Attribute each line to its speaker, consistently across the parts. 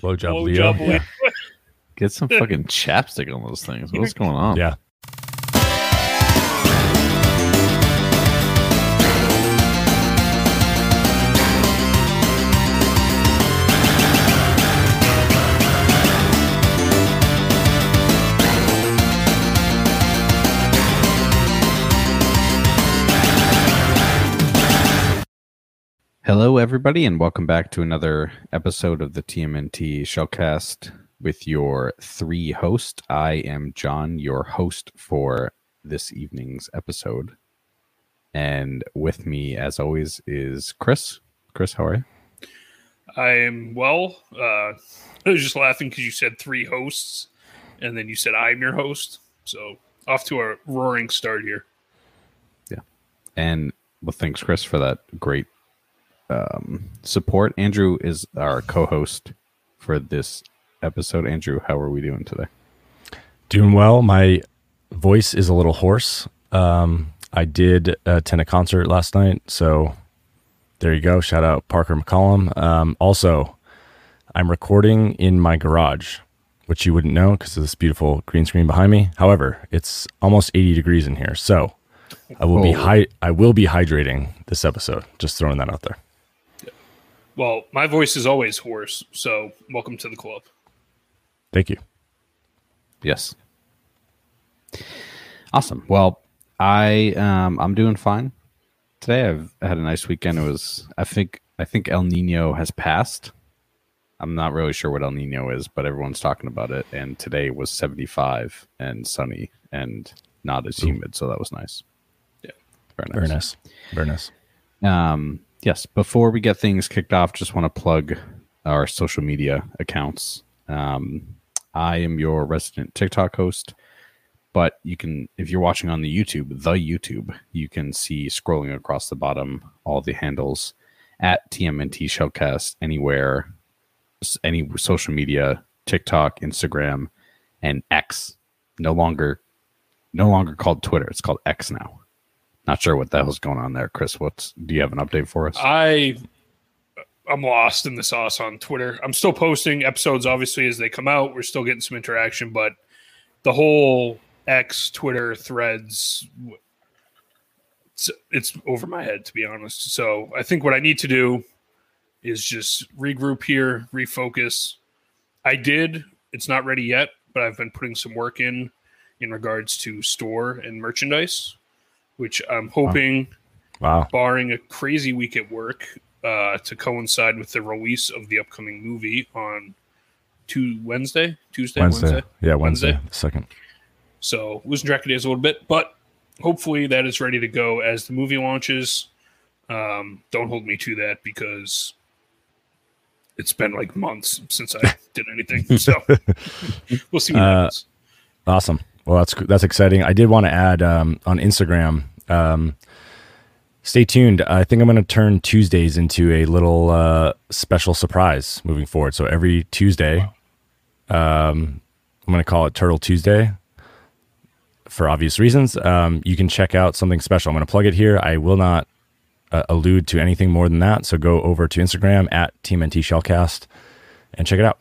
Speaker 1: Blowjob
Speaker 2: Blowjob
Speaker 1: Leo.
Speaker 2: Leo.
Speaker 1: Yeah.
Speaker 3: Get some fucking chapstick on those things. What's going on?
Speaker 1: yeah.
Speaker 3: Hello, everybody, and welcome back to another episode of the TMNT Shellcast with your three hosts. I am Jon, your host for this evening's episode. And with me, as always, is Chris. Chris, how are you?
Speaker 2: I am well. Uh, I was just laughing because you said three hosts, and then you said I'm your host. So off to a roaring start here.
Speaker 3: Yeah, and well, thanks, Chris, for that great um, support. Andrew is our co host for this episode. Andrew, how are we doing today?
Speaker 1: Doing well. My voice is a little hoarse. Um, I did attend a concert last night, so there you go. Shout out Parker McCollum. Um, also, I'm recording in my garage, which you wouldn't know because of this beautiful green screen behind me. However, it's almost 80 degrees in here, so I will be
Speaker 3: Oh.
Speaker 1: hy- I will be hydrating this episode. Just throwing that out there.
Speaker 2: Well, my voice is always hoarse, so welcome to the club.
Speaker 1: Thank you.
Speaker 3: Yes. Awesome. Well, I um I'm doing fine. Today I've had a nice weekend. It was I think I think El Nino has passed. I'm not really sure what El Nino is, but everyone's talking about it. And today was 75 and sunny and not as humid, so that was nice.
Speaker 2: Yeah.
Speaker 3: Very nice.
Speaker 1: Very nice. Very nice.
Speaker 3: Um, yes, before we get things kicked off, just want to plug our social media accounts. Um, I am your resident TikTok host, but you can, if you're watching on the YouTube, the YouTube, you can see scrolling across the bottom all the handles at TMNT Shellcast anywhere, any social media, TikTok, Instagram, and X. No longer, no longer called Twitter. It's called X now. Not sure what the hell's going on there, Chris. What's do you have an update for us?
Speaker 2: I I'm lost in the sauce on Twitter. I'm still posting episodes, obviously, as they come out. We're still getting some interaction, but the whole X Twitter threads, it's, it's over my head to be honest. So I think what I need to do is just regroup here, refocus. I did. It's not ready yet, but I've been putting some work in in regards to store and merchandise, which I'm hoping
Speaker 1: Wow.
Speaker 2: barring a crazy week at work, uh, to coincide with the release of the upcoming movie on two Wednesday, Tuesday,
Speaker 1: Wednesday.
Speaker 2: Wednesday.
Speaker 1: Yeah, Wednesday.
Speaker 2: Wednesday.
Speaker 1: the Second.
Speaker 2: So losing track of days a little bit, but hopefully that is ready to go as the movie launches. Um, don't hold me to that because it's been like months since I did anything. So we'll see what
Speaker 1: Uh,
Speaker 2: happens.
Speaker 1: Awesome. Well, that's that's exciting. I did want to add um, on Instagram. Um, stay tuned. I think I'm going to turn Tuesdays into a little uh, special surprise moving forward. So every Tuesday, um, I'm going to call it Turtle Tuesday for obvious reasons. Um, you can check out something special. I'm going to plug it here. I will not uh, allude to anything more than that. So go over to Instagram at TMNT Shellcast and check it out.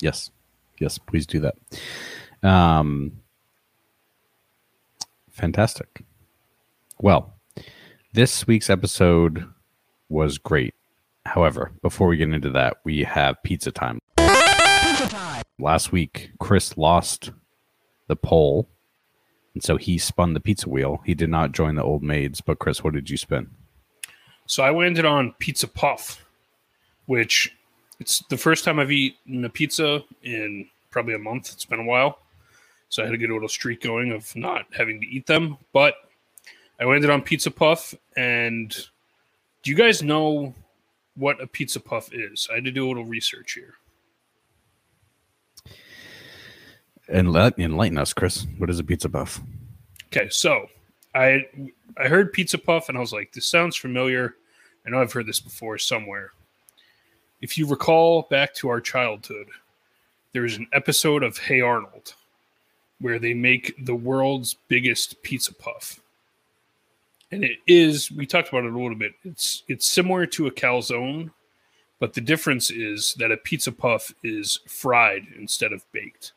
Speaker 3: Yes. Yes, please do that. Um fantastic. Well, this week's episode was great. However, before we get into that, we have pizza time. Pizza time. Last week, Chris lost the poll, and so he spun the pizza wheel. He did not join the old maids, but Chris, what did you spin?
Speaker 2: So I landed on Pizza Puff, which it's the first time I've eaten a pizza in probably a month. It's been a while. So I had to get a little streak going of not having to eat them. But I landed on Pizza Puff. And do you guys know what a Pizza Puff is? I had to do a little research here.
Speaker 3: And let enlighten us, Chris. What is a pizza Puff?
Speaker 2: Okay, so I I heard Pizza Puff and I was like, this sounds familiar. I know I've heard this before somewhere. If you recall back to our childhood, there was an episode of Hey Arnold where they make the world's biggest pizza puff. And it is we talked about it a little bit. It's it's similar to a calzone, But the difference is that a pizza puff is fried instead of baked.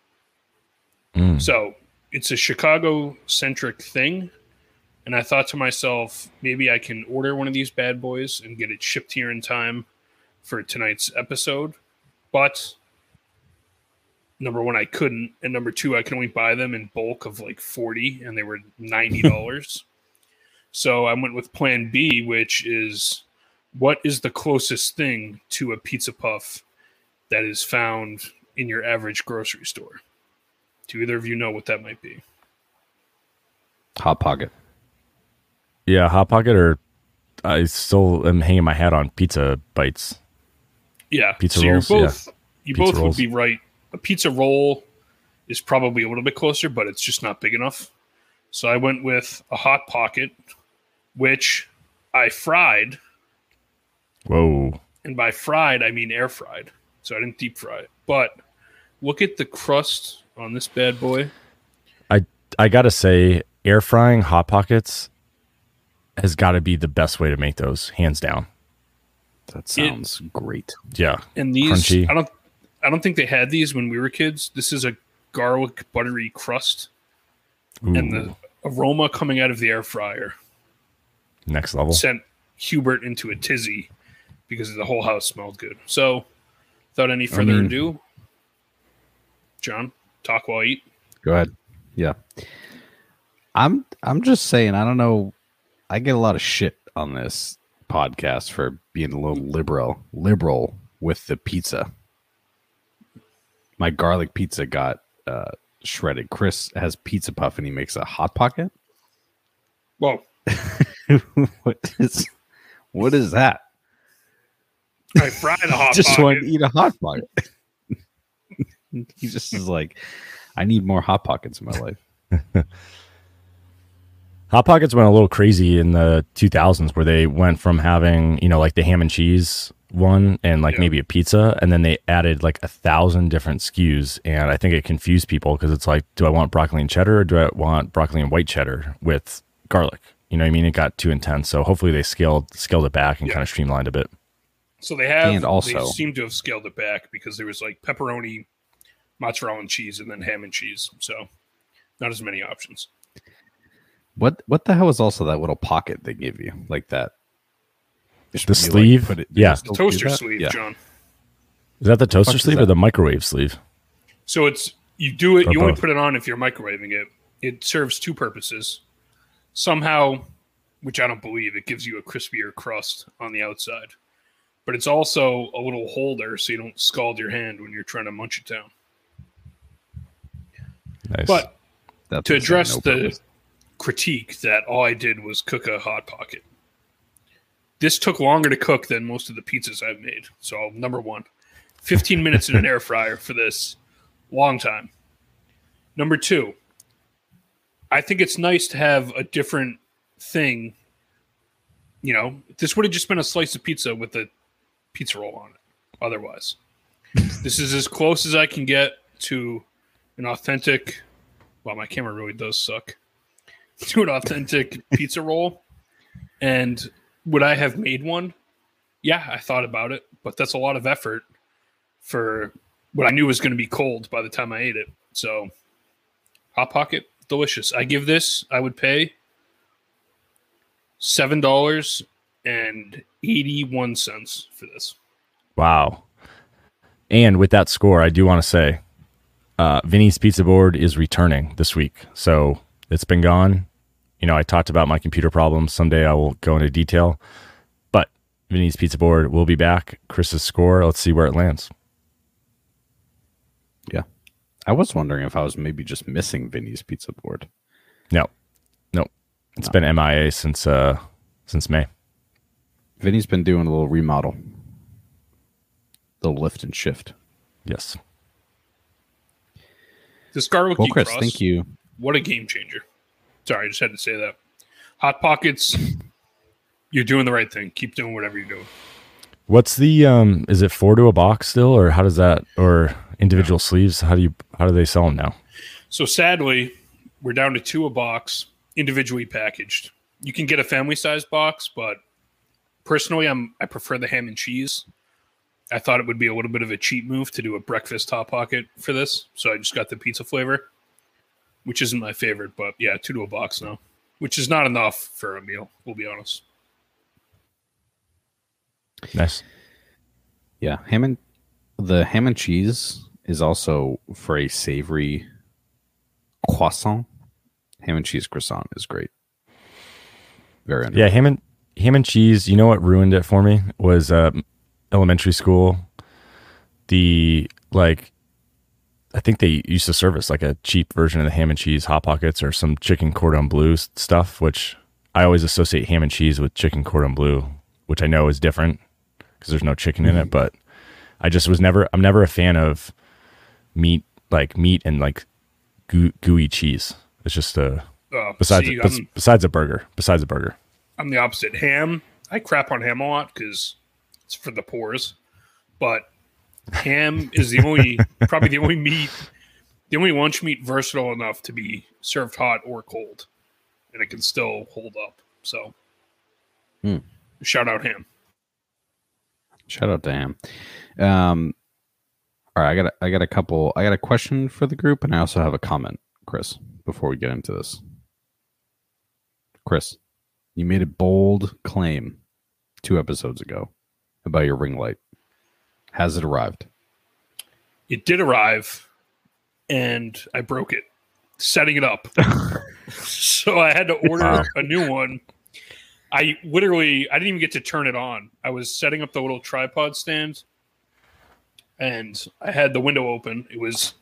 Speaker 1: Mm.
Speaker 2: So it's a Chicago centric thing. And I thought to myself, maybe I can order one of these bad boys and get it shipped here in time for tonight's episode. But number one, I couldn't. And number two, I can only buy them in bulk of like 40 and they were $90. so I went with plan B, which is what is the closest thing to a pizza puff that is found in your average grocery store? Do either of you know what that might be?
Speaker 3: Hot Pocket.
Speaker 1: Yeah, hot pocket or I still am hanging my hat on pizza bites.
Speaker 2: Yeah,
Speaker 1: Pizza
Speaker 2: so
Speaker 1: rolls,
Speaker 2: You're both, You
Speaker 1: Pizza
Speaker 2: both
Speaker 1: rolls.
Speaker 2: would be right. A pizza roll is probably a little bit closer, but it's just not big enough. So I went with a hot pocket, which I fried,
Speaker 1: Whoa.
Speaker 2: and by fried I mean air fried. So I didn't deep fry it. But look at the crust on this bad boy.
Speaker 1: I I gotta say, air frying hot pockets has got to be the best way to make those, hands down.
Speaker 3: That sounds great.
Speaker 1: Yeah,
Speaker 2: And these
Speaker 1: Crunchy.
Speaker 2: I don't I don't think they had these when we were kids. This is a garlic buttery crust and the aroma coming out of the air fryer
Speaker 1: next level.
Speaker 2: sent Hubert into a tizzy because the whole house smelled good. So, without any further
Speaker 3: mean-
Speaker 2: ado, Jon, talk while I eat.
Speaker 3: Go ahead. Yeah. I'm I'm just saying, I don't know. I get a lot of shit on this podcast for being a little liberal liberal with the pizza. My garlic pizza got uh, shredded. Chris has pizza puff and he makes a hot pocket.
Speaker 2: Well,
Speaker 3: what is what is that?
Speaker 2: I fried a hot
Speaker 3: just
Speaker 2: pocket.
Speaker 3: want to eat a hot pocket. he just is like, I need more hot pockets in my life.
Speaker 1: Hot Pockets went a little crazy in the 2000s where they went from having, you know, like the ham and cheese one and like
Speaker 2: Yeah.
Speaker 1: maybe a pizza. And then they added like a thousand different SKUs And I think it confused people because it's like, do I want broccoli and cheddar or do I want broccoli and white cheddar with garlic? You know what I mean? It got too intense. So hopefully they scaled scaled it back and
Speaker 2: Yeah.
Speaker 1: kind of streamlined a bit.
Speaker 2: So they have,
Speaker 3: And also-
Speaker 2: they seem to have scaled it back because there was like pepperoni, mozzarella and cheese, and then ham and cheese. So not as many options.
Speaker 3: What what the hell is also that little pocket they give you like that? Just
Speaker 1: The
Speaker 3: when you, like,
Speaker 1: sleeve?
Speaker 3: put it-
Speaker 1: Yeah.
Speaker 2: The toaster sleeve,
Speaker 3: Yeah.
Speaker 2: Jon.
Speaker 1: Is that the toaster
Speaker 3: fuck is
Speaker 1: sleeve or the microwave sleeve?
Speaker 2: So it's you do it.
Speaker 1: Or
Speaker 2: you only put it on if you're microwaving it. It serves two purposes. Somehow, which I don't believe, it gives you a crispier crust on the outside, but it's also a little holder so you don't scald your hand when you're trying to munch it down.
Speaker 1: Nice.
Speaker 2: But
Speaker 3: That's
Speaker 2: to
Speaker 3: what I'm saying,
Speaker 2: address
Speaker 3: no
Speaker 2: the critique that all I did was cook a hot pocket. This took longer to cook than most of the pizzas I've made. So number one, 15 minutes in an air fryer for this. Long time. Number two, I think it's nice to have a different thing. You know, this would have just been a slice of pizza with a pizza roll on it. Otherwise, this is as close as I can get to an authentic. Well, my camera really does suck. To an authentic pizza roll, and would I have made one? Yeah, I thought about it, but that's a lot of effort for what I knew was going to be cold by the time I ate it. So, hot pocket, delicious. I give this. I would pay seven dollars and eighty-one cents for this.
Speaker 1: Wow. And with that score, I do want to say uh, Vinny's Pizza Board is returning this week. So it's been gone. You know, I talked about my computer problems. Someday I will go into detail. But Vinny's Pizza Board will be back. Chris's score, let's see where it lands.
Speaker 3: Yeah. I was wondering if I was maybe just missing Vinny's pizza board.
Speaker 1: No, no. It's been MIA since uh since May.
Speaker 3: Vinny's been doing a little remodel. The lift and shift.
Speaker 1: Yes.
Speaker 2: This garlicky
Speaker 3: Well, Chris,
Speaker 2: crust,
Speaker 3: thank you.
Speaker 2: What a game changer. Sorry, I just had to say that. Hot pockets, you're doing the right thing. Keep doing whatever you're doing.
Speaker 1: What's the um is it four to a box still or how does that or individual sleeves? How do you how do they sell them now?
Speaker 2: So sadly, we're down to two a box, individually packaged. You can get a family size box, but personally, I'm I prefer the ham and cheese. I thought it would be a little bit of a cheap move to do a breakfast hot pocket for this, so I just got the pizza flavor, which isn't my favorite, but yeah, two to a box now, which is not enough for a meal. We'll be honest.
Speaker 1: Nice.
Speaker 3: Yeah, ham and the ham and cheese is also for a savory croissant. Ham and cheese croissant is great. Very under-
Speaker 1: Yeah, ham and ham and cheese. You know what ruined it for me was uh, elementary school. The like, I think they used to service like a cheap version of the ham and cheese hot pockets or some chicken cordon bleu stuff, which I always associate ham and cheese with chicken cordon bleu, which I know is different because there's no chicken in it. But I just was never. I'm never a fan of meat like meat and like goo, gooey cheese. It's just a
Speaker 2: Uh,
Speaker 1: besides
Speaker 2: see,
Speaker 1: bes- besides a burger. Besides a burger.
Speaker 2: I'm the opposite. Ham, I crap on ham a lot because it's for the pores, but ham is the only, probably the only meat, the only lunch meat versatile enough to be served hot or cold, and it can still hold up. So,
Speaker 3: Hmm.
Speaker 2: shout out ham.
Speaker 3: Shout out to him. Um, all right, I got a, I got a couple. I got a question for the group, and I also have a comment, Chris. Before we get into this, Chris, you made a bold claim two episodes ago about your ring light. Has it arrived?
Speaker 2: It did arrive, and I broke it setting it up. so I had to order
Speaker 1: Wow.
Speaker 2: a new one. I literally I didn't even get to turn it on. I was setting up the little tripod stand and I had the window open. It was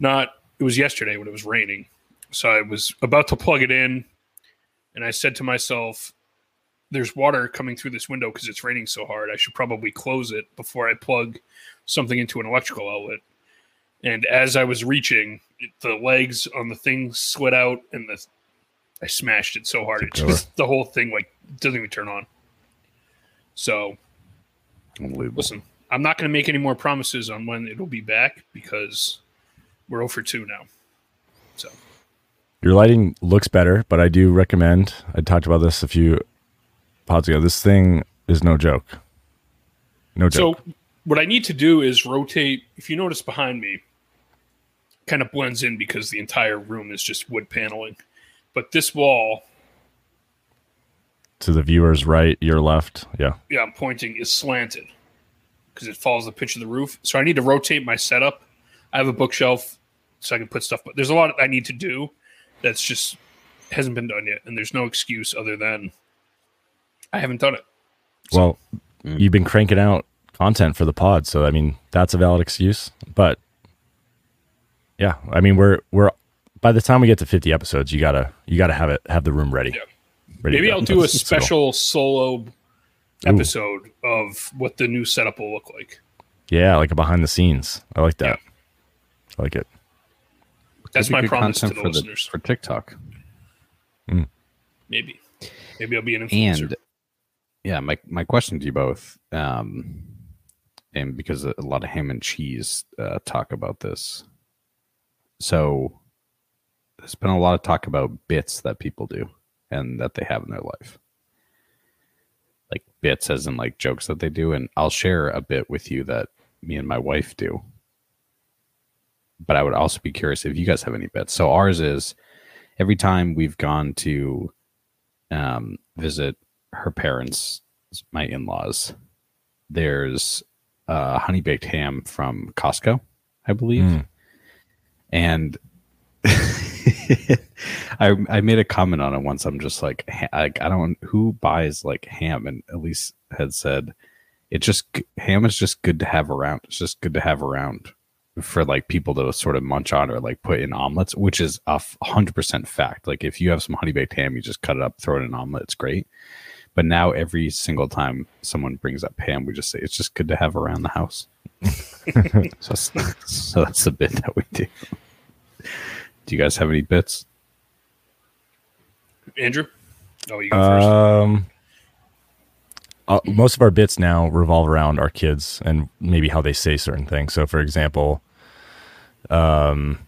Speaker 2: not it was yesterday when it was raining. So I was about to plug it in and I said to myself there's water coming through this window because it's raining so hard. I should probably close it before I plug something into an electrical outlet. And as I was reaching, it, the legs on the thing slid out, and the I smashed it so hard it just the whole thing like doesn't even turn on. So listen, I'm not going to make any more promises on when it'll be back because we're oh over two now. So
Speaker 1: Your lighting looks better, but I do recommend. I talked about this a few ago. This thing is no joke. No joke.
Speaker 2: So what I need to do is rotate. If you notice behind me, kind of blends in because the entire room is just wood paneling. But this wall,
Speaker 1: to the viewer's right, your left. Yeah.
Speaker 2: yeah, I'm pointing is slanted because it follows the pitch of the roof. So I need to rotate my setup. I have a bookshelf so I can put stuff, but there's a lot I need to do that's just hasn't been done yet, and there's no excuse other than I haven't done it.
Speaker 1: Well,
Speaker 3: Mm.
Speaker 1: you've been cranking out content for the pod, so I mean that's a valid excuse. But yeah, I mean we're we're by the time we get to 50 episodes, you gotta you gotta have it have the room ready.
Speaker 2: Yeah.
Speaker 1: Ready
Speaker 2: Maybe. I'll do a
Speaker 1: That's- that's the goal.
Speaker 2: special solo episode of what the new setup will look like.
Speaker 1: Yeah, like a behind the scenes. I like that. I like it.
Speaker 2: That's
Speaker 3: Could
Speaker 2: my
Speaker 3: good
Speaker 2: promise to the
Speaker 3: for
Speaker 2: listeners.
Speaker 3: for TikTok.
Speaker 2: Maybe, maybe I'll be an influencer.
Speaker 3: And yeah, my my question to you both, um, and because a lot of ham and cheese uh, talk about this, so there's been a lot of talk about bits that people do and that they have in their life, like bits as in like jokes that they do, and I'll share a bit with you that me and my wife do. But I would also be curious if you guys have any bits. So ours is every time we've gone to um, visit her parents, my in laws, there's uh, honey baked ham from Costco, I believe.
Speaker 1: Mm.
Speaker 3: And I I made a comment on it once. I'm just like, ha- like I don't who buys like ham, and Elise had said it just ham is just good to have around. It's just good to have around for like people to sort of munch on or like put in omelets, which is a hundred percent fact. Like if you have some honey baked ham, you just cut it up, throw it in an omelet. It's great. But now every single time someone brings up Pam, we just say it's just good to have around the house. so, that's, so that's the bit that we do. Do you guys have any bits?
Speaker 2: Andrew, oh, you go first.
Speaker 1: Um, uh, most of our bits now revolve around our kids and maybe how they say certain things. So, for example, um,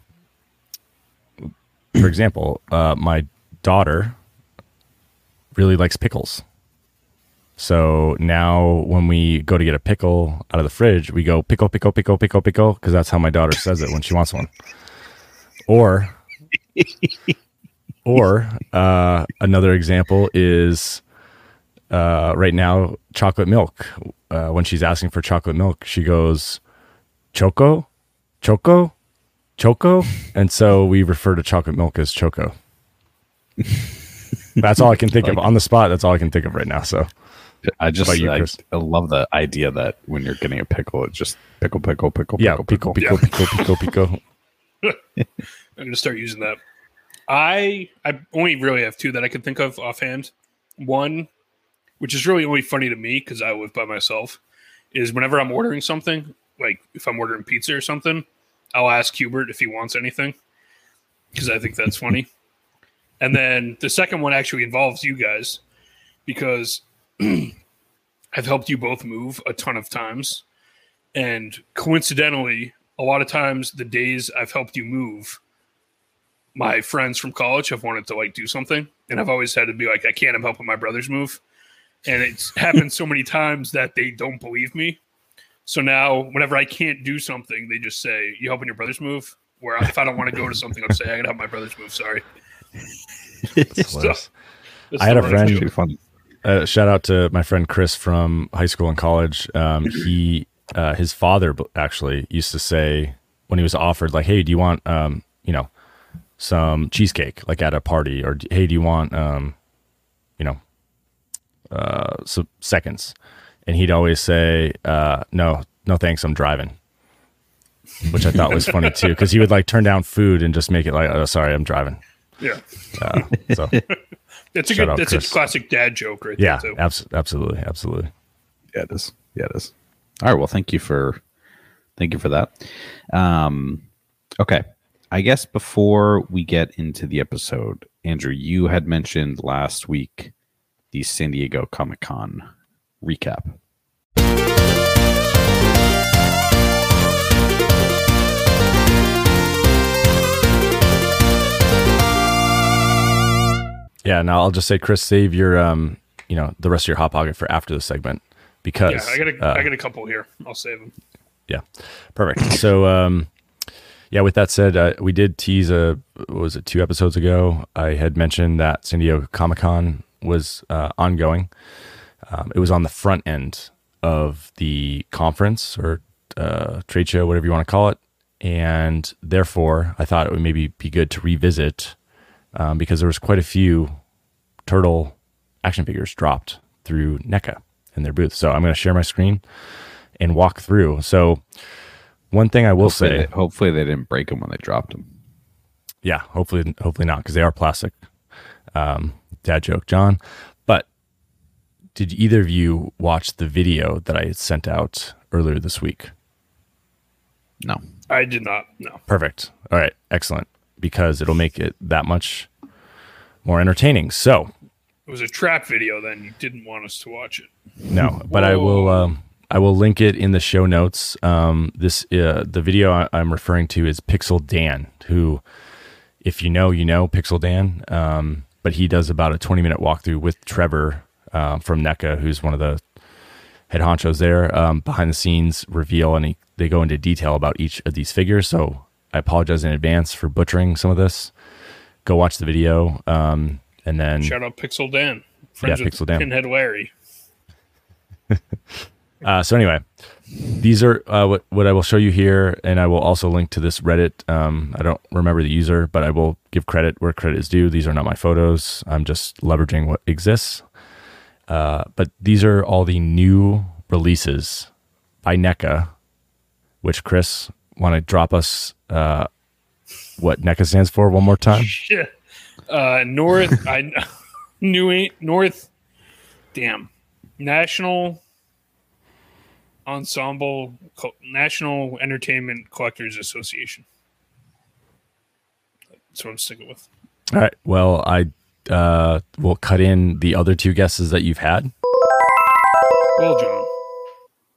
Speaker 1: for example, uh, my daughter really likes pickles, So now when we go to get a pickle out of the fridge, we go pickle, pickle, pickle, pickle, pickle, because that's how my daughter says it when she wants one. Or, or uh, another example is uh, right now chocolate milk. Uh, when she's asking for chocolate milk, she goes choco, choco, choco, and so we refer to chocolate milk as choco. that's all I can think of on the spot. That's all I can think of right now. So.
Speaker 3: I just
Speaker 1: you,
Speaker 3: I, I love the idea that when you're getting a pickle, it's just pickle, pickle, pickle,
Speaker 1: Yeah,
Speaker 3: pickle,
Speaker 1: pickle,
Speaker 3: pickle.
Speaker 1: pickle, pico, pico, pico.
Speaker 2: I'm gonna start using that. I I only really have two that I can think of offhand. One, which is really only funny to me because I live by myself, is whenever I'm ordering something, like if I'm ordering pizza or something, I'll ask Hubert if he wants anything because I think that's funny. And then the second one actually involves you guys because I've helped you both move a ton of times. And coincidentally, a lot of times the days I've helped you move, my friends from college have wanted to like do something. And I've always had to be like, I can't, I'm helping my brothers move. And it's happened so many times that they don't believe me. So now, whenever I can't do something, they just say, You helping your brothers move? Where if I don't want to go to something, I'll say, I gotta help my brothers move. Sorry.
Speaker 1: Hilarious. I had a friend-.
Speaker 3: Pretty
Speaker 1: uh, shout out to my friend Chris from high school and college. Um, he, uh, his father actually used to say when he was offered, like, "Hey, do you want, um, you know, some cheesecake, like at a party, or hey, do you want, um, you know, uh, some seconds?" And he'd always say, uh, "No, no, thanks, I'm driving." Which I thought was funny too, because he would like turn down food and just make it like, "Oh, sorry, I'm driving."
Speaker 2: Yeah.
Speaker 1: Uh, so
Speaker 2: That's a good that's
Speaker 1: Chris.
Speaker 2: a classic dad joke right
Speaker 1: yeah,
Speaker 2: there too.
Speaker 1: abs- absolutely, absolutely.
Speaker 3: Yeah, it is. Yeah, it is. All right. Well, thank you for thank you for that. Um, okay. I guess before we get into the episode, Andrew, you had mentioned last week the San Diego Comic Con recap.
Speaker 1: Yeah, now I'll just say, Chris, save your, um, you know, the rest of your hot pocket for after the segment because
Speaker 2: Yeah, I got a,
Speaker 1: uh,
Speaker 2: I got a couple here. I'll save them.
Speaker 1: yeah, perfect. So, um, yeah, with that said, uh, we did tease a what was it two episodes ago? I had mentioned that San Diego Comic Con was uh, ongoing. Um, it was on the front end of the conference or uh, trade show, whatever you want to call it, and therefore, I thought it would maybe be good to revisit um, because there was quite a few turtle action figures dropped through NECA in their booth. So I'm going to share my screen and walk through. So one thing I will
Speaker 3: Hopefully,
Speaker 1: say,
Speaker 3: they, hopefully they didn't break them when they dropped them.
Speaker 1: yeah, hopefully, hopefully not, because they are plastic. Um, dad joke, Jon. But did either of you watch the video that I sent out earlier this week?
Speaker 3: No.
Speaker 2: I did not. No.
Speaker 1: Perfect. All right, excellent, because it'll make it that much more entertaining. So
Speaker 2: It was a trap video. Then you didn't want us to watch it.
Speaker 1: No, but I will. Um, I will link it in the show notes. Um, this uh, the video I, I'm referring to is Pixel Dan, who, if you know, you know Pixel Dan. Um, but he does about a 20 minute walkthrough with Trevor uh, from NECA, who's one of the head honchos there. Um, behind the scenes reveal, and he, they go into detail about each of these figures. So I apologize in advance for butchering some of this. Go watch the video, um, and then
Speaker 2: Shout out Pixel Dan. Friends
Speaker 1: Yeah, Pixel Dan.
Speaker 2: Pinhead Larry.
Speaker 1: Uh, so anyway, these are uh, what what I will show you here, and I will also link to this Reddit. Um, I don't remember the user, but I will give credit where credit is due. These are not my photos. I'm just leveraging what exists. Uh, but these are all the new releases by NECA, which Chris want to drop us uh, what NECA stands for one more time.
Speaker 2: Yeah. Uh, North. I New Ain't North. Damn. National Ensemble National Entertainment Collectors Association. That's what I'm sticking with.
Speaker 1: All right. Well, I uh, will cut in the other two guesses that you've had.
Speaker 2: Well, Jon,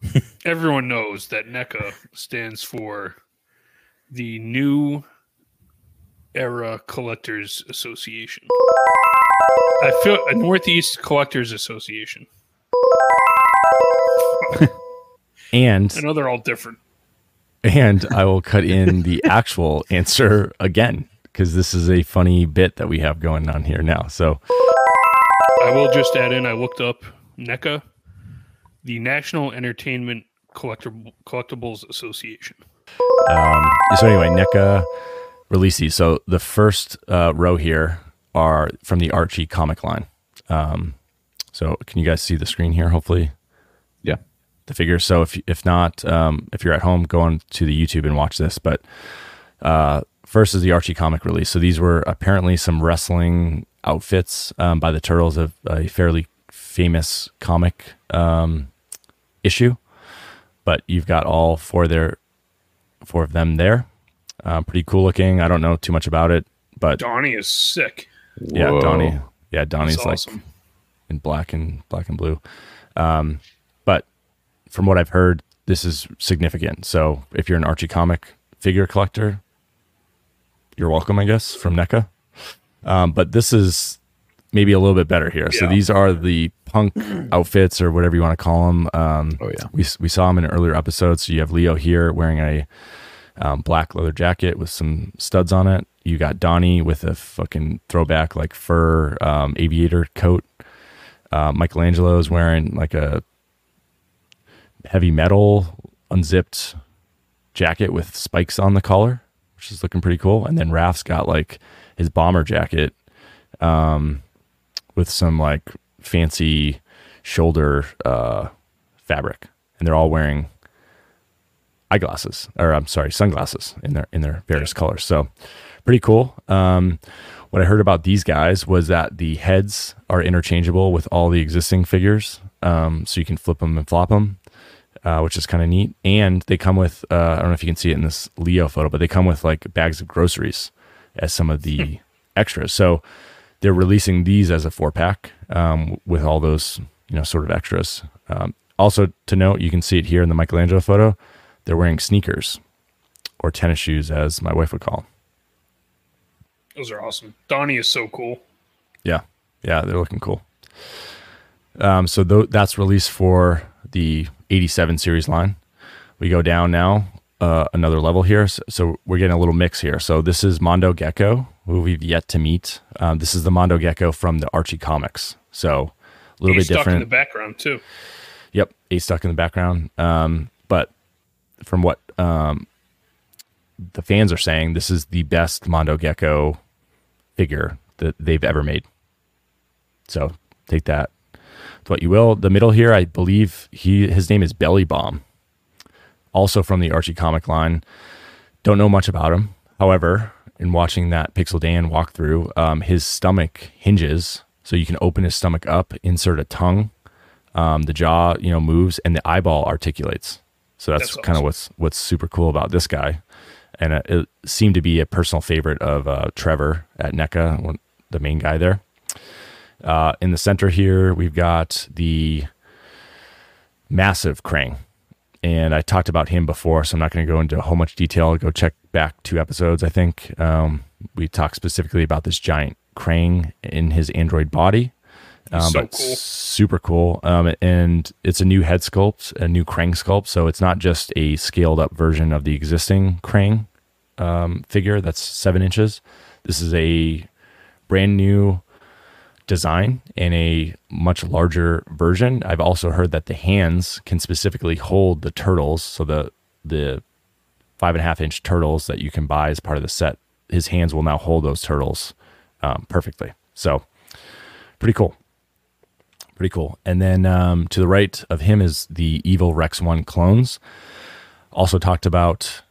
Speaker 2: everyone knows that NECA stands for the New Era Collectors Association. I feel a Northeast Collectors Association.
Speaker 1: and
Speaker 2: I know they're all different.
Speaker 1: and I will cut in the actual answer again because this is a funny bit that we have going on here now. So
Speaker 2: I will just add in. I looked up NECA, the National Entertainment Collector- Collectibles Association.
Speaker 1: Um, so anyway, NECA released these. So the first uh, row here are from the Archie comic line. Um, so can you guys see the screen here? Hopefully,
Speaker 3: Yeah.
Speaker 1: the figures. So if if not, um, if you're at home, go on to the YouTube and watch this. But uh, first is the Archie comic release. So these were apparently some wrestling outfits um, by the Turtles of a fairly famous comic um, issue. But you've got all four there, four of them there. Uh, pretty cool looking. I don't know too much about it, but
Speaker 2: Donnie is sick.
Speaker 1: yeah,
Speaker 3: Whoa.
Speaker 1: Donnie. Yeah, Donnie's
Speaker 2: He's
Speaker 1: like in black and black and blue. Um, but from what I've heard, this is significant. So if you're an Archie comic figure collector, you're welcome, I guess, from NECA. Um, but this is maybe a little bit better here. So these are the punk outfits or whatever you want to call them. Um,
Speaker 3: Oh, yeah.
Speaker 1: we we saw them in an earlier episode. So you have Leo here wearing a um, black leather jacket with some studs on it. You got Donnie with a fucking throwback like fur um, aviator coat. Uh, Michelangelo is wearing like a heavy metal unzipped jacket with spikes on the collar, which is looking pretty cool. And then Raph's got like his bomber jacket um, with some like fancy shoulder uh, fabric, and they're all wearing eyeglasses, or I'm sorry, sunglasses in their in their various colors. So pretty cool. Um, what I heard about these guys was that the heads are interchangeable with all the existing figures, um, so you can flip them and flop them, uh, which is kind of neat. And they come with uh, I don't know if you can see it in this Leo photo, but they come with like bags of groceries as some of the extras. So they're releasing these as a four pack um, with all those you know sort of extras. Um, also to note, you can see it here in the Michelangelo photo. They're wearing sneakers or tennis shoes, as my wife would call them.
Speaker 2: Those are awesome. Donnie is so cool.
Speaker 1: Yeah, yeah, they're looking cool. Um, so th- that's released for the '87 series line. We go down now uh, another level here, so, so we're getting a little mix here. So this is Mondo Gecko, who we've yet to meet. Um, this is the Mondo Gecko from the Archie comics, so a little
Speaker 2: He's
Speaker 1: bit
Speaker 2: stuck in the background too.
Speaker 1: Yep, a stuck in the background. Um, but from what um, the fans are saying, this is the best Mondo Gecko figure that they've ever made. So take that what you will. The middle here, I believe he his name is Belly Bomb, also from the Archie comic line. Don't know much about him. However, in watching that Pixel Dan walkthrough, um, his stomach hinges, so you can open his stomach up, insert a tongue, um, the jaw you know moves and the eyeball articulates. So that's,
Speaker 2: That's
Speaker 1: kind of what's what's super cool about this guy. And uh, it seemed to be a personal favorite of uh, trevor at neca one, the main guy there. Uh, in the center here we've got the massive krang and i talked about him before so i'm not going to go into a whole much detail go check back two episodes i think um, we talked specifically about this giant krang in his android body um,
Speaker 2: so
Speaker 1: but
Speaker 2: cool.
Speaker 1: super cool. Um, and it's a new head sculpt, a new Krang sculpt. So it's not just a scaled up version of the existing Krang um, figure that's seven inches. This is a brand new design in a much larger version. I've also heard that the hands can specifically hold the turtles. So the the five and a half inch turtles that you can buy as part of the set, his hands will now hold those turtles um, perfectly. So pretty cool pretty cool. And then um, to the right of him is the Evil Rex One clones. Also talked about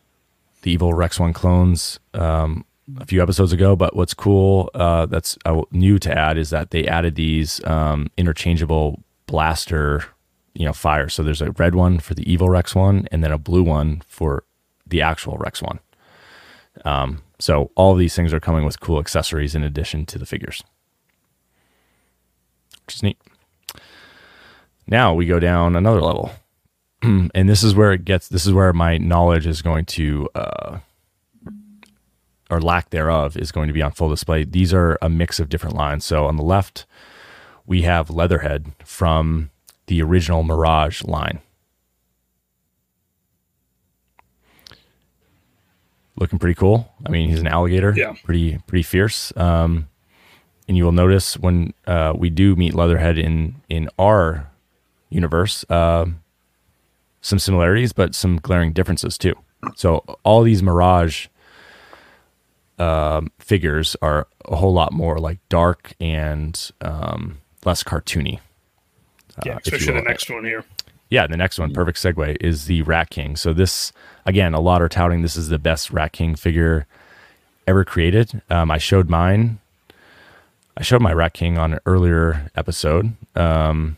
Speaker 1: the Evil Rex One clones um, a few episodes ago. But what's cool uh, that's uh, new to add is that they added these um, interchangeable blaster, you know, fire. So there's a red one for the Evil Rex One, and then a blue one for the actual Rex One. Um, so all of these things are coming with cool accessories in addition to the figures, which is neat. Now we go down another level. and this is where it gets this is where my knowledge is going to uh, or lack thereof is going to be on full display. These are a mix of different lines. So on the left, we have Leatherhead from the original Mirage line. Looking pretty cool. I mean, he's an alligator.
Speaker 2: Yeah.
Speaker 1: Pretty pretty fierce. Um, and you will notice when uh, we do meet Leatherhead in in our universe, uh, some similarities, but some glaring differences too. So all these Mirage um, figures are a whole lot more like dark and um, less cartoony.
Speaker 2: Yeah,
Speaker 1: uh,
Speaker 2: especially the next one here.
Speaker 1: Yeah, the next one, perfect segue, is the Rat King. So this, again, a lot are touting this is the best Rat King figure ever created. Um, I showed mine. I showed my Rat King on an earlier episode, um,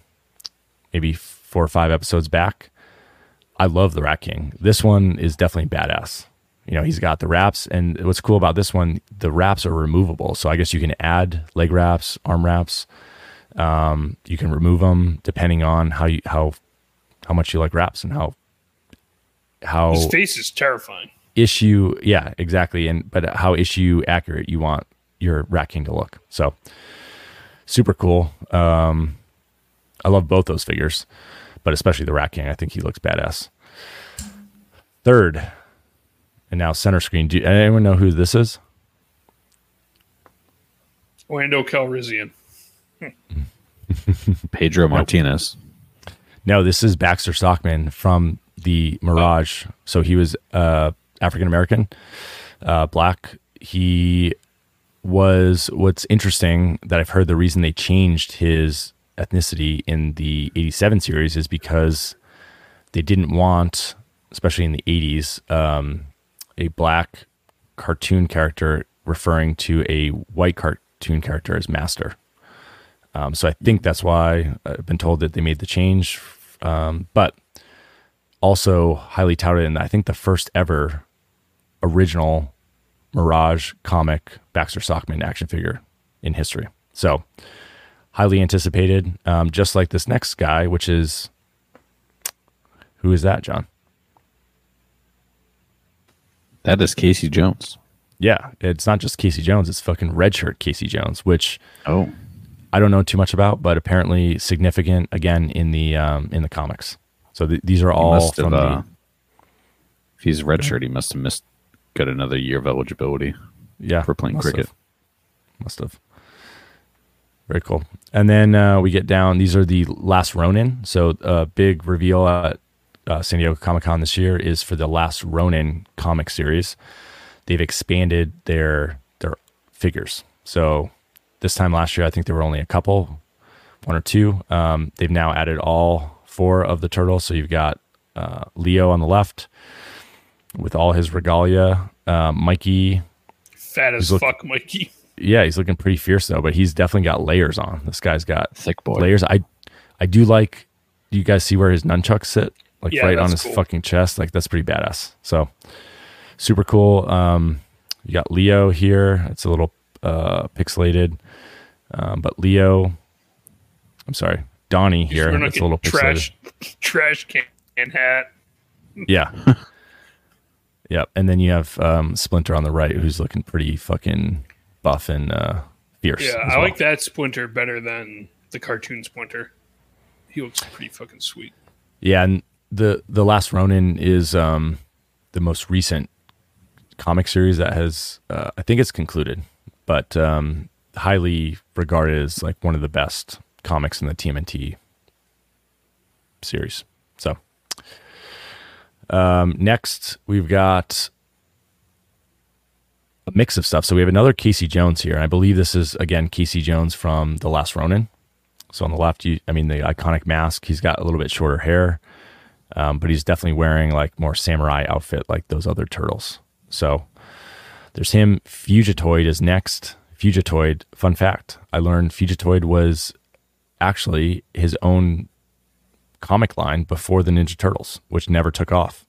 Speaker 1: maybe four or five episodes back. I love the Rat King. This one is definitely badass. You know, he's got the wraps, and what's cool about this one, the wraps are removable. So I guess you can add leg wraps, arm wraps. Um, you can remove them depending on how you how how much you like wraps and how how
Speaker 2: His face is terrifying.
Speaker 1: issue yeah exactly and but how issue accurate you want your rat king to look so super cool um i love both those figures but especially the rat king i think he looks badass third and now center screen do anyone know who this is
Speaker 2: Lando Calrissian.
Speaker 3: Pedro Martinez.
Speaker 1: No, this is Baxter Stockman from the Mirage. So he was uh, African American, uh, black. He was what's interesting that I've heard the reason they changed his ethnicity in the 87 series is because they didn't want, especially in the 80s, um, a black cartoon character referring to a white cartoon character as master. Um, so I think that's why I've been told that they made the change. Um, but also highly touted, and I think the first ever original Mirage comic Baxter Stockman action figure in history. So highly anticipated, um, just like this next guy, which is who is that, Jon?
Speaker 3: That is Casey Jones.
Speaker 1: Yeah, it's not just Casey Jones; it's fucking redshirt Casey Jones, which
Speaker 3: Oh,
Speaker 1: I don't know too much about, but apparently significant again in the um, in the comics. So th- these are all from
Speaker 3: have. Uh,
Speaker 1: the
Speaker 3: if he's redshirt, he must have missed got another year of eligibility.
Speaker 1: yeah
Speaker 3: for playing
Speaker 1: must
Speaker 3: cricket.
Speaker 1: have. Must have. Very cool. And then uh, we get down. These are the last Ronin. So a big reveal at uh, San Diego Comic Con this year is for the last Ronin comic series. They've expanded their their figures. So this time last year, I think there were only a couple, one or two. Um, they've now added all four of the turtles. So you've got uh, Leo on the left with all his regalia. Uh, Mikey
Speaker 2: Fat as
Speaker 1: look-
Speaker 2: fuck, Mikey.
Speaker 1: yeah, he's looking pretty fierce though, but he's definitely got layers on. This guy's got
Speaker 3: Thick boy.
Speaker 1: layers. I I do like do you guys see where his nunchucks sit? Like
Speaker 2: Yeah,
Speaker 1: right on his
Speaker 2: cool.
Speaker 1: fucking chest. Like that's pretty badass. So super cool. Um you got Leo here. It's a little uh pixelated. Um, but Leo I'm sorry, Donnie here. It's a little
Speaker 2: getting
Speaker 1: pixelated.
Speaker 2: trash, trash can hat.
Speaker 1: Yeah. yep. And then you have um, Splinter on the right, who's looking pretty fucking buff and uh, fierce.
Speaker 2: Yeah, I
Speaker 1: well.
Speaker 2: like that Splinter better than the cartoon Splinter. He looks pretty fucking sweet.
Speaker 1: Yeah, and the the last Ronin is um, the most recent comic series that has uh, I think it's concluded, but um, highly regarded as like one of the best comics in the TMNT series. So um, next we've got a mix of stuff. So we have another Casey Jones here. I believe this is again Casey Jones from The Last Ronin. So on the left, you I mean the iconic mask. He's got a little bit shorter hair, um, but he's definitely wearing like more samurai outfit like those other turtles. So there's him. Fugitoid is next. Fugitoid. Fun fact: I learned Fugitoid was actually his own comic line before the Ninja Turtles, which never took off.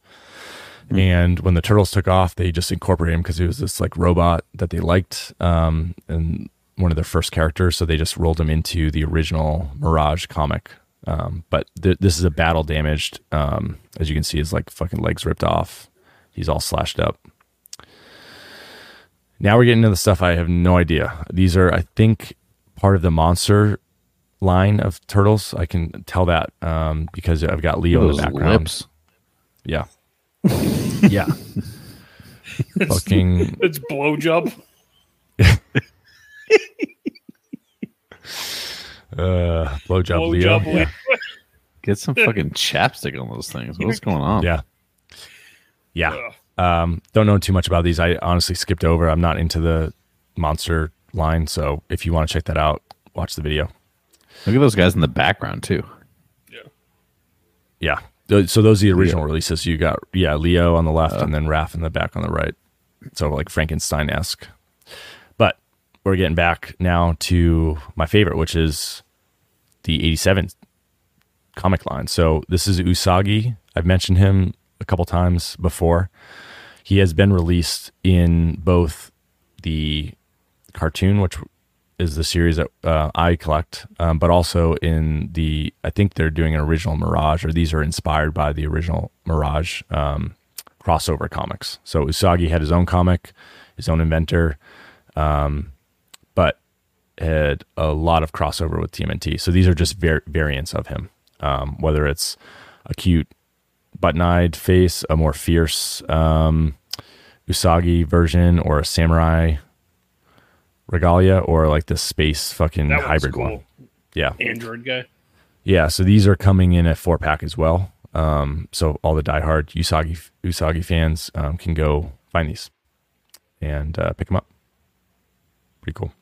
Speaker 1: And when the turtles took off, they just incorporated him because he was this like robot that they liked, um, and one of their first characters. So they just rolled him into the original Mirage comic. Um, but th- this is a battle damaged. Um, as you can see, his like fucking legs ripped off. He's all slashed up. Now we're getting into the stuff I have no idea. These are, I think, part of the monster line of turtles. I can tell that um, because I've got Leo in the background.
Speaker 3: lips.
Speaker 1: Yeah. yeah. fucking
Speaker 2: It's blowjob.
Speaker 1: uh, blowjob Leo.
Speaker 2: Blowjob. Leo.
Speaker 3: Get some fucking chapstick on those things. What's going on?
Speaker 1: Yeah. Yeah. Um, don't know too much about these. I honestly skipped over. I'm not into the monster line, so if you want to check that out, watch the video.
Speaker 3: Look at those guys in the background too.
Speaker 2: Yeah.
Speaker 1: Yeah. So those are the original releases. You got yeah, Leo on the left and then Raph in the back on the right. So like Frankenstein esque. But we're getting back now to my favorite, which is the 87 comic line. So this is Usagi. I've mentioned him a couple times before. He has been released in both the cartoon, which is the series that uh, I collect, um, but also in the I think they're doing an original Mirage, or these are inspired by the original Mirage um, crossover comics. So Usagi had his own comic, his own inventor, um, but had a lot of crossover with TMNT. So these are just var- variants of him, um, whether it's a cute button-eyed face, a more fierce um, Usagi version, or a samurai regalia, or like the space fucking hybrid
Speaker 2: cool.
Speaker 1: one. Yeah,
Speaker 2: Android guy.
Speaker 1: yeah. So these are coming in a four pack as well. Um, so all the diehard Usagi Usagi fans um, can go find these and uh, pick them up. Pretty cool.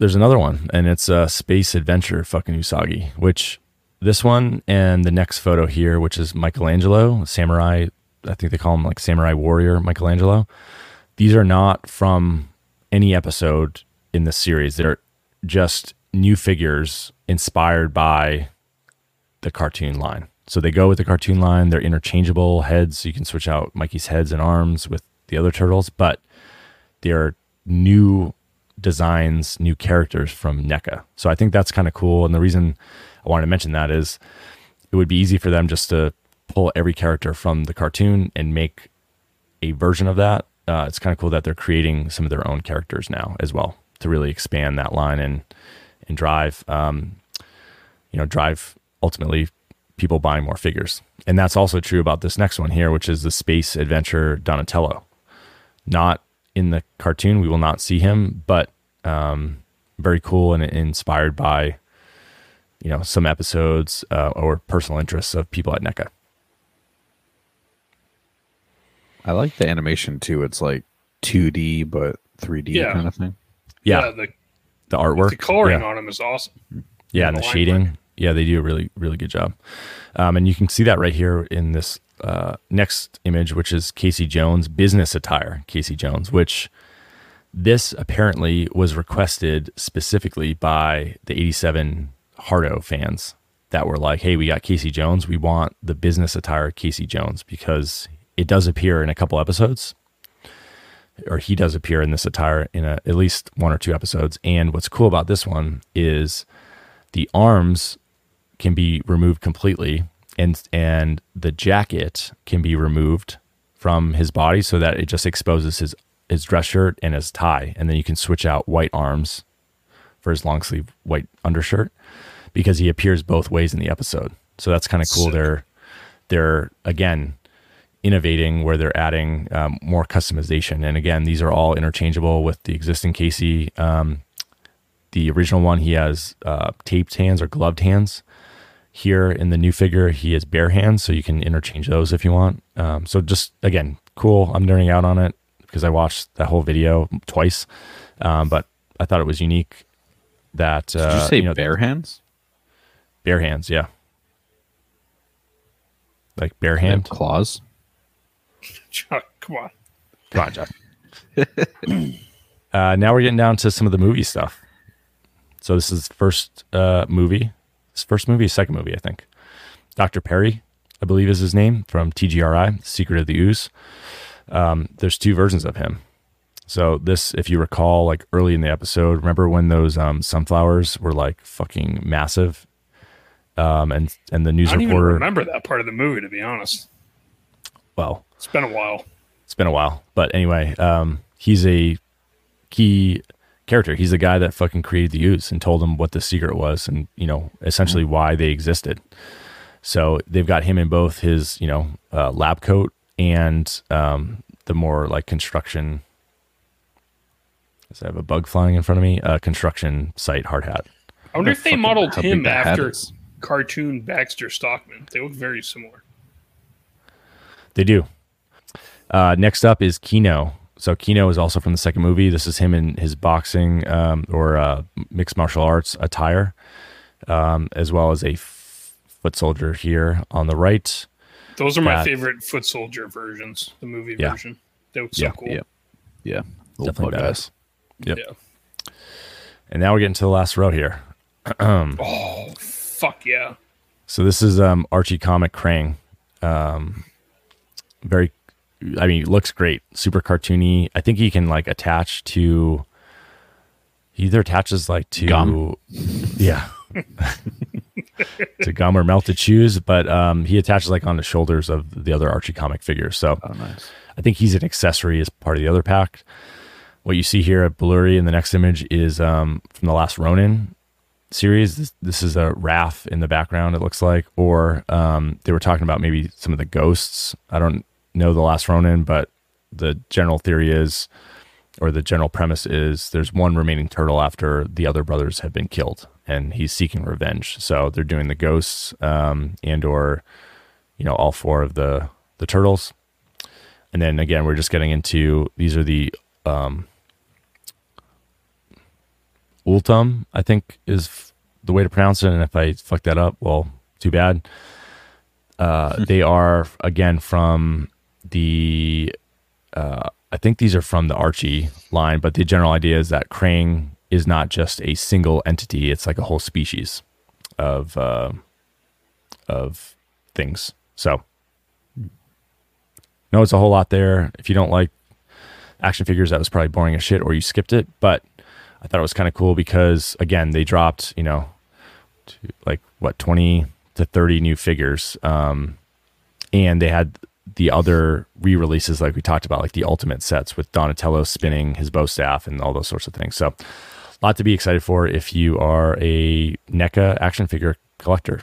Speaker 1: There's another one, and it's a space adventure fucking Usagi, which this one and the next photo here, which is Michelangelo, samurai. I think they call him like samurai warrior Michelangelo. These are not from any episode in the series. They're just new figures inspired by the cartoon line. So they go with the cartoon line. They're interchangeable heads. So you can switch out Mikey's heads and arms with the other turtles, but they're new designs, new characters from NECA. So I think that's kind of cool. And the reason I wanted to mention that is it would be easy for them just to pull every character from the cartoon and make a version of that. Uh, it's kind of cool that they're creating some of their own characters now as well to really expand that line and and drive, um, you know, drive ultimately people buying more figures. And that's also true about this next one here, which is the space adventure Donatello. Not in the cartoon, we will not see him, but um, very cool and inspired by, you know, some episodes uh, or personal interests of people at NECA.
Speaker 3: I like the animation too. It's like 2D but 3D
Speaker 2: Yeah.
Speaker 3: kind of thing.
Speaker 1: Yeah,
Speaker 2: the,
Speaker 1: the artwork,
Speaker 2: the coloring
Speaker 1: yeah.
Speaker 2: on him is awesome.
Speaker 1: Yeah, and the
Speaker 2: the
Speaker 1: shading.
Speaker 2: work.
Speaker 1: Yeah, they do a really, really good job. Um, and you can see that right here in this uh, next image, which is Casey Jones business attire. Casey Jones, which this apparently was requested specifically by the 87 Hardo fans that were like, hey, we got Casey Jones. We want the business attire Casey Jones because it does appear in a couple episodes or he does appear in this attire in a, at least one or two episodes. And what's cool about this one is the arms can be removed completely and and the jacket can be removed from his body so that it just exposes his his dress shirt and his tie and then you can switch out white arms for his long sleeve white undershirt because he appears both ways in the episode. So that's kind of cool.
Speaker 2: Sick.
Speaker 1: they're they're again innovating where they're adding um, more customization. And again these are all interchangeable with the existing casey um, the original one. He has uh, taped hands or gloved hands here in the new figure he has bare hands so you can interchange those if you want um, so just again cool i'm nerding out on it because i watched that whole video twice um, but i thought it was unique that
Speaker 3: Did
Speaker 1: uh,
Speaker 3: you say
Speaker 1: know,
Speaker 3: bare hands?
Speaker 1: bare hands yeah like bare
Speaker 3: They have
Speaker 1: hand
Speaker 3: claws.
Speaker 2: Chuck, come on.
Speaker 1: Come on, Jeff. uh, now we're getting down to some of the movie stuff. So this is first uh, movie. This first movie, second movie, I think. Dr. Perry, I believe is his name from TGRI, Secret of the Ooze. Um, there's two versions of him. So this, if you recall, like early in the episode, remember when those um, sunflowers were like fucking massive, um, and and the news
Speaker 2: I don't even
Speaker 1: reporter.
Speaker 2: remember that part of the movie, to be honest.
Speaker 1: Well,
Speaker 2: It's been a while.
Speaker 1: it's been a while. But anyway, um, he's a key character. He's the guy that fucking created the ooze and told them what the secret was and, you know, essentially why they existed. So they've got him in both his, you know, uh, lab coat and um, the more like construction. Does I have a bug flying in front of me? Uh, construction site hard hat.
Speaker 2: I wonder if they modeled him after cartoon Baxter Stockman. They look very similar.
Speaker 1: They do. Uh, next up is Keno. So Keno is also from the second movie. This is him in his boxing um, or uh, mixed martial arts attire, um, as well as a f- foot soldier here on the right.
Speaker 2: Those are my
Speaker 1: That-
Speaker 2: favorite Foot Soldier versions, the movie
Speaker 1: Yeah.
Speaker 2: version. They look so
Speaker 1: Yeah,
Speaker 2: cool.
Speaker 3: yeah. Yeah. Little
Speaker 1: Definitely
Speaker 3: bug
Speaker 1: badass. Yep.
Speaker 2: Yeah.
Speaker 1: And now we're getting to the last row here.
Speaker 2: Oh, fuck yeah.
Speaker 1: So this is um, Archie comic Krang. Um, very, I mean, looks great. Super cartoony. I think he can like attach to. He either attaches like to
Speaker 3: Gum.
Speaker 1: yeah, to gum or melted shoes, but um, he attaches like on the shoulders of the other Archie comic figures. So
Speaker 3: Oh, nice.
Speaker 1: I think he's an accessory as part of the other pack. What you see here at Blurry in the next image is um, from the last Ronin series. This, this is a Raph in the background, it looks like. Or um, they were talking about maybe some of the ghosts. I don't know the last Ronin, but the general theory is, or the general premise is, there's one remaining turtle after the other brothers have been killed, and he's seeking revenge. So they're doing the ghosts um, and or, you know, all four of the the turtles. And then again, we're just getting into these are the um, Ultum, I think is the way to pronounce it. And if I fuck that up, well, too bad. Uh, they are again from the. Uh, I think these are from the Archie line, but the general idea is that Krang is not just a single entity; it's like a whole species of uh, of things. So, no, it's a whole lot there. If you don't like action figures, that was probably boring as shit, or you skipped it. But I thought it was kind of cool because again, they dropped you know, like what twenty to thirty new figures, um, and they had the other re-releases like we talked about, like the ultimate sets with Donatello spinning his bow staff and all those sorts of things. So, a lot to be excited for if you are a NECA action figure collector.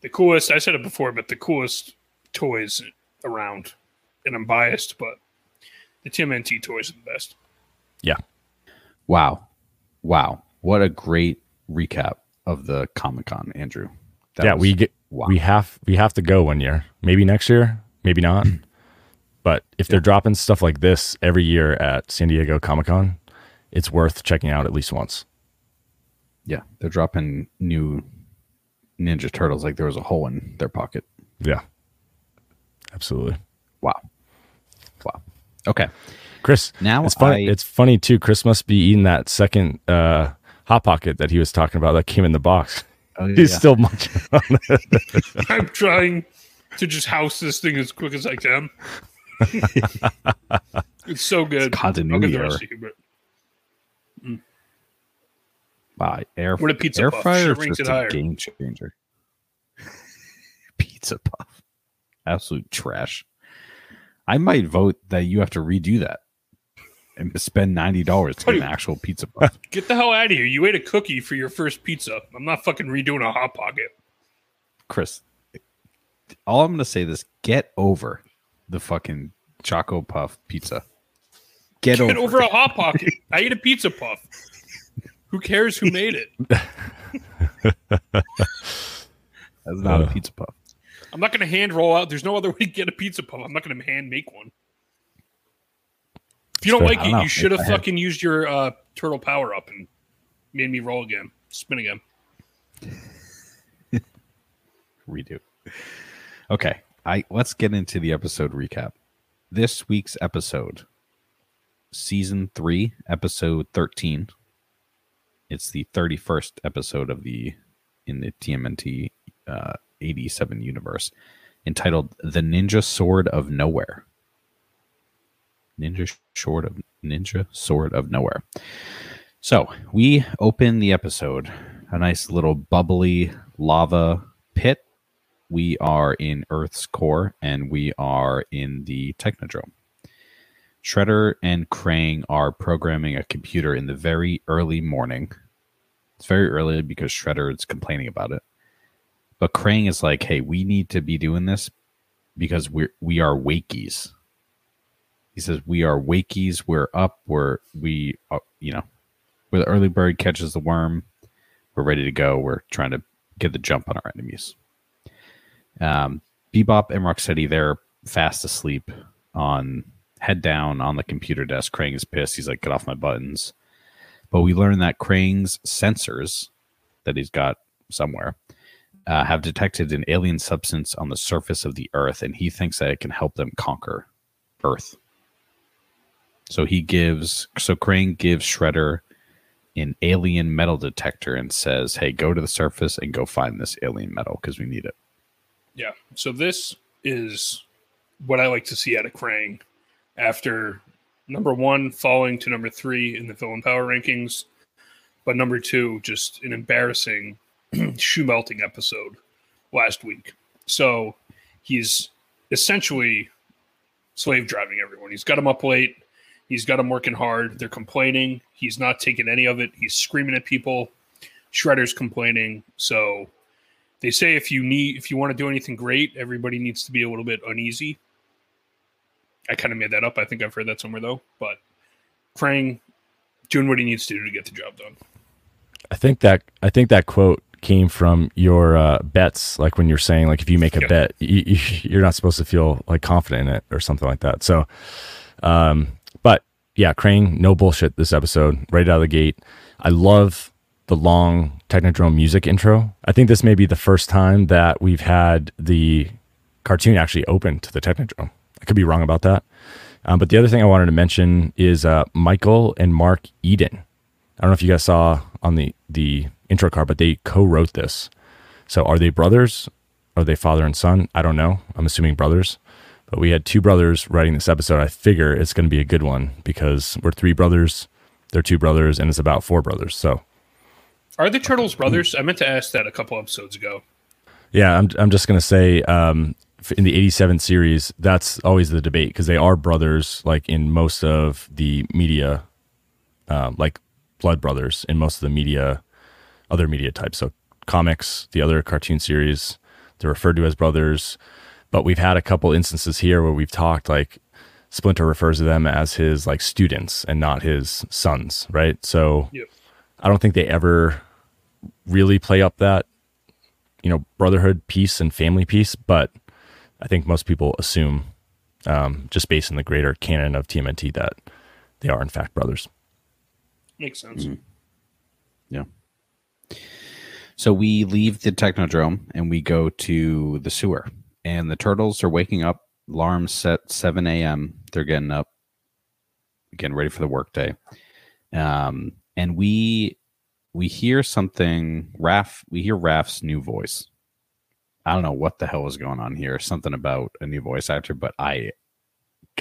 Speaker 2: The coolest, I said it before, but the coolest toys around. And I'm biased, but the Tim TMNT toys are the best.
Speaker 1: Yeah,
Speaker 3: Wow. Wow. What a great recap of the Comic Con, Andrew. That
Speaker 1: yeah,
Speaker 3: was-
Speaker 1: we get
Speaker 3: wow.
Speaker 1: we have we have to go one year, maybe next year, maybe not. but if they're dropping stuff like this every year at San Diego Comic Con, it's worth checking out at least once.
Speaker 3: Yeah, they're dropping new Ninja Turtles like there was a hole in their pocket.
Speaker 1: Yeah, absolutely.
Speaker 3: Wow. Wow. Okay.
Speaker 1: Chris,
Speaker 3: Now
Speaker 1: it's funny.
Speaker 3: I-
Speaker 1: It's funny too. Chris must be eating that second uh, hot pocket that he was talking about that came in the box.
Speaker 3: Oh, yeah,
Speaker 1: He's
Speaker 3: yeah.
Speaker 1: still munching on it.
Speaker 2: I'm trying to just house this thing as quick as I can. it's so good.
Speaker 3: It's continuity
Speaker 2: I'll give the
Speaker 3: error.
Speaker 2: rest to you, but mm.
Speaker 3: Wow, air,
Speaker 2: What a pizza
Speaker 3: air
Speaker 2: puff.
Speaker 3: fryer
Speaker 2: Shit
Speaker 3: is
Speaker 2: ranks
Speaker 3: just
Speaker 2: it
Speaker 3: a game changer. pizza puff, absolute trash. I might vote that you have to redo that and spend ninety dollars to get an actual pizza puff.
Speaker 2: get the hell out of here. You ate a cookie for your first pizza. I'm not fucking redoing a hot pocket.
Speaker 3: Chris, all I'm gonna say this: get over the fucking Choco Puff pizza. Get,
Speaker 2: Get
Speaker 3: over,
Speaker 2: over
Speaker 3: it.
Speaker 2: a hot pocket. I ate a pizza puff. Who cares who made it?
Speaker 3: That's not
Speaker 1: Uh.
Speaker 3: a pizza puff.
Speaker 2: I'm not going to hand roll out. There's no other way to get a pizza puff. I'm not going to hand make one. If you don't like it,
Speaker 3: know.
Speaker 2: you should have
Speaker 3: If I had-
Speaker 2: fucking used your uh, turtle power up and made me roll again, spin again.
Speaker 3: redo. Okay, I let's get into the episode recap. This week's episode, season three, episode thirteen. It's the thirty-first episode of the in the TMNT uh, eighty-seven universe, entitled "The Ninja Sword of Nowhere." Ninja Sword of Ninja Sword of Nowhere. So we open the episode, a nice little bubbly lava pit. We are in Earth's core and we are in the Technodrome. Shredder and Krang are programming a computer in the very early morning. It's very early because Shredder is complaining about it. But Krang is like, hey, we need to be doing this because we're we are wakies. He says we are wakies. We're up. We're we uh, you know where the early bird catches the worm. We're ready to go. We're trying to get the jump on our enemies. Um, Bebop and Rocksteady, they're fast asleep on head down on the computer desk. Krang is pissed. He's like, "Get off my buttons!" But we learn that Krang's sensors that he's got somewhere uh, have detected an alien substance on the surface of the Earth, and he thinks that it can help them conquer Earth. So he gives, so Krang gives Shredder an alien metal detector and says, "Hey, go to the surface and go find this alien metal because we need it."
Speaker 2: Yeah. So this is what I like to see out of Krang after number one falling to number three in the villain power rankings, but number two, just an embarrassing shoe melting episode last week. So he's essentially slave driving everyone. He's got him up late. He's got them working hard. They're complaining. He's not taking any of it. He's screaming at people. Shredder's complaining. So they say if you need if you want to do anything great, everybody needs to be a little bit uneasy. I kind of made that up. I think I've heard that somewhere though. But Krang doing what he needs to do to get the job done.
Speaker 1: I think that I think that quote came from your uh, bets, like when you're saying like if you make a
Speaker 2: Yeah.
Speaker 1: bet, you, you're not supposed to feel like confident in it or something like that. So, um, yeah, Krang, no bullshit this episode right out of the gate. I love the long Technodrome music intro. I think this may be the first time that we've had the cartoon actually open to the Technodrome. I could be wrong about that. Um, but the other thing I wanted to mention is uh, Michael and Mark Eden. I don't know if you guys saw on the the intro card, but they co-wrote this. So are they brothers? Are they father and son? I don't know. I'm assuming brothers. But we had two brothers writing this episode. I figure it's going to be a good one because we're three brothers, they're two brothers, and it's about four brothers. So
Speaker 2: Are the Turtles brothers? I meant to ask that a couple episodes ago.
Speaker 1: yeah, I'm I'm just going to say um, in the 87 series, that's always the debate because they are brothers, like in most of the media, um, like blood brothers in most of the media, other media types. So comics, the other cartoon series, they're referred to as brothers. But we've had a couple instances here where we've talked like Splinter refers to them as his like students and not his sons, right? So
Speaker 2: Yep.
Speaker 1: I don't think they ever really play up that you know brotherhood piece and family piece, but I think most people assume um, just based on the greater canon of TMNT that they are in fact brothers.
Speaker 2: Makes sense.
Speaker 3: Yeah. So we leave the Technodrome and we go to the sewer. And the turtles are waking up. Alarms set 7 a.m. They're getting up, getting ready for the workday. Um, and we we hear something. Raph, we hear Raph's new voice. I don't know what the hell is going on here. Something about a new voice actor, but I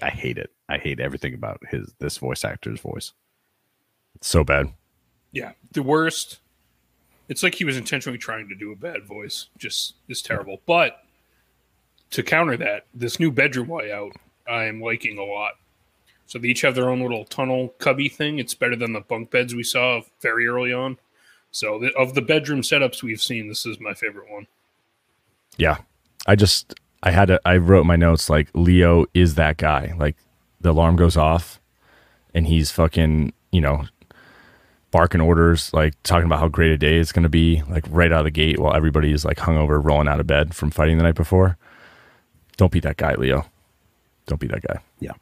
Speaker 3: I hate it. I hate everything about his this voice actor's voice.
Speaker 1: It's so bad.
Speaker 2: Yeah. The worst. It's like he was intentionally trying to do a bad voice. Just is terrible. But to counter that, this new bedroom layout I am liking a lot. So they each have their own little tunnel cubby thing. It's better than the bunk beds we saw very early on. So the, of the bedroom setups we've seen, this is my favorite one.
Speaker 1: Yeah. I just I had to I wrote my notes like Leo is that guy. Like the alarm goes off and he's fucking, you know, barking orders, like talking about how great a day it's gonna be, like right out of the gate while everybody is like hungover, rolling out of bed from fighting the night before. Don't be that guy, Leo. Don't be that guy.
Speaker 3: Yeah,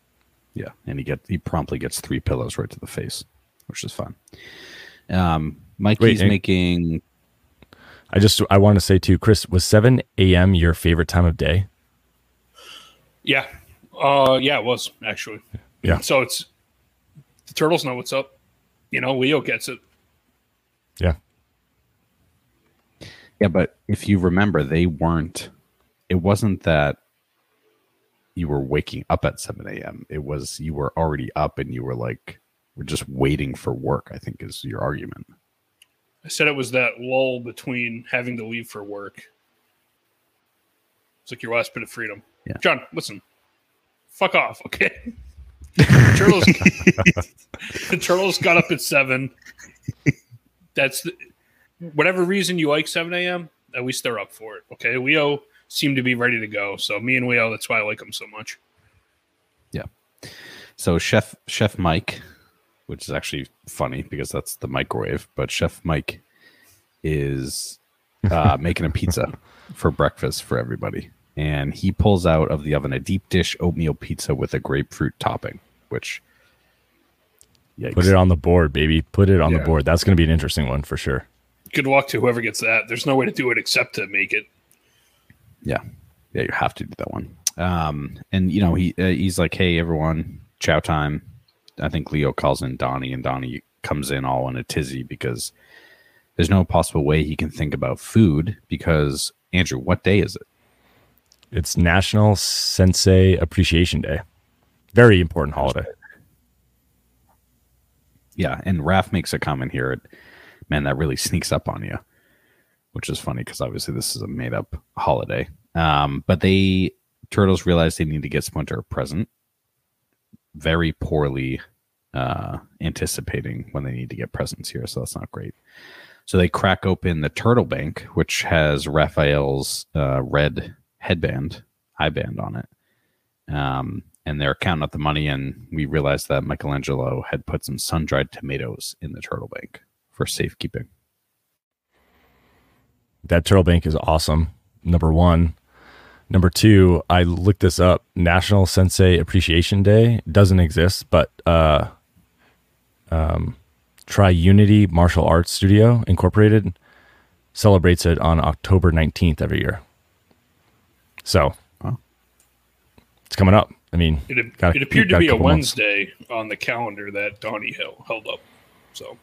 Speaker 3: yeah, and he get he promptly gets three pillows right to the face, which is fun. Um, Mikey's
Speaker 1: Wait,
Speaker 3: making
Speaker 1: I just I want to say too, Chris, was seven AM your favorite time of day?
Speaker 2: Yeah. Uh yeah, it was actually.
Speaker 1: Yeah.
Speaker 2: So it's the turtles know what's up. You know, Leo gets it.
Speaker 1: Yeah.
Speaker 3: yeah, but if you remember, they weren't. It wasn't that you were waking up at seven a.m. It was you were already up and you were like, we're just waiting for work. I think is your argument.
Speaker 2: I said it was that lull between having to leave for work. It's like your last bit of freedom.
Speaker 3: Yeah.
Speaker 2: Jon, listen. Fuck off, okay? the, turtles, the turtles got up at seven. That's the, whatever reason you like 7 a.m., at least they're up for it. Okay. Leo seem to be ready to go. So me and Whale, that's why I like them so much.
Speaker 3: Yeah. So Chef Chef Mike, which is actually funny because that's the microwave, but Chef Mike is uh, making a pizza for breakfast for everybody. And he pulls out of the oven a deep dish oatmeal pizza with a grapefruit topping, which yikes.
Speaker 1: Put it on the board, baby. Put it on
Speaker 2: Yeah.
Speaker 1: the board. That's going to be an interesting one for sure.
Speaker 2: Good luck to whoever gets that. There's no way to do it except to make it.
Speaker 3: Yeah, yeah, you have to do that one. Um, and you know he uh, he's like, "Hey, everyone, chow time." I think Leo calls in Donnie, and Donnie comes in all in a tizzy because there's no possible way he can think about food. Because Andrew, what day is it?
Speaker 1: It's National Sensei Appreciation Day. Very important holiday.
Speaker 3: Yeah, and Raph makes a comment here. Man, that really sneaks up on you, which is funny because obviously this is a made up holiday. Um, but they turtles realize they need to get Splinter a present. Very poorly uh, anticipating when they need to get presents here, so that's not great. So they crack open the turtle bank, which has Raphael's uh, red headband, eye band on it. Um, and they're counting up the money, and we realize that Michelangelo had put some sun dried tomatoes in the turtle bank for safekeeping.
Speaker 1: That turtle bank is awesome. Number one. Number two, I looked this up. National Sensei Appreciation Day doesn't exist, but uh, um, Triunity Martial Arts Studio Incorporated celebrates it on October 19th every year. So
Speaker 3: Wow.
Speaker 1: it's coming up. I mean,
Speaker 2: It,
Speaker 1: Got a-
Speaker 2: it appeared to
Speaker 1: got a
Speaker 2: be a
Speaker 1: couple months.
Speaker 2: Wednesday on the calendar that Donnie Hill held up. So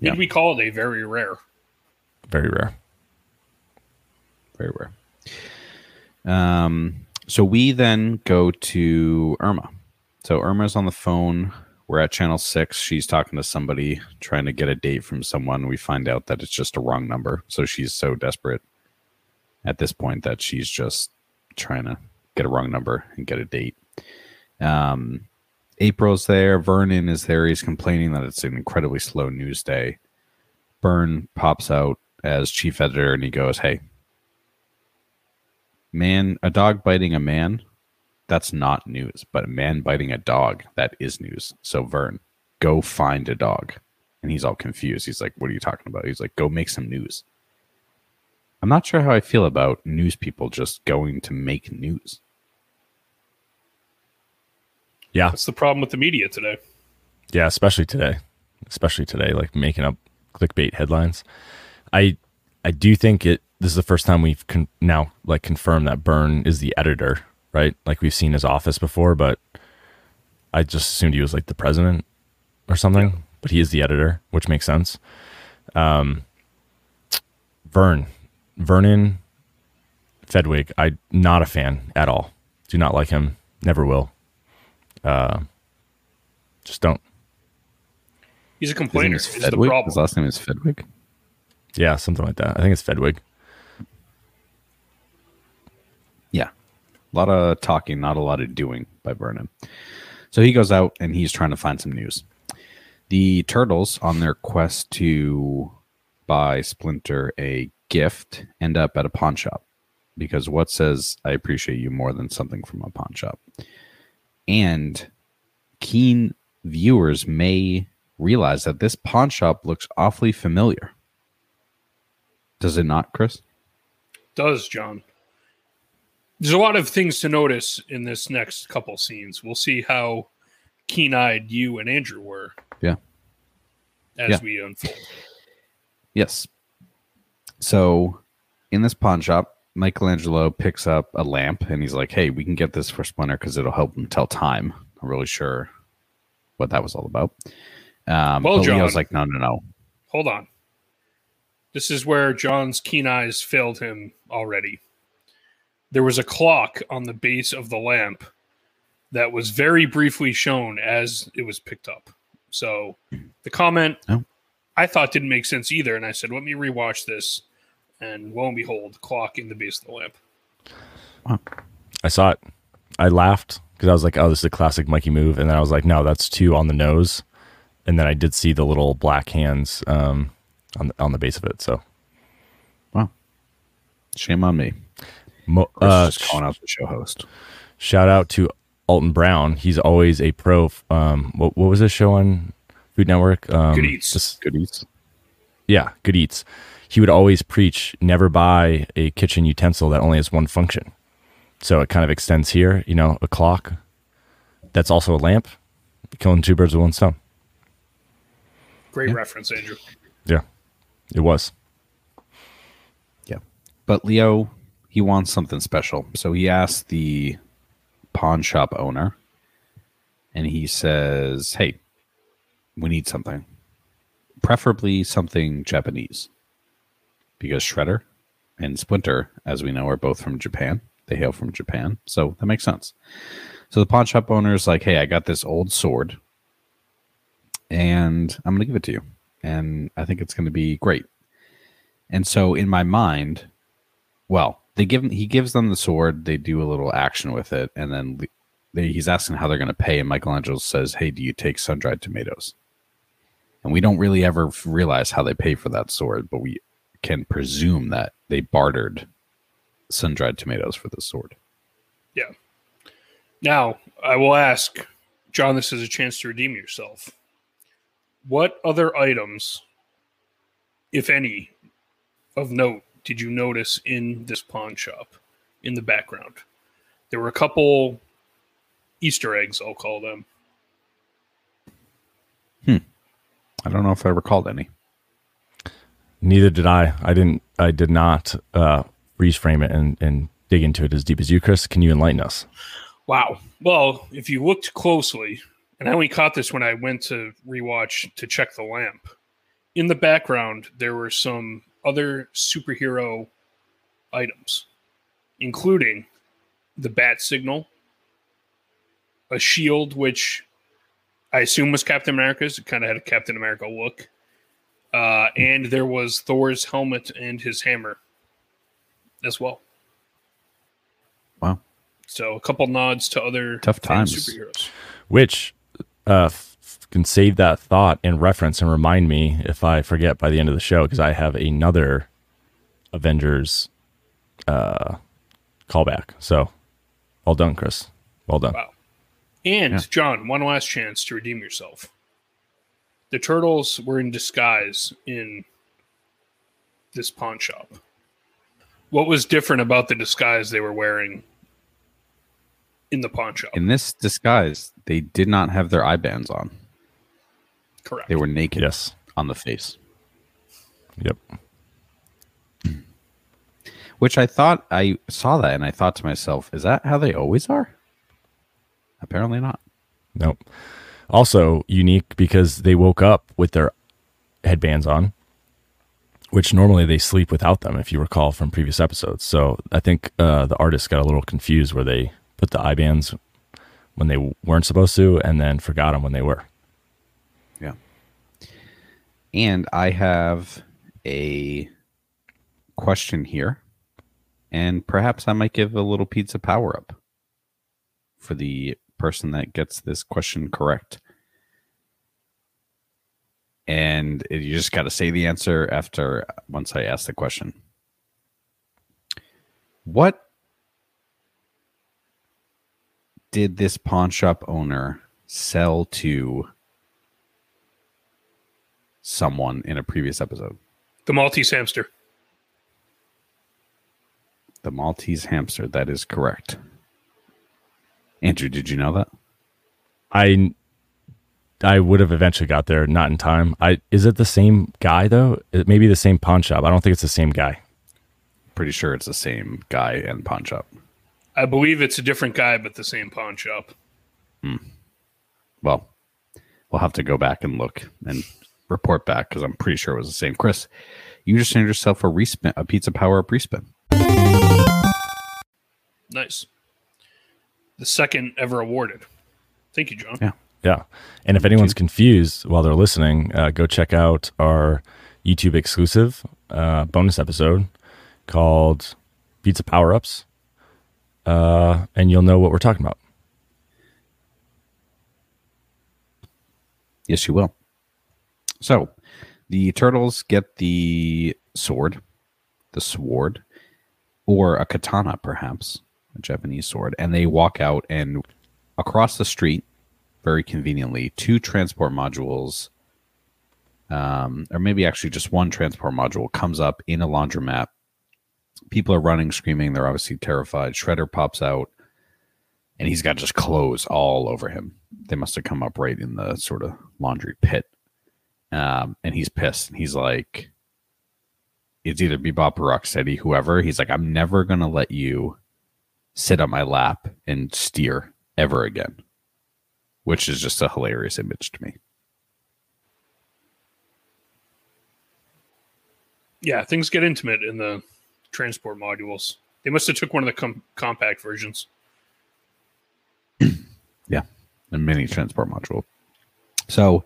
Speaker 3: Yeah.
Speaker 2: we call it a very rare.
Speaker 1: very rare.
Speaker 3: Very rare. Um, so we then go to Irma. So Irma's on the phone. We're at channel six. She's talking to somebody, trying to get a date from someone. We find out that it's just a wrong number. So she's so desperate at this point that she's just trying to get a wrong number and get a date. Um, April's there. Vernon is there. He's complaining that it's an incredibly slow news day. Burne pops out as chief editor and he goes, Hey, man, a dog biting a man, that's not news. But a man biting a dog, that is news. So, Vern, go find a dog. And he's all confused. He's like, What are you talking about? He's like, Go make some news. I'm not sure how I feel about news people just going to make news.
Speaker 1: Yeah.
Speaker 2: That's the problem with the media today.
Speaker 1: Yeah, especially today. Especially today, like making up clickbait headlines. I I do think it this is the first time we've con- now like confirmed that Burne is the editor, right? Like we've seen his office before, but I just assumed he was like the president or something. But he is the editor, which makes sense. Um Vern. Vernon Fedwig, I not a fan at all. Do not like him. Never will. Uh just don't.
Speaker 2: He's a
Speaker 3: His name
Speaker 2: complainer.
Speaker 3: is
Speaker 2: Is
Speaker 3: Fedwig. His last name is Fedwig.
Speaker 1: Yeah, something like that. I think it's Fedwig.
Speaker 3: A lot of talking, not a lot of doing by Vernon. So he goes out and he's trying to find some news. The turtles, on their quest to buy Splinter a gift, end up at a pawn shop because what says I appreciate you more than something from a pawn shop? And keen viewers may realize that this pawn shop looks awfully familiar. Does it not, Chris?
Speaker 2: Does Jon? There's a lot of things to notice in this next couple scenes. We'll see how keen-eyed you and Andrew were.
Speaker 3: Yeah.
Speaker 2: As
Speaker 3: Yeah.
Speaker 2: we unfold.
Speaker 3: Yes. So in this pawn shop, Michelangelo picks up a lamp and he's like, hey, we can get this for Splinter because it'll help him tell time. I'm really sure what that was all about. Um,
Speaker 2: Well,
Speaker 3: but Leo's
Speaker 2: Jon.
Speaker 3: like, no, no, no.
Speaker 2: Hold on. This is where Jon's keen eyes failed him already. There was a clock on the base of the lamp that was very briefly shown as it was picked up. So the comment
Speaker 3: Oh.
Speaker 2: I thought didn't make sense either. And I said, let me rewatch this. And lo and behold, clock in the base of the lamp.
Speaker 1: I saw it. I laughed because I was like, "Oh, this is a classic Mikey move," and then I was like, "No, that's two on the nose." And then I did see the little black hands um, on the, on the base of it. So
Speaker 3: Wow. Shame on me.
Speaker 1: Mo- uh,
Speaker 3: is just calling out the show host.
Speaker 1: shout out to Alton Brown. He's always a pro. f- Um, what, what was this show on Food Network? Um,
Speaker 2: Good Eats.
Speaker 1: this-
Speaker 3: eats.
Speaker 1: yeah, Good Eats. He would always preach never buy a kitchen utensil that only has one function. So it kind of extends here, you know, a clock that's also a lamp, killing two birds with one stone.
Speaker 2: Great reference, Andrew.
Speaker 1: Yeah, it was.
Speaker 3: Yeah. But Leo, he wants something special. So he asked the pawn shop owner and he says, Hey, we need something. Preferably something Japanese. Because Shredder and Splinter, as we know, are both from Japan. They hail from Japan. So that makes sense. So the pawn shop owner is like, Hey, I got this old sword and I'm going to give it to you. And I think it's going to be great. And so in my mind, well, they give him he gives them the sword, they do a little action with it, and then they, he's asking how they're going to pay. And Michelangelo says, "Hey, do you take sun dried tomatoes?" And we don't really ever realize how they pay for that sword, but we can presume that they bartered sun dried tomatoes for the sword.
Speaker 2: Yeah. Now, I will ask Jon, this is a chance to redeem yourself. What other items, if any, of note did you notice in this pawn shop in the background? There were a couple Easter eggs, I'll call them. Hmm.
Speaker 3: I don't know if I recalled any.
Speaker 1: Neither did I. I didn't. I did not uh, freeze frame it and, and dig into it as deep as you, Chris. Can you enlighten us?
Speaker 2: Wow. Well, if you looked closely, and I only caught this when I went to rewatch to check the lamp, in the background there were some other superhero items, including the bat signal, a shield, which I assume was Captain America's. It kind of had a Captain America look. Uh, and there was Thor's helmet and his hammer as well.
Speaker 3: Wow.
Speaker 2: So a couple nods to other
Speaker 3: Tough times.
Speaker 2: superheroes.
Speaker 1: Which uh, can save that thought and reference and remind me if I forget by the end of the show because I have another Avengers uh, callback. So, well done, Chris. Well done.
Speaker 2: Wow. And
Speaker 3: Yeah.
Speaker 2: Jon, one last chance to redeem yourself. The turtles were in disguise in this pawn shop. What was different about the disguise they were wearing in the pawn shop?
Speaker 3: In this disguise, they did not have their eye bands on.
Speaker 2: Correct.
Speaker 3: They were naked
Speaker 1: Yes.
Speaker 3: on the face.
Speaker 1: Yep.
Speaker 3: Which I thought I saw that and I thought to myself, is that how they always are? Apparently not.
Speaker 1: Nope. Also unique because they woke up with their headbands on, which normally they sleep without them, if you recall from previous episodes. So I think uh, the artist got a little confused where they put the eye bands when they weren't supposed to and then forgot them when they were.
Speaker 3: And I have a question here. And perhaps I might give a little pizza power up for the person that gets this question correct. And you just got to say the answer after once I ask the question. What did this pawn shop owner sell to someone in a previous episode.
Speaker 2: the Maltese hamster.
Speaker 3: The Maltese hamster. That is correct. Andrew, did you know that?
Speaker 1: I I would have eventually got there, not in time. I is it the same guy though? It may be the same pawn shop. I don't think it's the same guy.
Speaker 3: Pretty sure it's the same guy and pawn shop.
Speaker 2: I believe it's a different guy, but the same pawn shop. Hmm.
Speaker 3: Well, we'll have to go back and look and report back because I'm pretty sure it was the same. Chris, you just earned yourself a respin, a pizza power up respin.
Speaker 2: Nice. The second ever awarded. Thank you, Jon.
Speaker 3: Yeah.
Speaker 1: Yeah. And if anyone's confused while they're listening, uh, go check out our YouTube exclusive uh, bonus episode called Pizza Power Ups. Uh, and you'll know what we're talking about.
Speaker 3: Yes, you will. So, the turtles get the sword, the sword, or a katana, perhaps a Japanese sword, and they walk out and across the street, very conveniently, two transport modules, um, or maybe actually just one transport module comes up in a laundromat. People are running, screaming. They're obviously terrified. Shredder pops out, and he's got just clothes all over him. They must have come up right in the sort of laundry pit. Um, and he's pissed. And he's like, it's either Bebop or Rocksteady, whoever. He's like, I'm never gonna let you sit on my lap and steer ever again, which is just a hilarious image to me.
Speaker 2: Yeah, things get intimate in the transport modules. They must have took one of the com- compact versions.
Speaker 3: yeah, a mini transport module. So,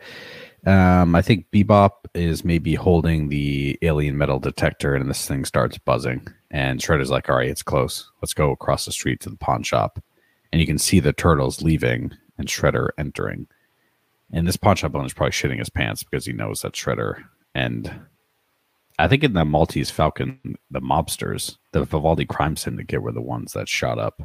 Speaker 3: um, I think Bebop is maybe holding the alien metal detector, and this thing starts buzzing. And Shredder's like, "All right, it's close. Let's go across the street to the pawn shop." And you can see the turtles leaving and Shredder entering. And this pawn shop owner is probably shitting his pants because he knows that Shredder and I think in the Maltese Falcon, the mobsters, the Vivaldi crime syndicate were the ones that shot up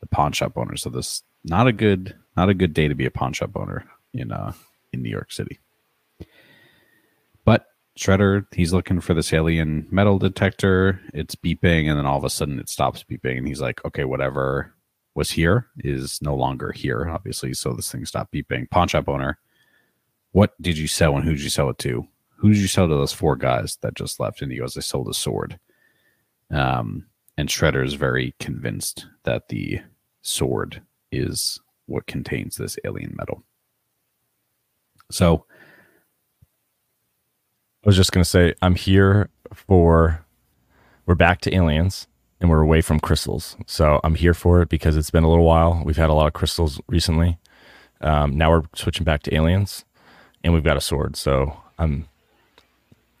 Speaker 3: the pawn shop owner. So this not a good not a good day to be a pawn shop owner in uh in New York City. But Shredder, he's looking for this alien metal detector. It's beeping, and then all of a sudden it stops beeping, and he's like, "Okay, whatever was here is no longer here, obviously." So this thing stopped beeping. Pawn shop owner, what did you sell, and who did you sell it to? who did you sell to those four guys that just left? And he goes, I sold a sword. Um, and Shredder is very convinced that the sword is what contains this alien metal. So
Speaker 1: I was just going to say, I'm here for, we're back to aliens and we're away from crystals. So I'm here for it because it's been a little while. We've had a lot of crystals recently. Um, now we're switching back to aliens and we've got a sword. So I'm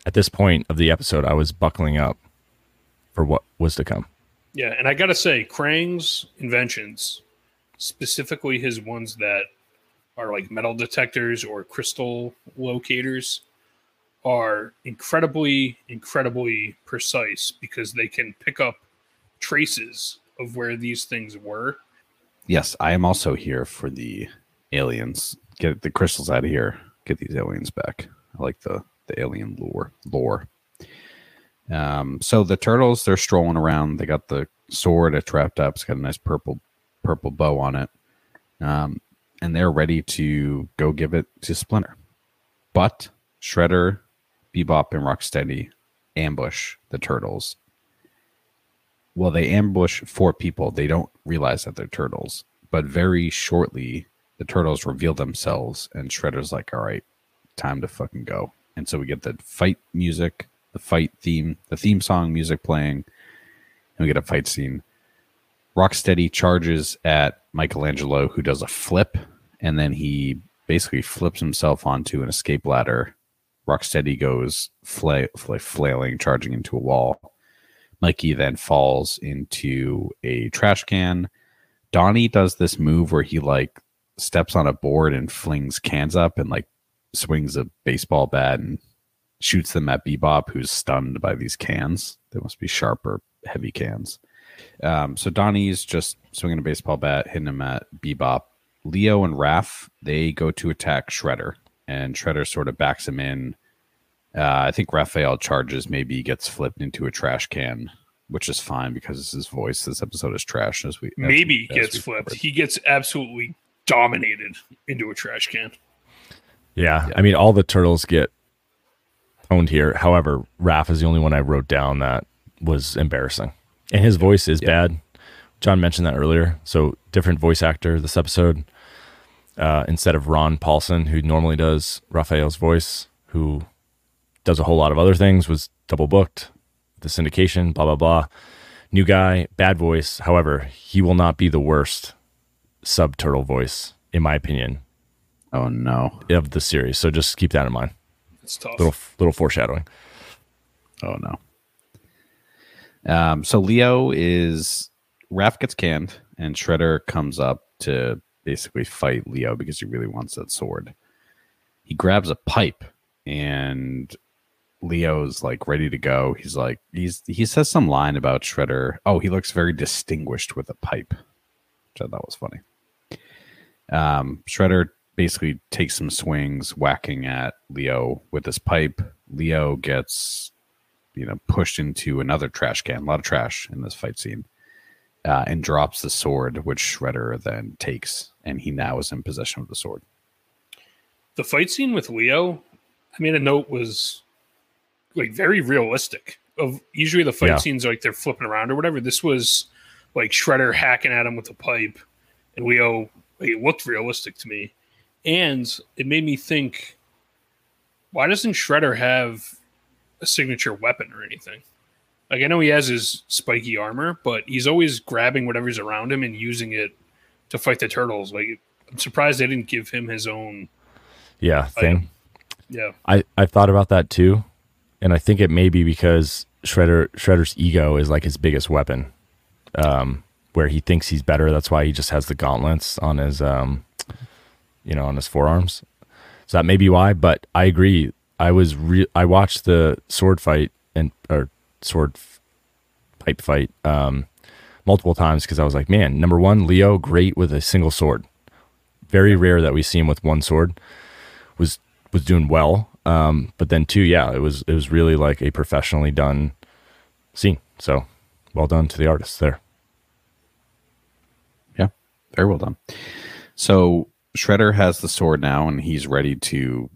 Speaker 1: at this point of the episode, I was buckling up for what was to come.
Speaker 2: Yeah, and I got to say, Krang's inventions, specifically his ones that are like metal detectors or crystal locators, are incredibly, incredibly precise because they can pick up traces of where these things were.
Speaker 3: Yes, I am also here for the aliens. Get the crystals out of here. Get these aliens back. I like the the alien lore lore. Um, so the turtles they're strolling around. They got the sword it wrapped up. It's got a nice purple purple bow on it, um, and they're ready to go give it to Splinter. But Shredder, Bebop, and Rocksteady ambush the turtles. Well, they ambush four people. They don't realize that they're turtles, but very shortly the turtles reveal themselves, and Shredder's like, "All right, time to fucking go." and so we get the fight music, the fight theme, the theme song music playing, and we get a fight scene. Rocksteady charges at Michelangelo, who does a flip, and then he basically flips himself onto an escape ladder. Rocksteady goes fla- fla- flailing, charging into a wall. Mikey then falls into a trash can. Donnie does this move where he like steps on a board and flings cans up and like swings a baseball bat and shoots them at Bebop, who's stunned by these cans. They must be sharper, heavy cans. Um, so Donnie's just swinging a baseball bat, hitting him at Bebop. Leo and Raph, they go to attack Shredder, and Shredder sort of backs him in. Uh, I think Raphael charges, maybe gets flipped into a trash can, which is fine because his voice. This episode is trash. As we as
Speaker 2: maybe as gets flipped. Covered. He gets absolutely dominated into a trash can.
Speaker 1: Yeah, yeah. I mean, all the turtles get owned here. However, Raph is the only one I wrote down that was embarrassing, and his voice is yeah. bad. Jon mentioned that earlier. So different voice actor this episode. Uh, instead of Rob Paulsen, who normally does Raphael's voice, who does a whole lot of other things, was double booked, the syndication, blah blah blah. New guy, bad voice. However, he will not be the worst sub turtle voice, in my opinion.
Speaker 3: Oh no.
Speaker 1: Of the series. So just keep that in mind.
Speaker 2: It's tough.
Speaker 1: Little little foreshadowing.
Speaker 3: Oh no. Um, so Leo is Raph gets canned and Shredder comes up to basically fight Leo because he really wants that sword. He grabs a pipe and Leo's like ready to go. He's like he's he says some line about Shredder. Oh, he looks very distinguished with a pipe, which I thought was funny. Um, Shredder basically takes some swings, whacking at Leo with his pipe. Leo gets, you know, pushed into another trash can. A lot of trash in this fight scene, uh, and drops the sword, which Shredder then takes, and he now is in possession of the sword.
Speaker 2: The fight scene with Leo, I made a note was like very realistic. Of usually the fight
Speaker 1: Yeah.
Speaker 2: scenes like they're flipping around or whatever. This was like Shredder hacking at him with a pipe, and Leo. Like, it looked realistic to me, and it made me think: Why doesn't Shredder have a signature weapon or anything? Like I know he has his spiky armor, but he's always grabbing whatever's around him and using it to fight the turtles. Like I'm surprised they didn't give him his own.
Speaker 1: Yeah, thing.
Speaker 2: Yeah,
Speaker 1: I I thought about that too, and I think it may be because Shredder Shredder's ego is like his biggest weapon, um, where he thinks he's better. That's why he just has the gauntlets on his, um, you know, on his forearms. So that may be why. But I agree. I was re- I watched the sword fight and or sword pipe fight um, multiple times because I was like, man, number one, Leo great with a single sword. Very rare that we see him with one sword. Was was doing well. Um, but then two, yeah, it was it was really like a professionally done scene. So well done to the artists there.
Speaker 3: Yeah, very well done. So Shredder has the sword now, and he's ready to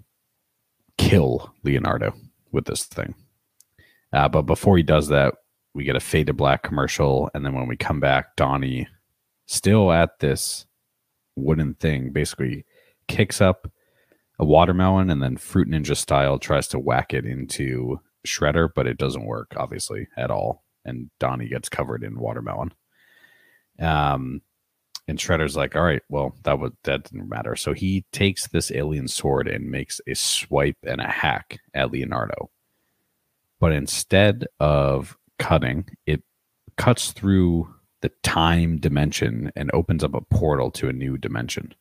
Speaker 3: kill Leonardo with this thing. Uh, but before he does that, we get a fade to black commercial, and then when we come back, Donnie, still at this wooden thing, basically kicks up a watermelon, and then Fruit Ninja style tries to whack it into Shredder, but it doesn't work, obviously, at all. And Donnie gets covered in watermelon. Um, and Shredder's like, all right, well, that would that didn't matter. So he takes this alien sword and makes a swipe and a hack at Leonardo. But instead of cutting, it cuts through the time dimension and opens up a portal to a new dimension.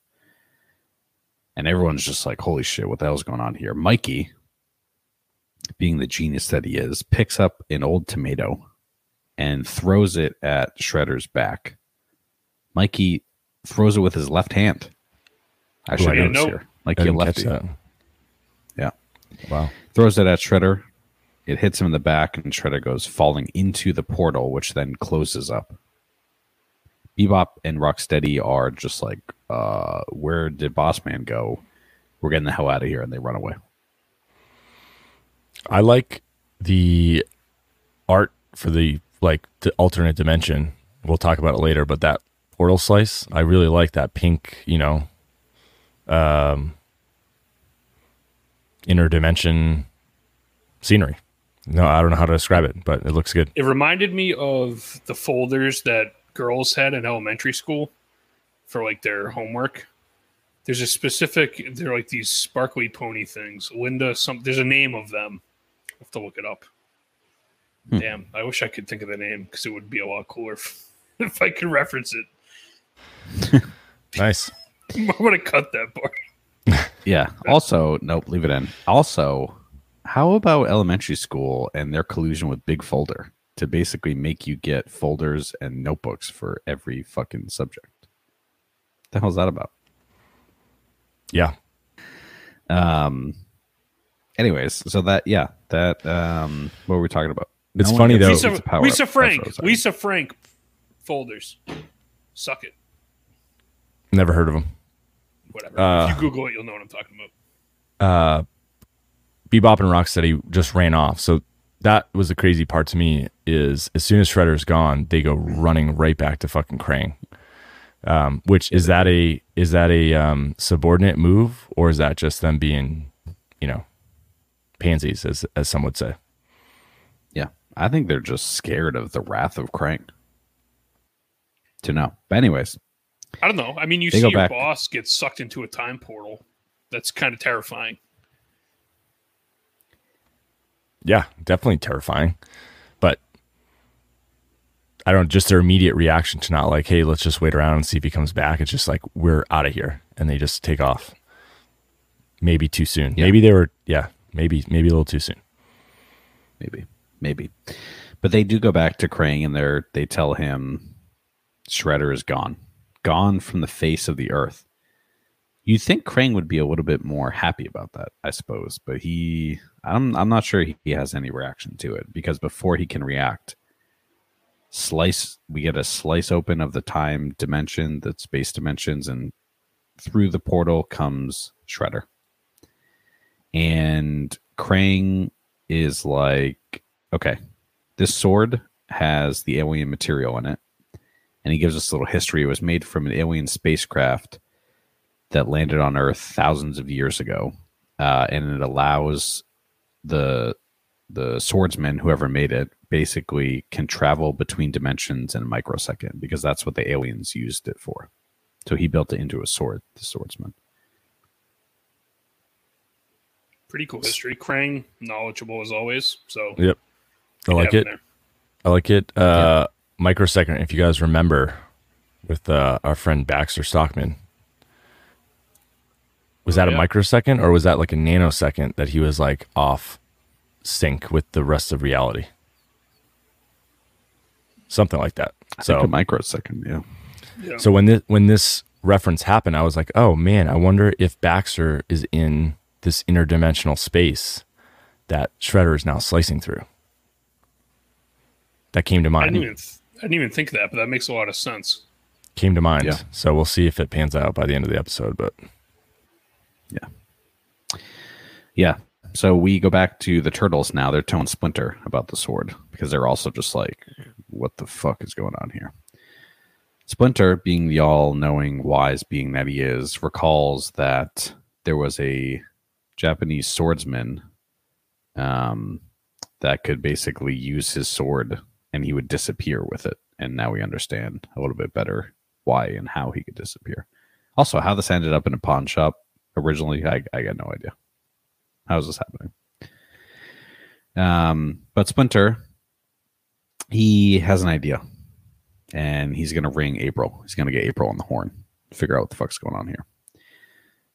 Speaker 3: And everyone's just like, holy shit, what the hell's going on here? Mikey, being the genius that he is, picks up an old tomato and throws it at Shredder's back. Mikey throws it with his left hand. I should
Speaker 2: I didn't
Speaker 3: notice
Speaker 2: know.
Speaker 3: here. Like he left it. Yeah.
Speaker 1: Wow.
Speaker 3: Throws it at Shredder. It hits him in the back, and Shredder goes falling into the portal, which then closes up. Bebop and Rocksteady are just like, uh, where did Boss Man go? We're getting the hell out of here, and they run away.
Speaker 1: I like the art for the like the alternate dimension. We'll talk about it later, but that portal slice, I really like that pink, you know, um interdimension scenery. No, I don't know how to describe it, but it looks good.
Speaker 2: it reminded me of the folders that girls had in elementary school for like their homework. There's a specific. They're like these sparkly pony things. Linda, some. There's a name of them. I have to look it up.
Speaker 3: Hmm.
Speaker 2: Damn, I wish I could think of the name because it would be a lot cooler if, if I could reference it.
Speaker 1: Nice.
Speaker 2: I'm gonna cut that part.
Speaker 3: Yeah. Also, nope, leave it in. Also, how about elementary school and their collusion with Big Folder to basically make you get folders and notebooks for every fucking subject? the hell's that about?
Speaker 1: Yeah.
Speaker 3: Um. Anyways, so that yeah, that um, what were we talking about?
Speaker 1: It's
Speaker 3: one
Speaker 1: funny,
Speaker 3: gets-
Speaker 1: though.
Speaker 2: Lisa, Lisa Frank.
Speaker 3: what I was saying.
Speaker 2: Lisa Frank folders. Suck it.
Speaker 1: Never heard of them.
Speaker 2: Whatever.
Speaker 1: Uh,
Speaker 2: if you Google it, you'll know what I'm talking about.
Speaker 1: uh, Bebop and Rocksteady just ran off. So that was the crazy part to me is as soon as Shredder's gone, they go running right back to fucking Krang. Um, which is that a is that a um, subordinate move or is that just them being, you know, pansies as as some would say?
Speaker 3: Yeah, I think they're just scared of the wrath of Krang. To know, but anyways,
Speaker 2: I don't know. I mean, you
Speaker 3: They
Speaker 2: see your
Speaker 3: back-
Speaker 2: boss get sucked into a time portal. That's kind of terrifying.
Speaker 1: Yeah, definitely terrifying. But I don't just their immediate reaction to not like, hey, let's just wait around and see if he comes back. It's just like we're out of here, and they just take off. Maybe too soon.
Speaker 3: Yeah.
Speaker 1: Maybe they were, yeah, maybe maybe a little too soon.
Speaker 3: maybe, maybe. But they do go back to Krang, and they're they tell him Shredder is gone, gone from the face of the earth. You'd think Krang would be a little bit more happy about that, I suppose, but he, I'm, I'm not sure he has any reaction to it because before he can react, slice, we get a slice open of the time dimension, the space dimensions, and through the portal comes Shredder. And Krang is like, okay, this sword has the alien material in it. And he gives us a little history. It was made from an alien spacecraft that landed on Earth thousands of years ago. Uh, and it allows the the swordsman, whoever made it, basically can travel between dimensions in a microsecond because that's what the aliens used it for. So he built it into a sword, the swordsman.
Speaker 2: Pretty cool history. Krang, knowledgeable as always. So
Speaker 1: Yep. I like it. I like it. Uh, Microsecond, if you guys remember, with uh, our friend Baxter Stockman, was
Speaker 2: Oh,
Speaker 1: that a microsecond or was that like a nanosecond that he was like off sync with the rest of reality? Something like that.
Speaker 3: I
Speaker 1: So
Speaker 3: think a microsecond, yeah.
Speaker 2: Yeah.
Speaker 1: So when this when this reference happened, I was like, "Oh man, I wonder if Baxter is in this interdimensional space that Shredder is now slicing through." That came to
Speaker 2: I
Speaker 1: mind.
Speaker 2: didn't even th- I didn't even think of that, but that makes a lot of sense.
Speaker 1: Came to mind.
Speaker 3: Yeah.
Speaker 1: So we'll see if it pans out by the end of the episode. But
Speaker 3: Yeah. Yeah. So we go back to the turtles now. They're telling Splinter about the sword because they're also just like, what the fuck is going on here? Splinter, being the all knowing, wise being that he is, recalls that there was a Japanese swordsman um, that could basically use his sword and he would disappear with it. And now we understand a little bit better why and how he could disappear. Also, how this ended up in a pawn shop originally, I, I got no idea. How is this happening? Um, but Splinter, he has an idea, and he's going to ring April. He's going to get April on the horn, figure out what the fuck's going on here.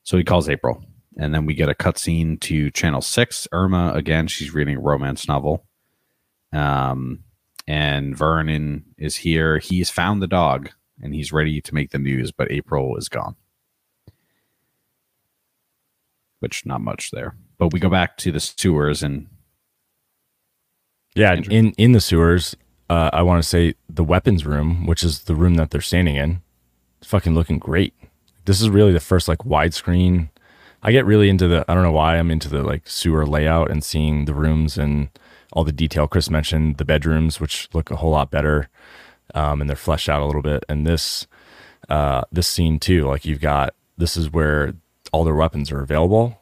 Speaker 3: So he calls April, and then we get a cutscene to Channel Six. Irma again, she's reading a romance novel. Um, and Vernon is here. He's found the dog, and he's ready to make the news. But April is gone which not much there. But we go back to the sewers and
Speaker 1: yeah,
Speaker 3: Andrew.
Speaker 1: in in the sewers, uh, I want to say the weapons room, which is the room that they're standing in, it's fucking looking great. This is really the first like widescreen. I get really into the. I don't know why I'm into the like sewer layout and seeing the rooms and all the detail. Chris mentioned the bedrooms, which look a whole lot better, um, and they're fleshed out a little bit. And this uh, this scene too, like you've got this is where all their weapons are available,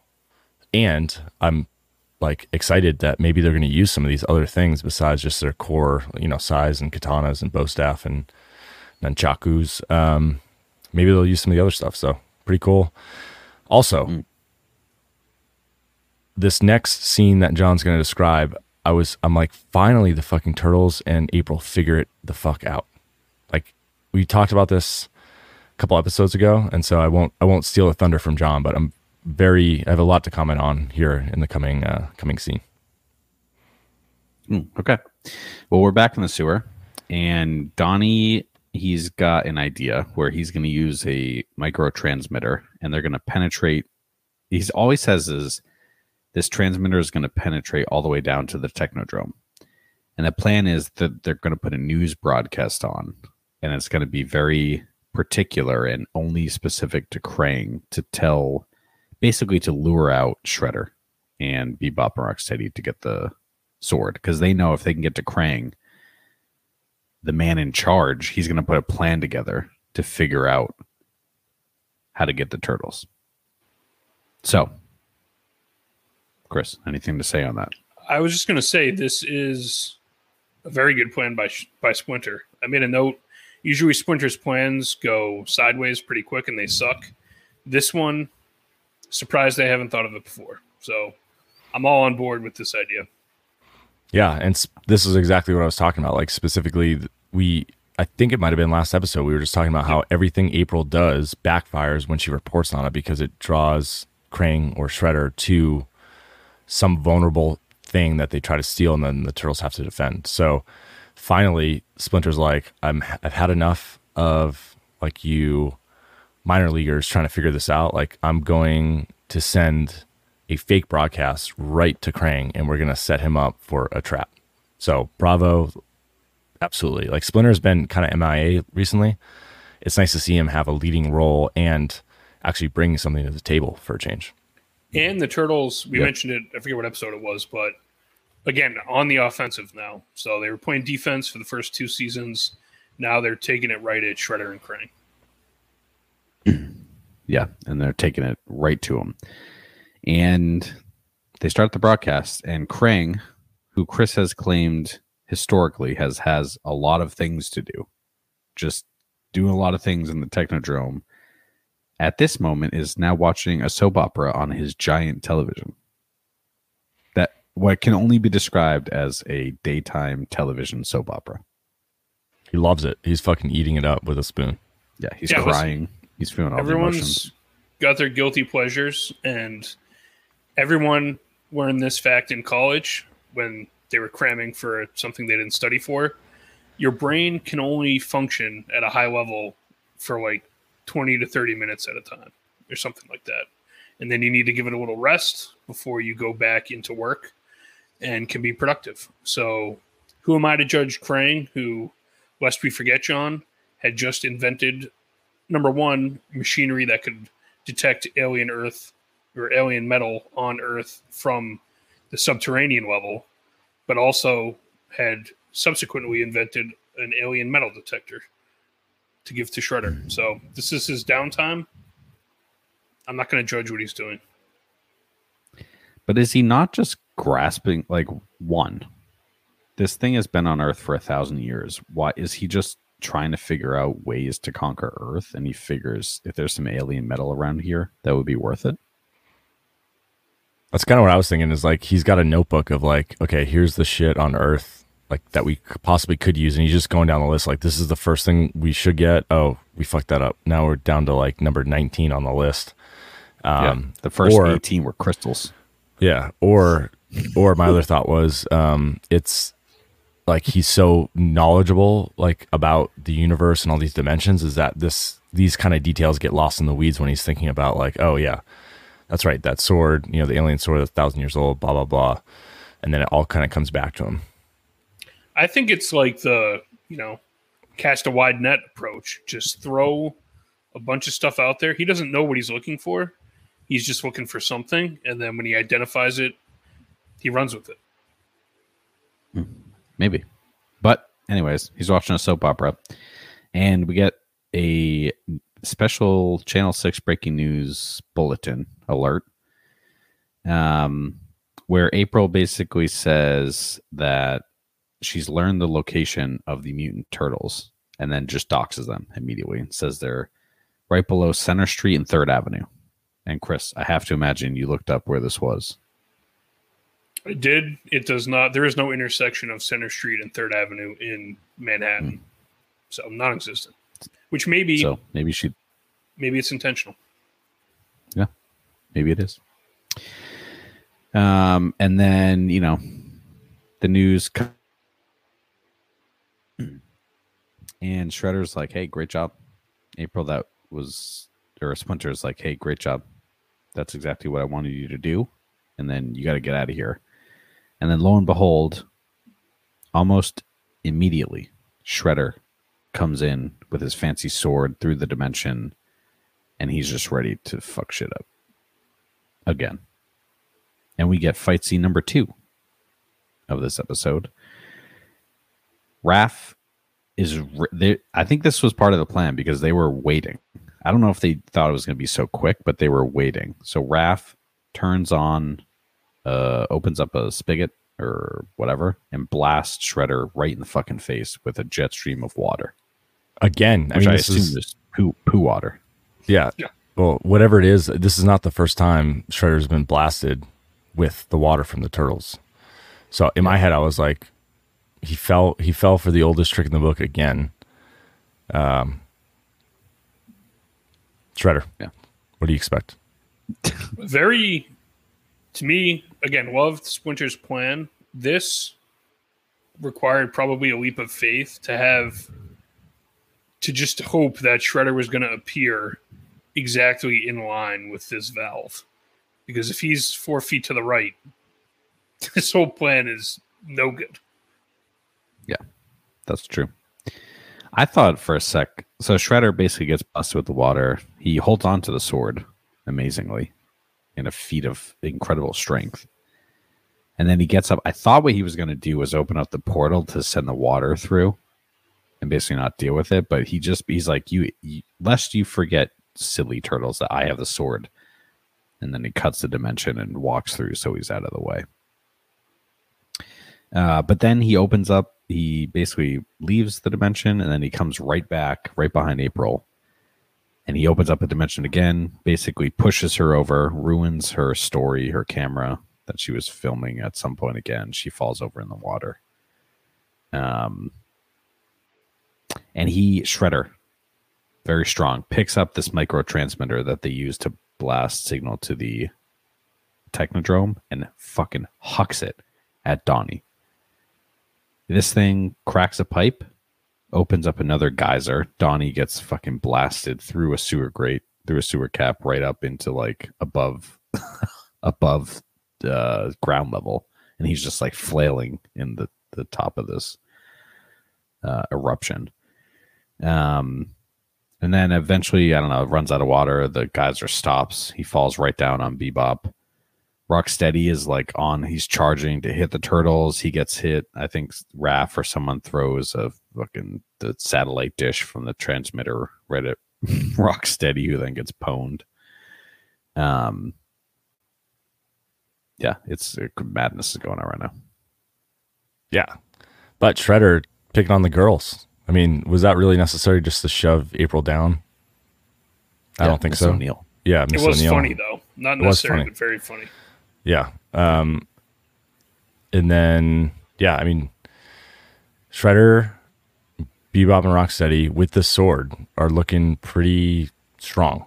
Speaker 1: and I'm like excited that maybe they're going to use some of these other things besides just their core, you know, sais and katanas and bo staff and nunchakus. Um, maybe they'll use some of the other stuff. So pretty cool. Also, this next scene that Jon's going to describe, I was, I'm like, finally the fucking turtles and April figure it the fuck out. Like we talked about this couple episodes ago, and so I won't, I won't steal the thunder from Jon, but I'm very, I have a lot to comment on here in the coming, uh, coming scene.
Speaker 3: Mm, okay. Well, we're back in the sewer, and Donnie he's got an idea where he's going to use a micro transmitter, and they're going to penetrate. He's always says is this transmitter is going to penetrate all the way down to the technodrome, and the plan is that they're going to put a news broadcast on, and it's going to be very particular and only specific to Krang to tell, basically to lure out Shredder and Bebop and Rocksteady to get the sword because they know if they can get to Krang, the man in charge, he's going to put a plan together to figure out how to get the turtles. So, Chris, anything to say on that?
Speaker 2: I was just going to say this is a very good plan by by Splinter. I made a note. Usually, Splinter's plans go sideways pretty quick and they suck. This one, surprised they haven't thought of it before. So, I'm all on board with this idea.
Speaker 1: Yeah, and s- this is exactly what I was talking about. Like specifically, we I think it might have been last episode we were just talking about how everything April does backfires when she reports on it because it draws Krang or Shredder to some vulnerable thing that they try to steal, and then the turtles have to defend. So finally, Splinter's like, I'm I've had enough of like you minor leaguers trying to figure this out. Like I'm going to send a fake broadcast right to Krang, and we're gonna set him up for a trap. So bravo, absolutely. Like Splinter's been kind of MIA recently. It's nice to see him have a leading role and actually bring something to the table for a change.
Speaker 2: And the Turtles, we
Speaker 1: Yep.
Speaker 2: mentioned it. I forget what episode it was, but again, on the offensive now. So they were playing defense for the first two seasons. Now they're taking it right at Shredder and Krang.
Speaker 3: Yeah, and they're taking it right to him. And they start the broadcast, and Krang, who Chris has claimed historically has has a lot of things to do, just doing a lot of things in the Technodrome. At this moment, is now watching a soap opera on his giant television. That what can only be described as a daytime television soap opera.
Speaker 1: He loves it. He's fucking eating it up with a spoon.
Speaker 3: Yeah, he's
Speaker 2: Yeah, listen,
Speaker 3: crying. he's feeling all the emotions.
Speaker 2: got their guilty pleasures, and everyone learned this fact in college when they were cramming for something they didn't study for. Your brain can only function at a high level for like 20 to 30 minutes at a time, or something like that. And then you need to give it a little rest before you go back into work and can be productive. So, who am I to judge Krang, who, lest we forget, Jon, had just invented number one, machinery that could detect alien Earth or alien metal on Earth from the subterranean level, but also had subsequently invented an alien metal detector to give to Shredder. So this is his downtime. I'm not going to judge what he's doing.
Speaker 3: But is he not just grasping like one? This thing has been on Earth for a thousand years. Why is he just trying to figure out ways to conquer Earth? And he figures if there's some alien metal around here, that would be worth it.
Speaker 1: That's kind of what I was thinking. Is like he's got a notebook of like, okay, here's the shit on Earth like that we possibly could use, and he's just going down the list. Like this is the first thing we should get. Oh, we fucked that up. Now we're down to like number 19 on the list. Um,
Speaker 3: the first
Speaker 1: or-
Speaker 3: 18 were crystals.
Speaker 1: Yeah, or or my other thought was um it's like he's so knowledgeable like about the universe and all these dimensions is that this these kind of details get lost in the weeds when he's thinking about like oh yeah that's right that sword you know the alien sword that's a thousand years old blah blah blah and then it all kind of comes back to him
Speaker 2: I think it's like the, you know, cast a wide net approach. Just throw a bunch of stuff out there. He doesn't know what he's looking for. He's just looking for something. And then when he identifies it, he runs with it.
Speaker 3: Maybe. But, anyways, he's watching a soap opera. And we get a special Channel 6 breaking news bulletin alert um, where April basically says that she's learned the location of the mutant turtles and then just doxes them immediately and says they're right below Center Street and Third Avenue. And Chris, I have to imagine you looked up where this was.
Speaker 2: I did. It does not. There is no intersection of Center Street and Third Avenue in Manhattan, so non-existent. Which maybe
Speaker 3: So maybe she
Speaker 2: maybe it's intentional.
Speaker 3: Yeah, maybe it is. Um, and then you know, the news, co- and Shredder's like, "Hey, great job, April. That was." Or Splinter's like, "Hey, great job. That's exactly what I wanted you to do." And then you got to get out of here. And then lo and behold, almost immediately, Shredder comes in with his fancy sword through the dimension, and he's just ready to fuck shit up again. And we get fight scene number two of this episode. Raph is. re- They, I think this was part of the plan because they were waiting. I don't know if they thought it was going to be so quick, but they were waiting. So Raph turns on, uh, opens up a spigot or whatever, and blasts Shredder right in the fucking face with a jet stream of water,
Speaker 1: again i
Speaker 3: which
Speaker 1: mean
Speaker 3: I,
Speaker 1: this
Speaker 3: assume
Speaker 1: is
Speaker 3: is poo poo water.
Speaker 1: Yeah.
Speaker 2: Yeah.
Speaker 1: Well, whatever it is, this is not the first time Shredder's been blasted with the water from the turtles. So in my head, I was like, he fell. He fell for the oldest trick in the book again. Um, Shredder.
Speaker 3: Yeah.
Speaker 1: What do you expect?
Speaker 2: very to me again, loved Splinter's plan. This required probably a leap of faith to have to just hope that Shredder was going to appear exactly in line with this valve. Because if he's four feet to the right, this whole plan is no good.
Speaker 3: Yeah, that's true. I thought for a sec. So Shredder basically gets busted with the water. He holds on to the sword amazingly in a feat of incredible strength. And then he gets up. I thought what he was going to do was open up the portal to send the water through and basically not deal with it. But he just, he's like, you, you lest you forget, silly turtles, that I have the sword. And then he cuts the dimension and walks through so he's out of the way. Uh, but then he opens up, he basically leaves the dimension and then he comes right back, right behind April. And he opens up a dimension again, basically pushes her over, ruins her story, her camera that she was filming at some point again. She falls over in the water. Um, and he, Shredder, very strong, picks up this micro transmitter that they use to blast signal to the Technodrome and fucking hucks it at Donnie. This thing cracks a pipe, opens up another geyser. Donnie gets fucking blasted through a sewer grate, through a sewer cap, right up into like above, above uh, ground level, and he's just like flailing in the the top of this uh, eruption. Um, and then eventually, I don't know, runs out of water. The geyser stops. He falls right down on Bebop. Rocksteady is like on. He's charging to hit the turtles. He gets hit. I think Raph or someone throws a fucking the satellite dish from the transmitter right at Rocksteady, who then gets pwned. Um, yeah, it's uh, madness is going on right now.
Speaker 1: Yeah, but Shredder picking on the girls. I mean, was that really necessary just to shove April down? I
Speaker 3: Yeah,
Speaker 1: don't think
Speaker 3: Miss
Speaker 1: so.
Speaker 3: O'Neil.
Speaker 1: Yeah,
Speaker 2: It
Speaker 1: Miss
Speaker 2: was
Speaker 1: O'Neil.
Speaker 2: funny though, not
Speaker 1: It
Speaker 2: necessarily, but very funny.
Speaker 1: Yeah. Um, and then, yeah, I mean, Shredder, Bebop, and Rocksteady with the sword are looking pretty strong.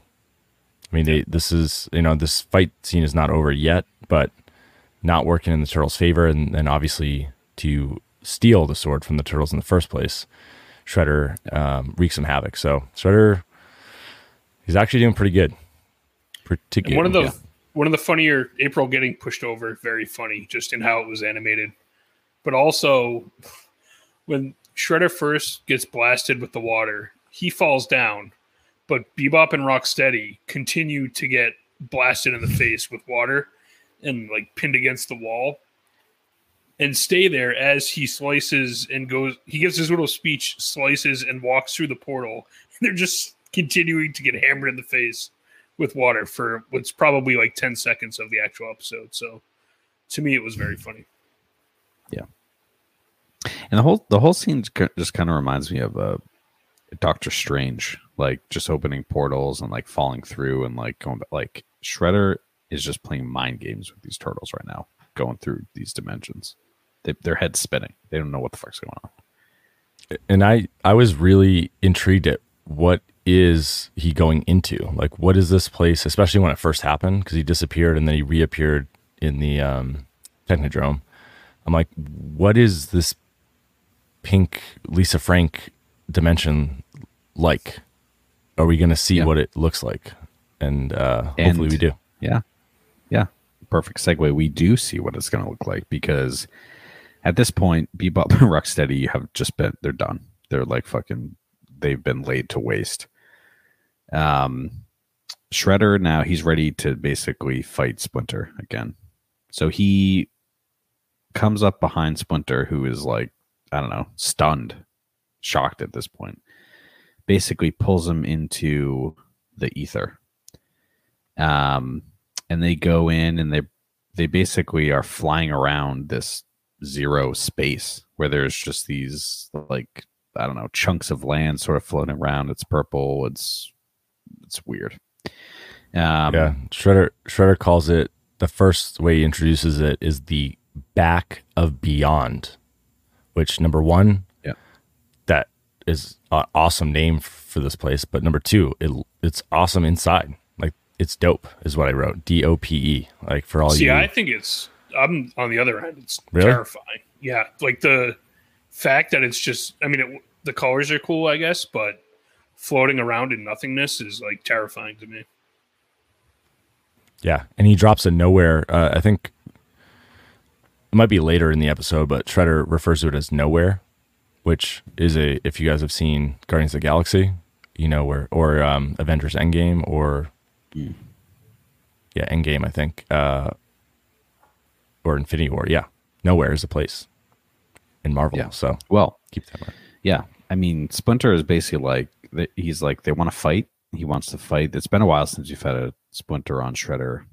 Speaker 1: I mean, they, this is, you know, this fight scene is not over yet, but not working in the turtles' favor. And then obviously to steal the sword from the turtles in the first place, Shredder um, wreaks some havoc. So Shredder, he's actually doing pretty good. Pretty good.
Speaker 2: One of the
Speaker 1: yeah.
Speaker 2: One of the funnier April getting pushed over, very funny, just in how it was animated. But also when Shredder first gets blasted with the water, he falls down, but Bebop and Rocksteady continue to get blasted in the face with water and like pinned against the wall and stay there as he slices and goes he gives his little speech slices and walks through the portal they're just continuing to get hammered in the face with water for what's probably like 10 seconds of the actual episode so to me it was very funny Yeah.
Speaker 3: And the whole the whole scene just kind of reminds me of uh, Doctor Strange, like just opening portals and like falling through and like going back. Like Shredder is just playing mind games with these turtles right now, going through these dimensions. They, their heads spinning. They don't know what the fuck's going on.
Speaker 1: and I I was really intrigued at what is he going into? Like, what is this place? Especially when it first happened, because he disappeared and then he reappeared in the um, Technodrome. I'm like, what is this pink Lisa Frank dimension like? Are we going to see
Speaker 3: Yeah.
Speaker 1: what it looks like? And uh,
Speaker 3: And-
Speaker 1: hopefully we do.
Speaker 3: Yeah. Yeah. Perfect segue. We do see what it's going to look like because at this point, Bebop and Rocksteady have just been, they're done. They're like fucking, they've been laid to waste. Um, Shredder now he's ready to basically fight Splinter again. So he comes up behind Splinter, who is like, I don't know, stunned, shocked at this point. Basically pulls him into the ether. Um, and they go in and they they basically are flying around this zero space where there's just these like I don't know chunks of land sort of floating around. It's purple. It's it's weird. Um,
Speaker 1: yeah, Shredder Shredder calls it the first way he introduces it is the back of beyond, which number one,
Speaker 3: Yeah.
Speaker 1: that is an awesome name for this place. But number two, it it's awesome inside. Like it's dope, is what I wrote. D O P E. Like for all
Speaker 2: see
Speaker 1: you, See,
Speaker 2: i think it's I'm on the other end. It's
Speaker 1: Really?
Speaker 2: terrifying. Yeah, like the fact that it's just. I mean, it, the colors are cool, I guess, but floating around in nothingness is like terrifying to me.
Speaker 1: Yeah, and he drops a nowhere. Uh, I think it might be later in the episode, but Shredder refers to it as nowhere, which is a if you guys have seen Guardians of the Galaxy, you know where or um, Avengers Endgame or yeah Endgame I think uh, or Infinity War. Yeah, nowhere is a place in Marvel.
Speaker 3: Yeah.
Speaker 1: So
Speaker 3: Well,
Speaker 1: keep that in mind.
Speaker 3: Yeah, I mean, Splinter is basically like he's like they want to fight. He wants to fight. It's been a while since you've had a Splinter on Shredder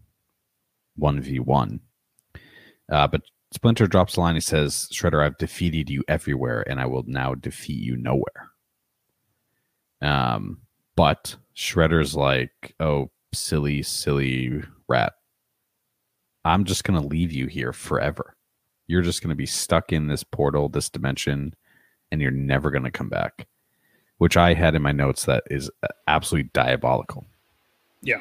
Speaker 3: one v one. Uh, but Splinter drops a line. He says, "Shredder, I've defeated you everywhere, and I will now defeat you nowhere." Um, but Shredder's like, "Oh, silly, silly rat. I'm just gonna leave you here forever. You're just gonna be stuck in this portal, this dimension." and you're never going to come back. Which I had in my notes that is absolutely diabolical.
Speaker 2: Yeah,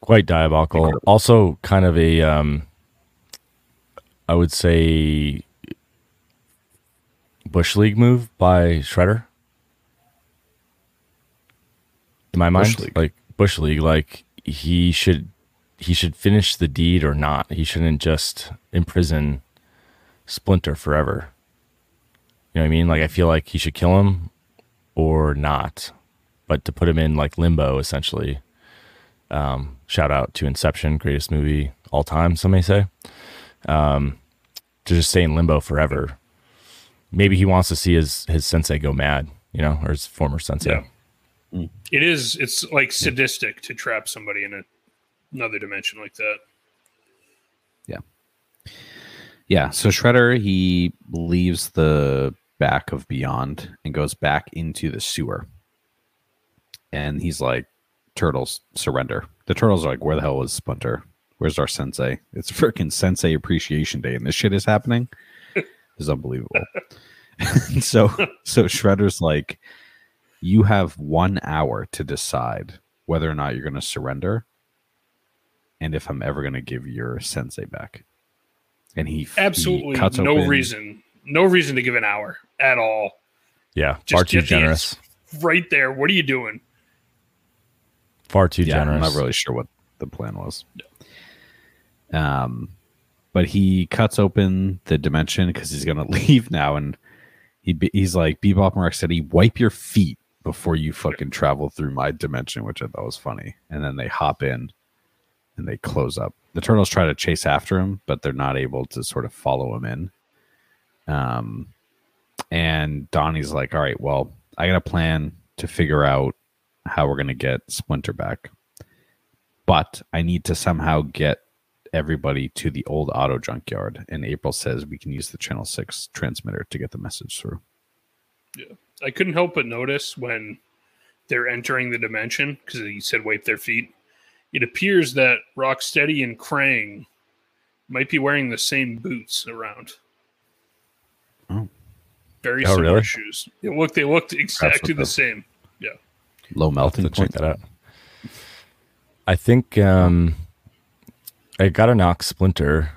Speaker 1: quite diabolical.
Speaker 3: Incredible.
Speaker 1: Also, kind of a, um, I would say, bush league move by Shredder. In my mind,
Speaker 3: Bush League.
Speaker 1: like bush league, like he should he should finish the deed or not. He shouldn't just imprison Splinter forever. You know what I mean? Like I feel like he should kill him or not, but to put him in like limbo essentially um, shout out to Inception, greatest movie all time, some may say. Um, to just stay in limbo forever. Maybe he wants to see his his sensei go mad, you know, or his former sensei.
Speaker 2: Yeah. it is. It's like sadistic to trap somebody in a, another dimension like that.
Speaker 3: Yeah. Yeah. So Shredder, he leaves the back of Beyond and goes back into the sewer. And he's like, Turtles, surrender. The turtles are like, where the hell is Splinter? Where's our sensei? It's freaking Sensei Appreciation Day, and this shit is happening. It's unbelievable. so, so Shredder's like, you have one hour to decide whether or not you're going to surrender, and if I'm ever going to give your sensei back. And he he
Speaker 2: Absolutely
Speaker 3: cuts
Speaker 2: no
Speaker 3: open-
Speaker 2: reason, no reason to give an hour at all.
Speaker 1: Yeah,
Speaker 2: Just
Speaker 1: far too generous.
Speaker 2: Right there. What are you doing?
Speaker 1: Far too
Speaker 3: yeah, I'm not really sure what the plan was. Um, but he cuts open the dimension because he's gonna leave now, and he be- he's like Bebop and Rocksteady, wipe your feet before you fucking travel through my dimension, which I thought was funny. And then they hop in and they close up. The turtles try to chase after him, but they're not able to sort of follow him in. Um, and Donnie's like, "All right, well, I got a plan to figure out how we're gonna get Splinter back." but I need to somehow get everybody to the old auto junkyard. And April says we can use the channel six transmitter to get the message through.
Speaker 2: Yeah, I couldn't help but notice when they're entering the dimension because he said wipe their feet. It appears that Rocksteady and Krang might be wearing the same boots around.
Speaker 3: Oh.
Speaker 2: Very
Speaker 1: Oh,
Speaker 2: similar
Speaker 1: really?
Speaker 2: shoes. They look they looked exactly the
Speaker 3: the-
Speaker 2: same. Yeah.
Speaker 3: Low
Speaker 1: I'll
Speaker 3: melting
Speaker 1: to check
Speaker 3: point.
Speaker 1: that out. I think um, I got to knock Splinter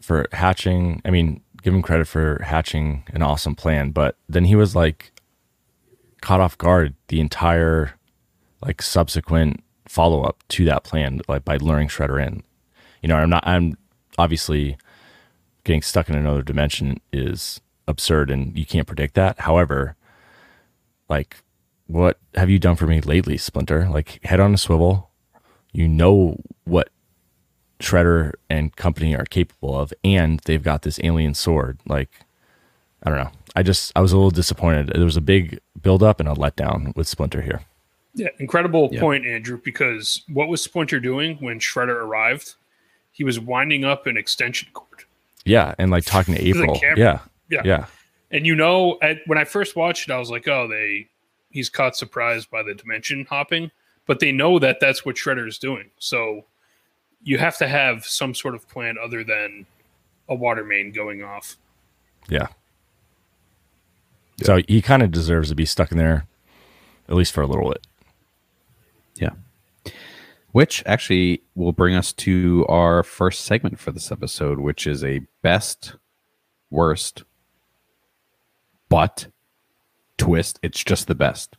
Speaker 1: for hatching. I mean, give him credit for hatching an awesome plan, but then he was like caught off guard the entire like subsequent follow up to that plan, like by luring Shredder in. You know, I'm not. I'm obviously getting stuck in another dimension is absurd, and you can't predict that. However, like what have you done for me lately, Splinter? Like head on a swivel. You know what Shredder and company are capable of, and they've got this alien sword. Like, I don't know. I just I was a little disappointed. There was a big build up and a letdown with Splinter here.
Speaker 2: Yeah, incredible
Speaker 3: Yeah.
Speaker 2: point, Andrew, because what was Splinter doing when Shredder arrived? He was winding up an extension cord.
Speaker 1: Yeah, and like talking to April. Yeah,
Speaker 2: Yeah.
Speaker 1: yeah,
Speaker 2: And you know, at, when I first watched it, I was like, "Oh, they he's caught surprised by the dimension hopping," but they know that that's what Shredder is doing. So you have to have some sort of plan other than a water main going off.
Speaker 1: yeah. So he kind of deserves to be stuck in there, at least for a little bit.
Speaker 3: Which actually will bring us to our first segment for this episode, which is a best, worst, but twist. It's just the best.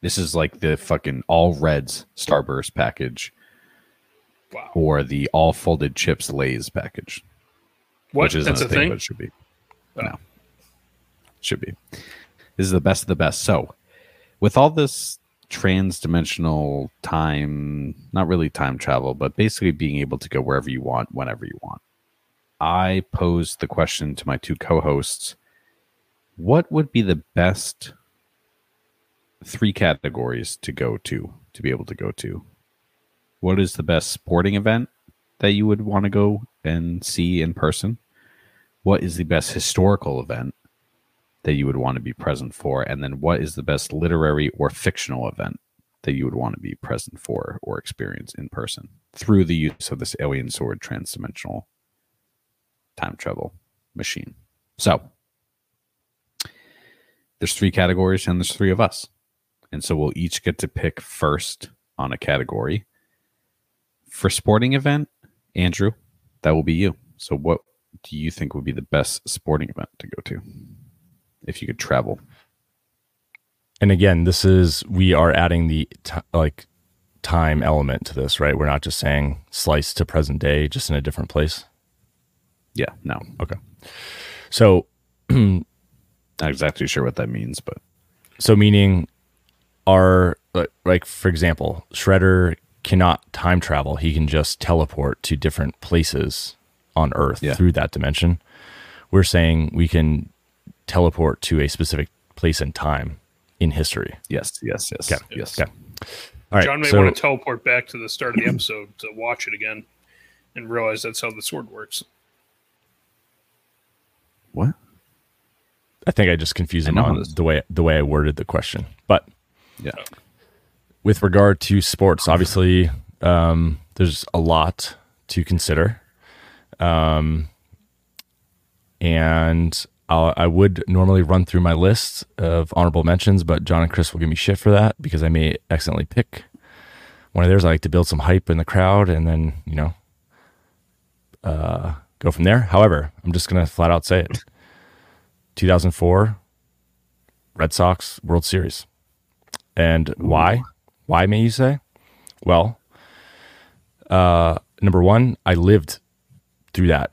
Speaker 3: This is like the fucking all reds Starburst package
Speaker 2: Wow.
Speaker 3: or the all folded chips Lays package.
Speaker 2: What?
Speaker 3: which isn't
Speaker 2: That's a
Speaker 3: a thing,
Speaker 2: thing?
Speaker 3: but it should be.
Speaker 2: Oh.
Speaker 3: No, should be. This is the best of the best. So, with all this trans-dimensional time, not really time travel, but basically being able to go wherever you want, whenever you want, I posed the question to my two co-hosts: What would be the best three categories to go to to be able to go to? What is the best sporting event that you would want to go and see in person? What is the best historical event that you would want to be present for? And then what is the best literary or fictional event that you would want to be present for or experience in person through the use of this alien sword transdimensional time travel machine? So there's three categories and there's three of us. And so we'll each get to pick first on a category. For sporting event, Andrew, that will be you. So, what do you think would be the best sporting event to go to if you could travel?
Speaker 1: And again, this is we are adding the t- like time element to this, right? We're not just saying slice to present day, just in a different place.
Speaker 3: Yeah, no,
Speaker 1: Okay. So,
Speaker 3: not exactly sure what that means, but
Speaker 1: so meaning, our like, like for example, Shredder cannot time travel. He can just teleport to different places on Earth
Speaker 3: Yeah.
Speaker 1: through that dimension. We're saying we can teleport to a specific place and time in history.
Speaker 3: yes, yes, yes,
Speaker 1: Okay.
Speaker 3: yes.
Speaker 1: Okay. All right.
Speaker 2: Jon may
Speaker 1: so,
Speaker 2: want to teleport back to the start of the episode to watch it again and realize that's how the sword works.
Speaker 3: What?
Speaker 1: I think I just confused him on
Speaker 3: this.
Speaker 1: the way the way I worded the question. But
Speaker 3: Yeah,
Speaker 1: with regard to sports, obviously, um, there's a lot to consider. Um, and I'll, I would normally run through my list of honorable mentions, but Jon and Chris will give me shit for that because I may accidentally pick one of theirs. I like to build some hype in the crowd and then, you know, uh, go from there. However, I'm just going to flat out say it 2004 Red Sox World Series. And why? Why may you say? Well, uh, number one, I lived through that.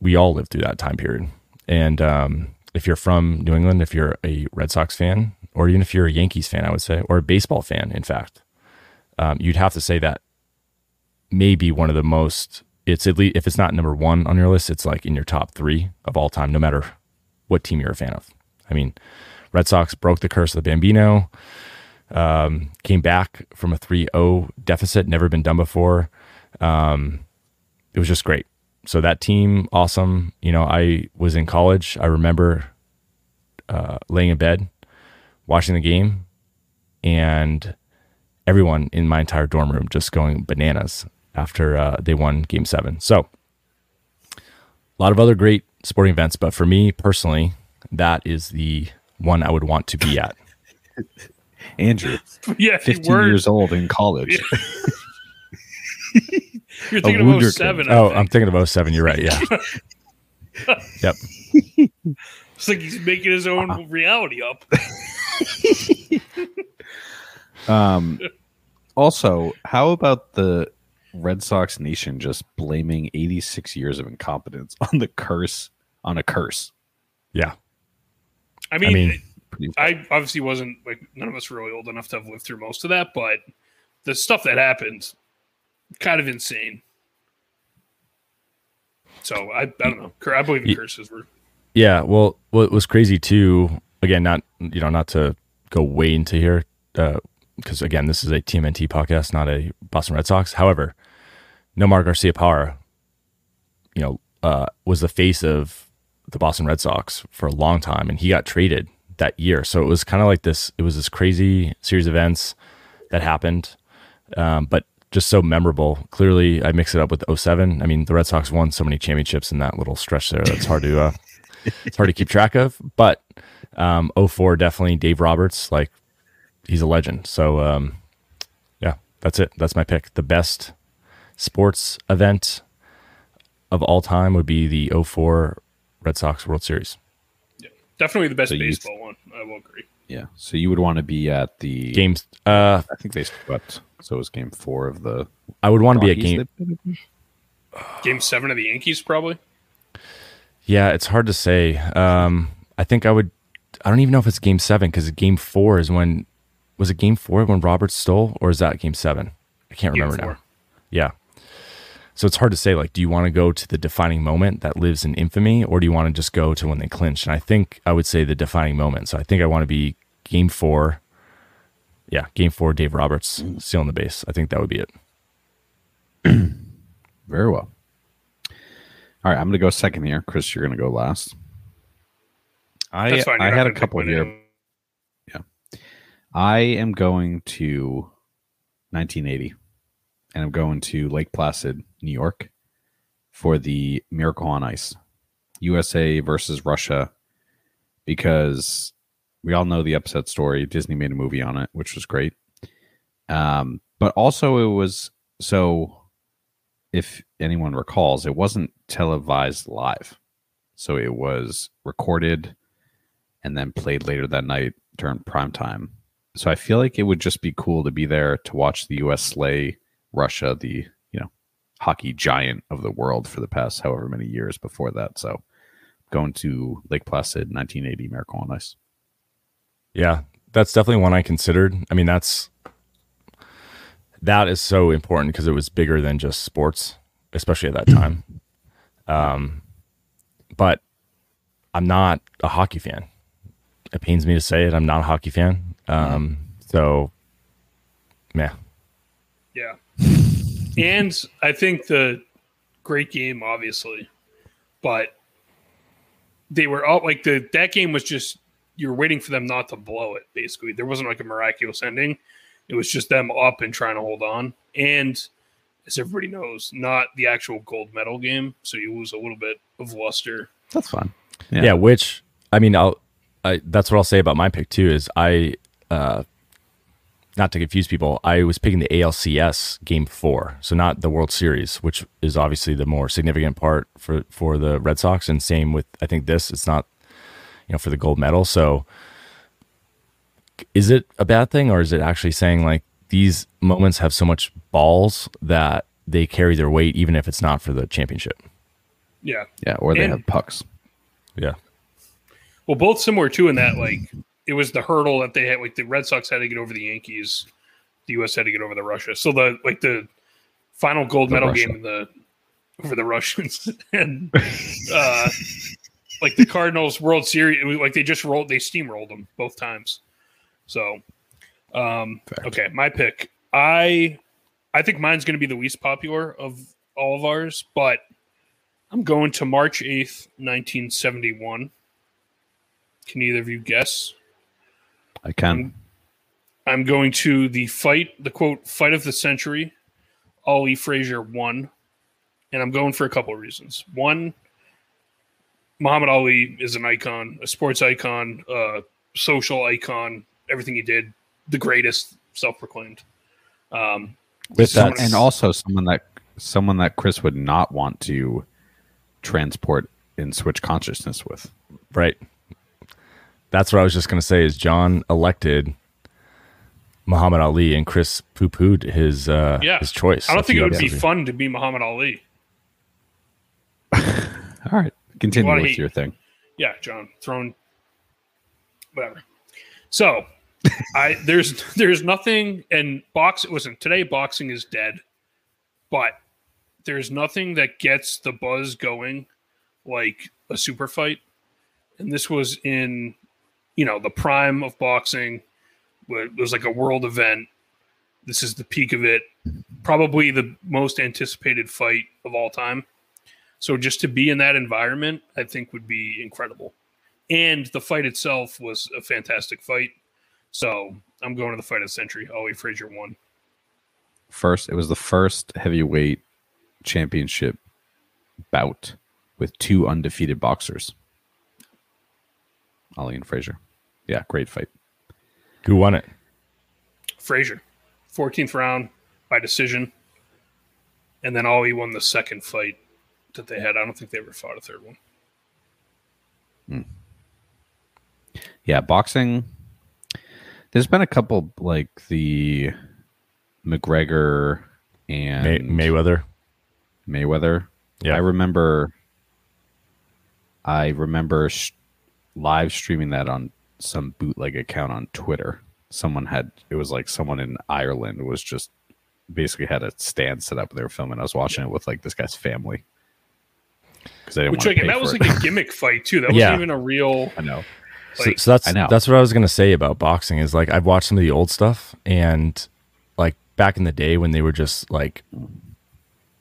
Speaker 1: We all lived through that time period. And um, if you're from New England, if you're a Red Sox fan, or even if you're a Yankees fan, I would say, or a baseball fan, in fact, um, you'd have to say that maybe one of the most. It's at least if it's not number one on your list, it's like in your top three of all time, no matter what team you're a fan of. I mean, Red Sox broke the curse of the Bambino um, came back from a 3-0 deficit, never been done before. Um, it was just great. So that team, awesome. You know, I was in college. I remember uh, laying in bed, watching the game, and everyone in my entire dorm room just going bananas after uh, they won Game Seven. So a lot of other great sporting events, but for me personally, that is the one I would want to be at.
Speaker 3: Andrew,
Speaker 2: Yeah,
Speaker 3: 15 years old in college.
Speaker 2: you're thinking of 07.
Speaker 1: Oh,
Speaker 2: think.
Speaker 1: I'm thinking of 07. You're right. Yeah. yep.
Speaker 2: It's like he's making his own
Speaker 3: Uh-huh.
Speaker 2: reality up.
Speaker 3: Um, also, how about the Red Sox nation just blaming 86 years of incompetence on the curse on a curse?
Speaker 1: Yeah.
Speaker 2: I mean, I,
Speaker 1: mean-
Speaker 3: Pretty-
Speaker 2: obviously wasn't like none of us really old enough to have lived through most of that, but the stuff that happened, kind of insane. So I, I don't know. I believe in curses. Were
Speaker 1: Yeah. Well, what was crazy too, again, not, you know, not to go way into here, because again, this is a TMNT podcast, not a Boston Red Sox. However, Nomar Garciaparra, you know, uh, was the face of the Boston Red Sox for a long time, and he got traded that year. So it was kind of like this. It was this crazy series of events that happened, um, but just so memorable. Clearly, I mix it up with 07. I mean, the Red Sox won so many championships in that little stretch there. That's hard to uh, it's hard to keep track of. But um, 04 definitely Dave Roberts, like he's a legend. So um, yeah, that's it. That's my pick. The best sports event of all time would be the 04 Red Sox World Series.
Speaker 2: Yeah, definitely the best
Speaker 3: So you-
Speaker 2: baseball one. I will agree.
Speaker 3: Yeah. So you would want to be at the
Speaker 1: Games. Uh,
Speaker 3: I think they swept. So it was game four of the.
Speaker 1: I would want to be at game.
Speaker 3: they played in?
Speaker 2: Game seven of the Yankees, probably.
Speaker 1: Yeah, it's hard to say. Um, I think I would. I don't even know if it's game seven because game four is when. Was it game four when Roberts stole, or is that game seven? I can't
Speaker 2: Game
Speaker 1: remember now. Yeah. So it's hard to say. Like, do you want to go to the defining moment that lives in infamy, or do you want to just go to when they clinch? And I think I would say the defining moment. So I think I want to be game four. Yeah, game four, Dave Roberts stealing the base. I think that would be it.
Speaker 3: Very well. All right, I'm going to go second here. Chris, you're going to go last. I I had a couple
Speaker 2: one
Speaker 3: here.
Speaker 2: Yeah,
Speaker 3: I am going to 1980, and I'm going to Lake Placid, New York, for the Miracle on Ice, USA versus Russia, because we all know the upset story. Disney made a movie on it, which was great. Um, but also it was so. If anyone recalls, it wasn't televised live, so it was recorded and then played later that night during prime time so I feel like it would just be cool to be there to watch the U.S. slay Russia, the hockey giant of the world for the past however many years before that. So going to Lake Placid, 1980, Miracle on Ice.
Speaker 1: Yeah, that's definitely one I considered. I mean, that's that is so important because it was bigger than just sports, especially at that time. Um, but I'm not a hockey fan. It pains me to say it. I'm not a hockey fan. Um, so, yeah,
Speaker 2: Yeah. And I think the great game, obviously, but they were all like the that game was just you were waiting for them not to blow it. Basically, there wasn't like a miraculous ending. It was just them up and trying to hold on. And as everybody knows, not the actual gold medal game, so you lose a little bit of luster.
Speaker 3: That's fine.
Speaker 1: yeah.
Speaker 3: Yeah.
Speaker 1: which I mean, I'll. I, that's what I'll say about my pick too. Is I, uh, not to confuse people, I was picking the ALCS game four, so not the World Series, which is obviously the more significant part for for the Red Sox, and same with I think this. It's not, you know, for the gold medal. So, is it a bad thing, or is it actually saying like these moments have so much balls that they carry their weight, even if it's not for the championship?
Speaker 2: Yeah.
Speaker 3: Yeah, or they
Speaker 2: And-
Speaker 3: have pucks.
Speaker 1: Yeah,
Speaker 2: Well, both similar too in that like it was the hurdle that they had. Like the Red Sox had to get over the Yankees, the U.S. had to get over the Russia. So the like the final gold
Speaker 3: The
Speaker 2: medal
Speaker 3: Russia.
Speaker 2: game in the over the Russians and uh, like the Cardinals World Series. It was like they just rolled, they steamrolled them both times. So, um, okay, my pick. I I think mine's going to be the least popular of all of ours, but I'm going to March 8th, 1971. Can either of you guess?
Speaker 3: I can.
Speaker 2: I'm going to the fight, the quote, fight of the century. Ali Frazier won. And I'm going for a couple of reasons. One, Muhammad Ali is an icon, a sports icon, a social icon, everything he did, the greatest, self proclaimed. Um,
Speaker 1: with that,
Speaker 3: and also someone that someone that Chris would not want to transport and switch consciousness with.
Speaker 1: Right. That's what I was just going to say. Is Jon elected Muhammad Ali and Chris poo pooed his uh,
Speaker 2: Yeah.
Speaker 1: his choice?
Speaker 2: I don't think it would be
Speaker 1: ago.
Speaker 2: fun to be Muhammad Ali.
Speaker 3: All right, continue
Speaker 2: What
Speaker 3: with
Speaker 2: he-
Speaker 3: your thing.
Speaker 2: Yeah, Jon, thrown whatever. So I there's there's nothing and box listen, today boxing is dead, but there's nothing that gets the buzz going like a super fight. And this was in you know the prime of boxing. It was like a world event. This is the peak of it. Probably the most anticipated fight of all time. So just to be in that environment, I think would be incredible. And the fight itself was a fantastic fight. So I'm going to the fight of the century. Ali Frazier won.
Speaker 3: First, it was the first heavyweight championship bout with two undefeated boxers. Ali and Frazier. Yeah, great fight.
Speaker 1: Who won it?
Speaker 2: Frazier, 14th round by decision, and then Ali won the second fight that they had. I don't think they ever fought a third one. Hmm.
Speaker 3: Yeah, boxing. There's been a couple like the McGregor and
Speaker 1: May- Mayweather.
Speaker 3: Mayweather.
Speaker 1: Yeah.
Speaker 3: I remember. I remember sh- live streaming that on some bootleg account on Twitter. Someone had it was like someone in Ireland was just basically had a stand set up. They were filming. I was watching it with like this guy's family because I didn't
Speaker 2: Which
Speaker 3: want
Speaker 2: like,
Speaker 3: pay
Speaker 2: that was
Speaker 3: for
Speaker 2: like a gimmick fight too. That
Speaker 1: Yeah.
Speaker 2: wasn't even a real.
Speaker 3: I know.
Speaker 1: So,
Speaker 2: Like,
Speaker 1: so that's
Speaker 3: I know.
Speaker 1: that's what I was gonna say about boxing is like I've watched some of the old stuff and like back in the day when they were just like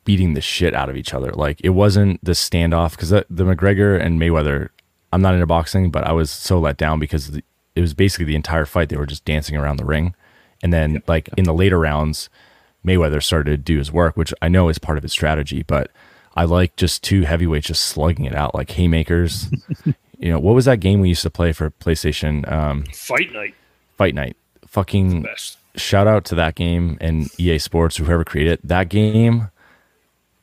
Speaker 1: beating the shit out of each other. Like it wasn't the standoff because the, the McGregor and Mayweather. I'm not into boxing, but I was so let down because the, it was basically the entire fight they were just dancing around the ring, and then like in the later rounds, Mayweather started to do his work, which I know is part of his strategy, but. I like just two heavyweights just slugging it out like haymakers. you know, what was that game we used to play for PlayStation? Um,
Speaker 2: Fight night,
Speaker 1: Fight Night. Fucking
Speaker 2: best.
Speaker 1: shout out to that game and EA Sports, whoever created it. That game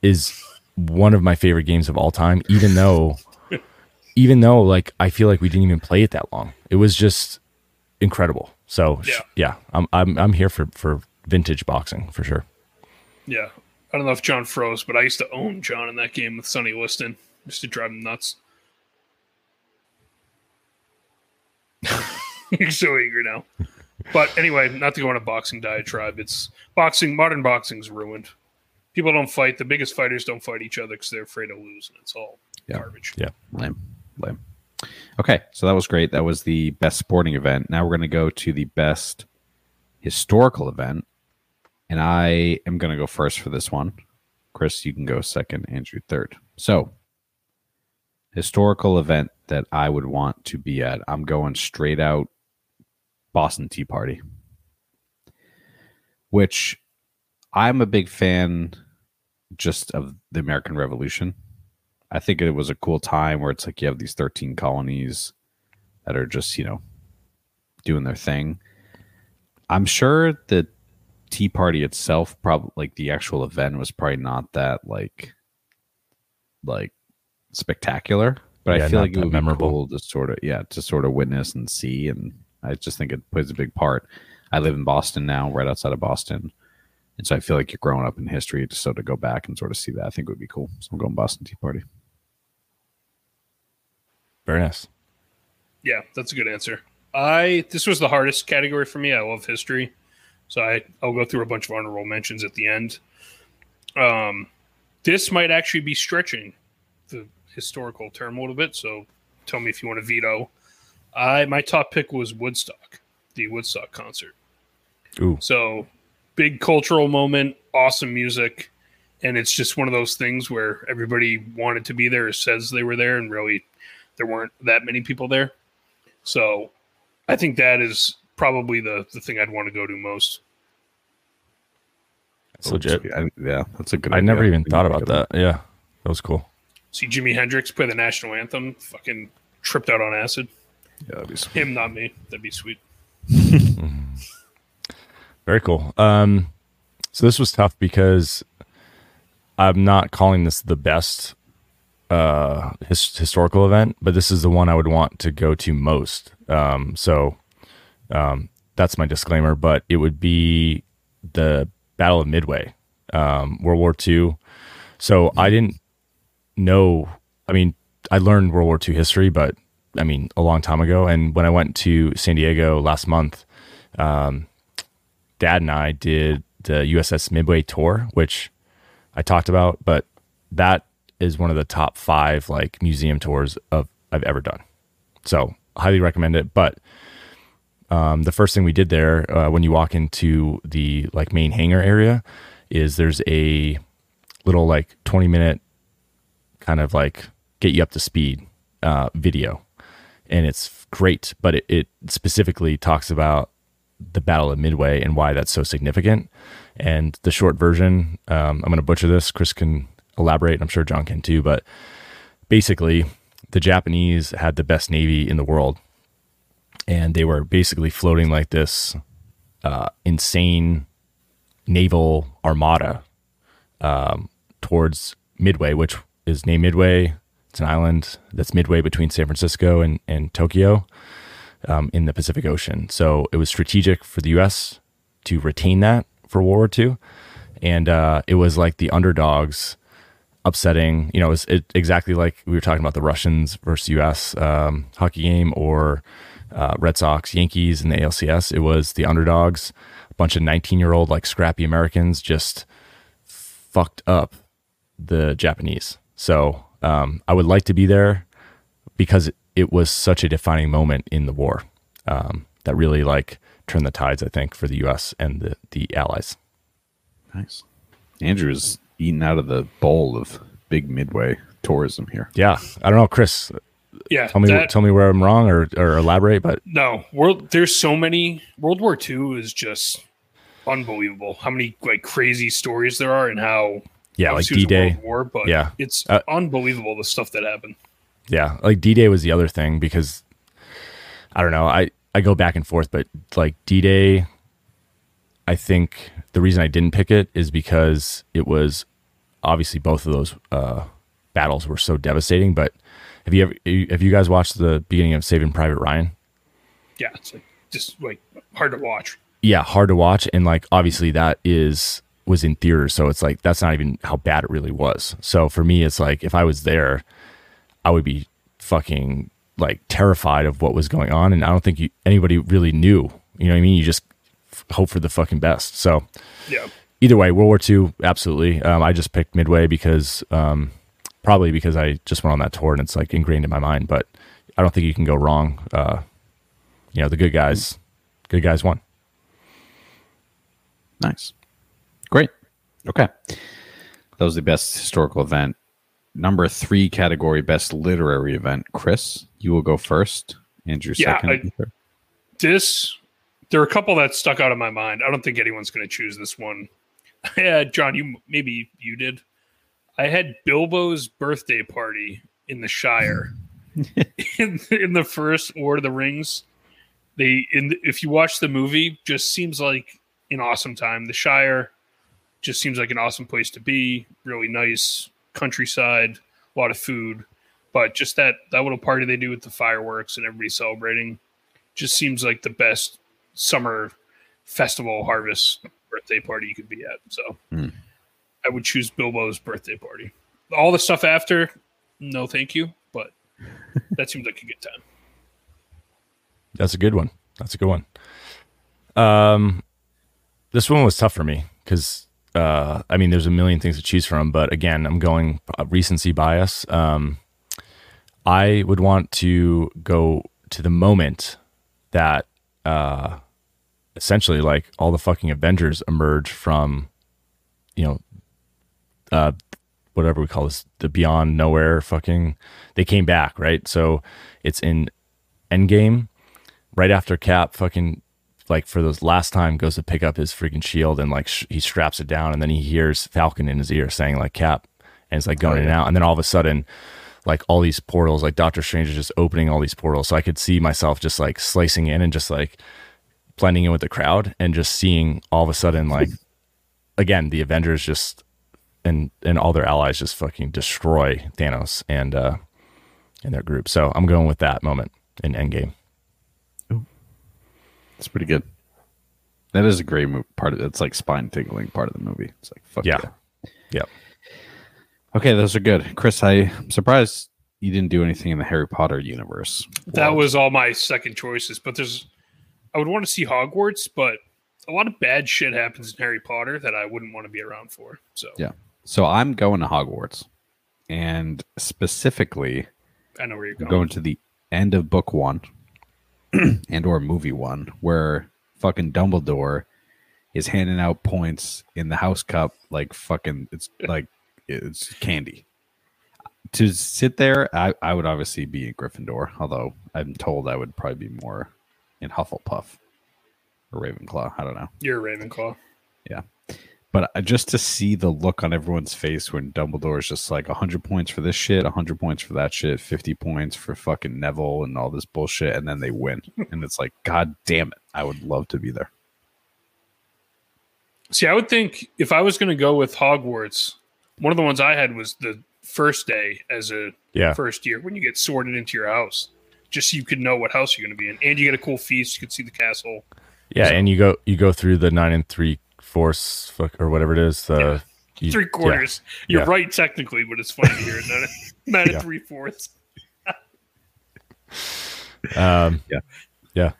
Speaker 1: is one of my favorite games of all time, even though even though like I feel like we didn't even play it that long. It was just incredible. So sh-
Speaker 2: Yeah.
Speaker 1: yeah, I'm I'm I'm here for for vintage boxing for sure.
Speaker 2: Yeah. I don't know if Jon froze, but I used to own Jon in that game with Sonny Liston just to drive him nuts. You're so eager now. But anyway, not to go on a boxing diatribe. It's boxing, modern boxing's ruined. People don't fight. The biggest fighters don't fight each other because they're afraid of losing. it's all
Speaker 3: Yeah.
Speaker 2: garbage.
Speaker 1: Yeah.
Speaker 3: Lame. Lame. Okay, so that was great. That was the best sporting event. Now we're going to go to the best historical event. And I am going to go first for this one. Chris, you can go second, Andrew third. So, historical event that I would want to be at. I'm going straight out Boston Tea Party, which I'm a big fan just of the American Revolution. I think it was a cool time where it's like you have these 13 colonies that are just, you know, doing their thing. I'm sure the Tea Party itself, probably like the actual event was probably not that like, like spectacular, but
Speaker 1: Yeah,
Speaker 3: I feel like it would
Speaker 1: memorable.
Speaker 3: be cool to sort of, yeah, to sort of witness and see. And I just think it plays a big part. I live in Boston now, right outside of Boston. And so I feel like you're growing up in history to sort of go back and sort of see that. I think would be cool. So I'm going Boston Tea Party.
Speaker 1: Very nice.
Speaker 2: Yeah, that's a good answer. I this was the hardest category for me. I love history, so I I'll go through a bunch of honorable mentions at the end. Um, this might actually be stretching the historical term a little bit. So tell me if you want to veto. I my top pick was Woodstock, the Woodstock concert.
Speaker 1: Ooh.
Speaker 2: So big cultural moment, awesome music, and it's just one of those things where everybody wanted to be there says they were there, and really there weren't that many people there. So I think that is probably the the thing I'd want to go to most.
Speaker 1: It's legit.
Speaker 3: I, yeah, that's a good.
Speaker 1: I
Speaker 3: idea.
Speaker 1: never even
Speaker 3: Good
Speaker 1: thought about that. Yeah. That was cool.
Speaker 2: See Jimi Hendrix play the national anthem, fucking tripped out on acid.
Speaker 3: Yeah, that'd be sweet.
Speaker 2: Him, not me. That'd be sweet.
Speaker 1: Very cool. Um, so this was tough because I'm not calling this the best uh, his, historical event, but this is the one I would want to go to most. Um, so um, that's my disclaimer. But it would be the Battle of Midway, um, World War II. So I didn't know. I mean, I learned World War II history, but I mean, a long time ago. And when I went to San Diego last month, um, dad and I did the USS Midway tour, which I talked about, but that is one of the top five like museum tours of I've ever done. So highly recommend it. But um, the first thing we did there uh, when you walk into the like main hangar area is there's a little like 20 minute kind of like get you up to speed uh, video and it's great but it, it specifically talks about the battle of midway and why that's so significant and the short version um, i'm going to butcher this chris can elaborate and i'm sure Jon can too but basically the japanese had the best navy in the world and they were basically floating like this uh, insane naval armada um, towards Midway, which is named Midway. It's an island that's midway between San Francisco and, and Tokyo um, in the Pacific Ocean. So it was strategic for the U.S. to retain that for World War II. And uh, it was like the underdogs upsetting, you know, it was it, exactly like we were talking about the Russians versus U.S. Um, hockey game or uh, Red Sox, Yankees in the ALCS. It was the underdogs, a bunch of 19 year old, like scrappy Americans just fucked up the Japanese. So um, I would like to be there because it was such a defining moment in the war um, that really like turned the tides, I think, for the U.S. and the, the allies.
Speaker 3: Nice. Andrew's eating out of the bowl of big midway tourism here.
Speaker 1: Yeah, I don't know, Chris.
Speaker 2: Yeah,
Speaker 1: Tell me,
Speaker 2: that-
Speaker 1: tell me where I'm wrong, or, or elaborate. But
Speaker 2: No, world. There's so many. World War II is just unbelievable. How many like crazy stories there are, and how
Speaker 1: yeah, like
Speaker 2: obviously it was a
Speaker 1: D-Day.
Speaker 2: War, but
Speaker 1: Yeah.
Speaker 2: it's
Speaker 1: Uh,
Speaker 2: unbelievable the stuff that happened.
Speaker 1: Yeah, like D Day was the other thing because I don't know. I I go back and forth, but like D Day, I think the reason I didn't pick it is because it was obviously both of those uh, battles were so devastating. But have you ever have you guys watched the beginning of Saving Private Ryan?
Speaker 2: Yeah, it's like just like hard to watch.
Speaker 1: yeah, hard to watch. And like obviously that is was in theaters, so it's like that's not even how bad it really was. So for me, it's like if I was there, I would be fucking like terrified of what was going on, and I don't think you, anybody really knew. You know what I mean? You just f- hope for the fucking best. So
Speaker 2: Yeah,
Speaker 1: either way, World War II, absolutely. Um, I just picked Midway because um, probably because I just went on that tour and it's like ingrained in my mind. But I don't think you can go wrong. Uh, you know, the good guys, good guys won.
Speaker 3: Nice. Great. Okay. That was the best historical event. Number three category, best literary event. Chris, you will go first. Andrew
Speaker 2: Yeah,
Speaker 3: second.
Speaker 2: I- this there are a couple that stuck out of my mind. I don't think anyone's going to choose this one. Yeah, Jon, you maybe you did. I had Bilbo's birthday party in the Shire in, in the first Lord of the Rings. They in the, if you watch the movie, just seems like an awesome time. The Shire just seems like an awesome place to be. Really nice countryside, a lot of food, but just that that little party they do with the fireworks and everybody celebrating just seems like the best summer festival harvest birthday party you could be at. So
Speaker 3: Hmm.
Speaker 2: I would choose Bilbo's birthday party. All the stuff after, no thank you, but that seems like a good time.
Speaker 1: That's a good one. That's a good one. Um, this one was tough for me because uh, I mean, there's a million things to choose from, but again, I'm going uh, recency bias. Um, I would want to go to the moment that uh, essentially like all the fucking Avengers emerge from, you know, uh, whatever we call this, the beyond nowhere fucking, they came back, right? So it's in Endgame right after Cap fucking like for those last time goes to pick up his freaking shield and like sh- he straps it down and then he hears Falcon in his ear saying like Cap and it's like going in and out and then all of a sudden like all these portals like Doctor Strange is just opening all these portals so I could see myself just like slicing in and just like blending in with the crowd and just seeing all of a sudden like again the Avengers just and and all their allies just fucking destroy Thanos and uh and their group so I'm going with that moment in Endgame
Speaker 3: It's pretty good. That is a great mo- part of it. It's like spine tingling part of the movie. It's like fuck yeah.
Speaker 1: Yeah. Yep.
Speaker 3: Okay, those are good. Chris, I, I'm surprised you didn't do anything in the Harry Potter universe.
Speaker 2: That was all my second choices, but there's I would want to see Hogwarts, but a lot of bad shit happens in Harry Potter that I wouldn't want to be around for. So
Speaker 3: Yeah. So I'm going to Hogwarts. And specifically
Speaker 2: I know where you're going.
Speaker 3: going to the end of book one and or movie one where fucking Dumbledore is handing out points in the house cup like fucking it's like it's candy. To sit there, I, I would obviously be in Gryffindor, although I'm told I would probably be more in Hufflepuff or Ravenclaw. I don't know.
Speaker 2: You're Ravenclaw. Yeah.
Speaker 3: But uh, just to see the look on everyone's face when Dumbledore is just like 100 points for this shit, 100 points for that shit, 50 points for fucking Neville and all this bullshit, and then they win. and it's like, God damn it. I would love to be there.
Speaker 2: See, I would think if I was going to go with Hogwarts, one of the ones I had was the first day as a
Speaker 1: Yeah.
Speaker 2: first year when you get sorted into your house, just so you could know what house you're going to be in, and you get a cool feast. You could see the castle.
Speaker 1: Yeah, and you go you go through the nine and three fourths fuck, or whatever it is. The
Speaker 2: Yeah.
Speaker 1: you-
Speaker 2: Three quarters. You're
Speaker 1: Yeah.
Speaker 2: right technically, but it's funny to hear it. Nine, nine
Speaker 1: Yeah.
Speaker 2: and three fourths.
Speaker 1: Yeah. Um,
Speaker 3: Yeah.
Speaker 1: yeah.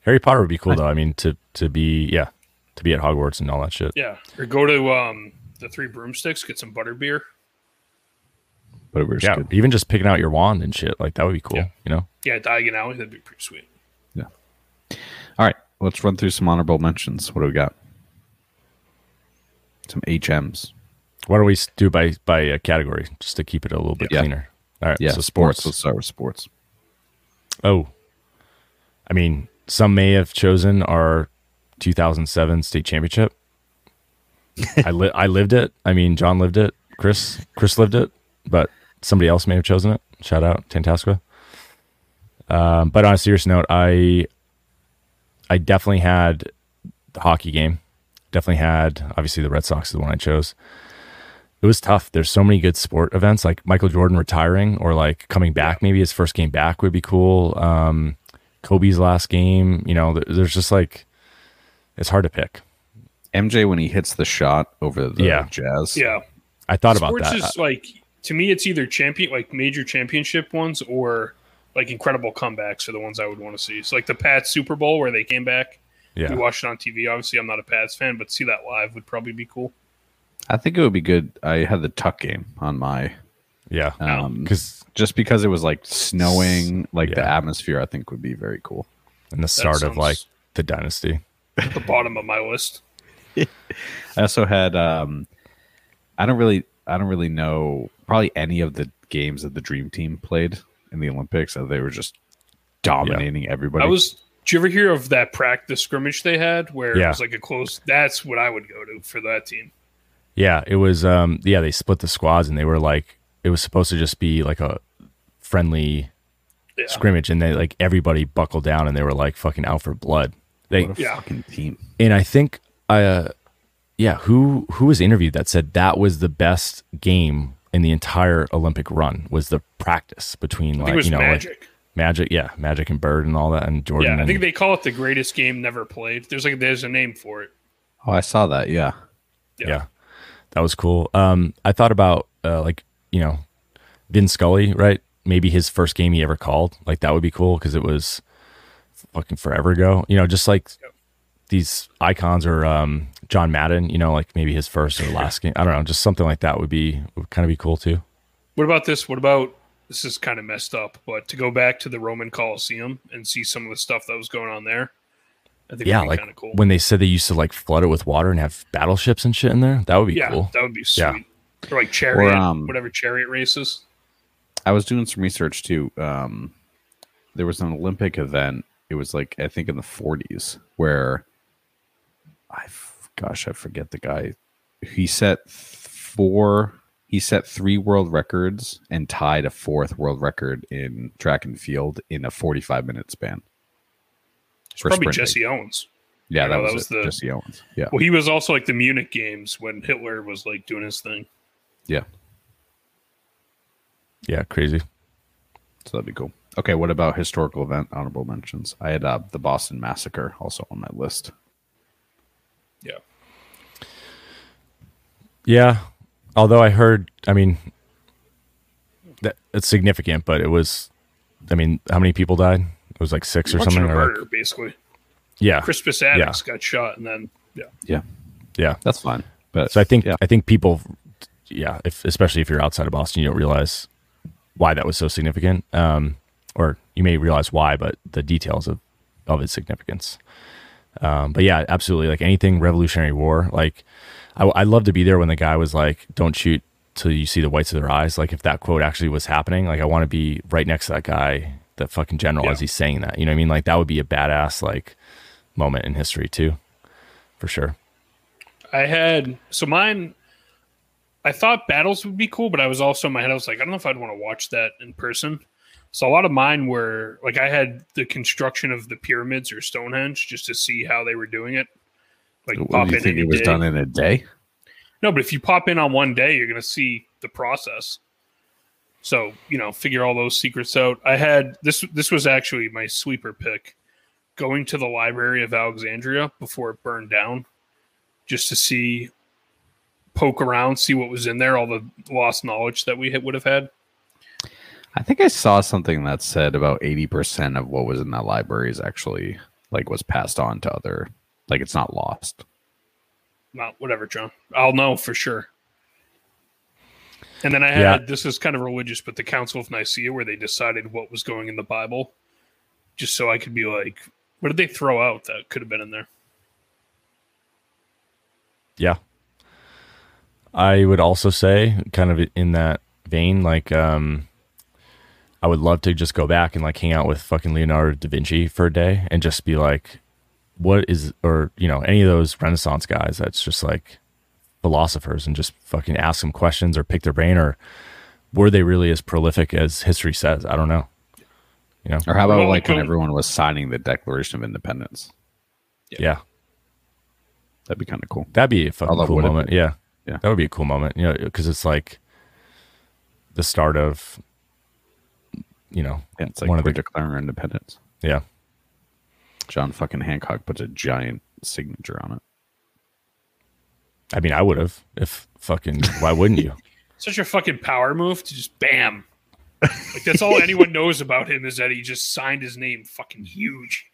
Speaker 1: Harry Potter would be cool though. I mean, to to be yeah, to be at Hogwarts and all that shit.
Speaker 2: Yeah, or go to um, the Three Broomsticks, get some butter beer.
Speaker 3: But it was
Speaker 1: Yeah,
Speaker 3: good.
Speaker 1: even just picking out your wand and shit like that would be cool.
Speaker 2: Yeah.
Speaker 1: You know.
Speaker 2: Yeah, Diagon Alley, that'd be pretty sweet. Yeah.
Speaker 3: All right, let's run through some honorable mentions. What do we got? Some HMs.
Speaker 1: What don't we do by by uh, category just to keep it a little bit
Speaker 3: Yeah.
Speaker 1: cleaner? All right.
Speaker 3: Yeah,
Speaker 1: So
Speaker 3: sports.
Speaker 1: sports.
Speaker 3: Let's start with sports.
Speaker 1: Oh, I mean, some may have chosen our 2007 state championship. I li- I lived it. I mean, Jon lived it. Chris Chris lived it, but somebody else may have chosen it. Shout out Tantasqua. Um, but on a serious note, I I definitely had the hockey game. Definitely had obviously the Red Sox is the one I chose. It was tough. There's so many good sport events like Michael Jordan retiring or like coming back. Maybe his first game back would be cool. Um, Kobe's last game. You know, there's just like it's hard to pick.
Speaker 3: MJ when he hits the shot over the
Speaker 1: Yeah.
Speaker 3: Jazz.
Speaker 2: Yeah,
Speaker 1: I thought about
Speaker 2: sports
Speaker 1: that.
Speaker 2: is like to me, it's either champion like major championship ones or like incredible comebacks are the ones I would want to see. So like the Pats Super Bowl where they came back.
Speaker 1: yeah,
Speaker 2: We watched it on TV. Obviously, I'm not a Pats fan, but see that live would probably be cool.
Speaker 3: I think it would be good. I had the Tuck game on my
Speaker 1: yeah.
Speaker 3: um
Speaker 1: Because
Speaker 3: just because it was like snowing, like the atmosphere I think would be very cool.
Speaker 1: And the start of like the dynasty.
Speaker 2: At the bottom of my list.
Speaker 3: I also had um I don't really I don't really know probably any of the games that the dream team played in the Olympics. They were just dominating everybody.
Speaker 2: I was. Did you ever hear of that practice scrimmage they had where it was like a close? That's what I would go to for that team.
Speaker 1: Yeah, it was. Um, yeah, they split the squads and they were like, it was supposed to just be like a friendly
Speaker 2: Yeah.
Speaker 1: scrimmage, and they like everybody buckled down and they were like fucking out for blood. They
Speaker 3: what a
Speaker 2: Yeah.
Speaker 3: fucking team.
Speaker 1: and I think I, uh, yeah, who who was interviewed that said that was the best game in the entire Olympic run was the practice between
Speaker 2: I
Speaker 1: like
Speaker 2: think it was
Speaker 1: you know like
Speaker 2: Magic.
Speaker 1: Magic, yeah, Magic and Bird and all that, and Jordan.
Speaker 2: yeah, I
Speaker 1: and,
Speaker 2: think they call it the greatest game never played. There's like there's a name for it.
Speaker 3: Oh, I saw that. Yeah.
Speaker 1: yeah. that was cool. Um, I thought about uh, like you know, Vin Scully, right? Maybe his first game he ever called, like that would be cool because it was fucking forever ago. You know, just like these icons or um, John Madden, you know, like maybe his first or last game. I don't know, just something like that would be would kind of be cool too.
Speaker 2: What about this? What about this is kind of messed up, but to go back to the Roman Colosseum and see some of the stuff that was going on there, I think
Speaker 1: Yeah, like
Speaker 2: cool.
Speaker 1: when they said they used to like flood it with water and have battleships and shit in there. That would be
Speaker 2: yeah,
Speaker 1: cool.
Speaker 2: that would be sweet.
Speaker 1: Yeah.
Speaker 2: Or like chariot,
Speaker 3: um,
Speaker 2: whatever chariot races.
Speaker 3: I was doing some research too. Um, there was an Olympic event. It was like I think in the 40s where I, f- gosh, I forget the guy. He set four. He set three world records and tied a fourth world record in track and field in a 45 minute span.
Speaker 2: It's probably
Speaker 3: sprinting.
Speaker 2: Jesse Owens.
Speaker 3: Yeah, that
Speaker 2: know,
Speaker 3: was,
Speaker 2: that was
Speaker 3: it.
Speaker 2: the-
Speaker 3: Jesse Owens. Yeah,
Speaker 2: Well, he was also like the Munich games when Hitler was like doing his thing.
Speaker 3: yeah.
Speaker 1: Yeah, crazy.
Speaker 3: So that'd be cool. Okay, what about historical event honorable mentions? I had uh, the Boston Massacre also on my list.
Speaker 2: Yeah.
Speaker 1: Yeah. Although I heard, I mean, that it's significant, but it was, I mean, how many people died? It was like six or something. Or
Speaker 2: murder,
Speaker 1: like,
Speaker 2: basically.
Speaker 1: yeah,
Speaker 2: Crispus Attucks got shot, and then yeah,
Speaker 3: Yeah,
Speaker 1: yeah.
Speaker 3: that's fine. But
Speaker 1: So I think,
Speaker 3: yeah,
Speaker 1: I think people, yeah, if especially if you're outside of Boston, you don't realize why that was so significant. Um, or you may realize why, but the details of of its significance. Um, but yeah, absolutely. Like anything Revolutionary War, like I, I'd love to be there when the guy was like, "Don't shoot till you see the whites of their eyes." Like if that quote actually was happening, like I want to be right next to that guy, that fucking general,
Speaker 2: Yeah.
Speaker 1: as he's saying that. You know what I mean? Like that would be a badass like moment in history too, for sure.
Speaker 2: I had so mine. I thought battles would be cool, but I was also in my head. I was like, I don't know if I'd want to watch that in person. So a lot of mine were like I had the construction of the pyramids or Stonehenge just to see how they were doing it. Like
Speaker 3: What,
Speaker 2: pop
Speaker 3: you
Speaker 2: in
Speaker 3: think it was
Speaker 2: day.
Speaker 3: done in a day?
Speaker 2: No, but if you pop in on one day, you're going to see the process. So you know, figure all those secrets out. I had this. This was actually my sweeper pick, going to the Library of Alexandria before it burned down, just to see, poke around, see what was in there, all the lost knowledge that we would have had.
Speaker 3: I think I saw something that said about 80% of what was in that library is actually like was passed on to other like it's not lost.
Speaker 2: Well, whatever, Jon. I'll know for sure. And then I had
Speaker 1: Yeah.
Speaker 2: this is kind of religious, but the Council of Nicaea, where they decided what was going in the Bible, just so I could be like, what did they throw out that could have been in there?
Speaker 1: Yeah. I would also say, kind of in that vein, like, um, I would love to just go back and like hang out with fucking Leonardo da Vinci for a day and just be like, what is, or, you know, any of those Renaissance guys that's just like philosophers and just fucking ask them questions or pick their brain or were they really as prolific as history says? I don't know. You know?
Speaker 3: Or how about like when everyone was signing the Declaration of Independence?
Speaker 1: Yeah.
Speaker 3: That'd be kind of cool.
Speaker 1: That'd be a fucking
Speaker 3: Although
Speaker 1: cool moment.
Speaker 3: be?
Speaker 1: Yeah.
Speaker 3: Yeah.
Speaker 1: That would be a cool moment, you know, because it's like the start of, you know,
Speaker 3: Yeah, it's like
Speaker 1: One of
Speaker 3: we're
Speaker 1: the-
Speaker 3: declaring our independence.
Speaker 1: yeah.
Speaker 3: John fucking Hancock puts a giant signature on it.
Speaker 1: I mean, I would have if fucking, why wouldn't you?
Speaker 2: Such a fucking power move to just bam. Like that's all anyone knows about him is that he just signed his name fucking huge.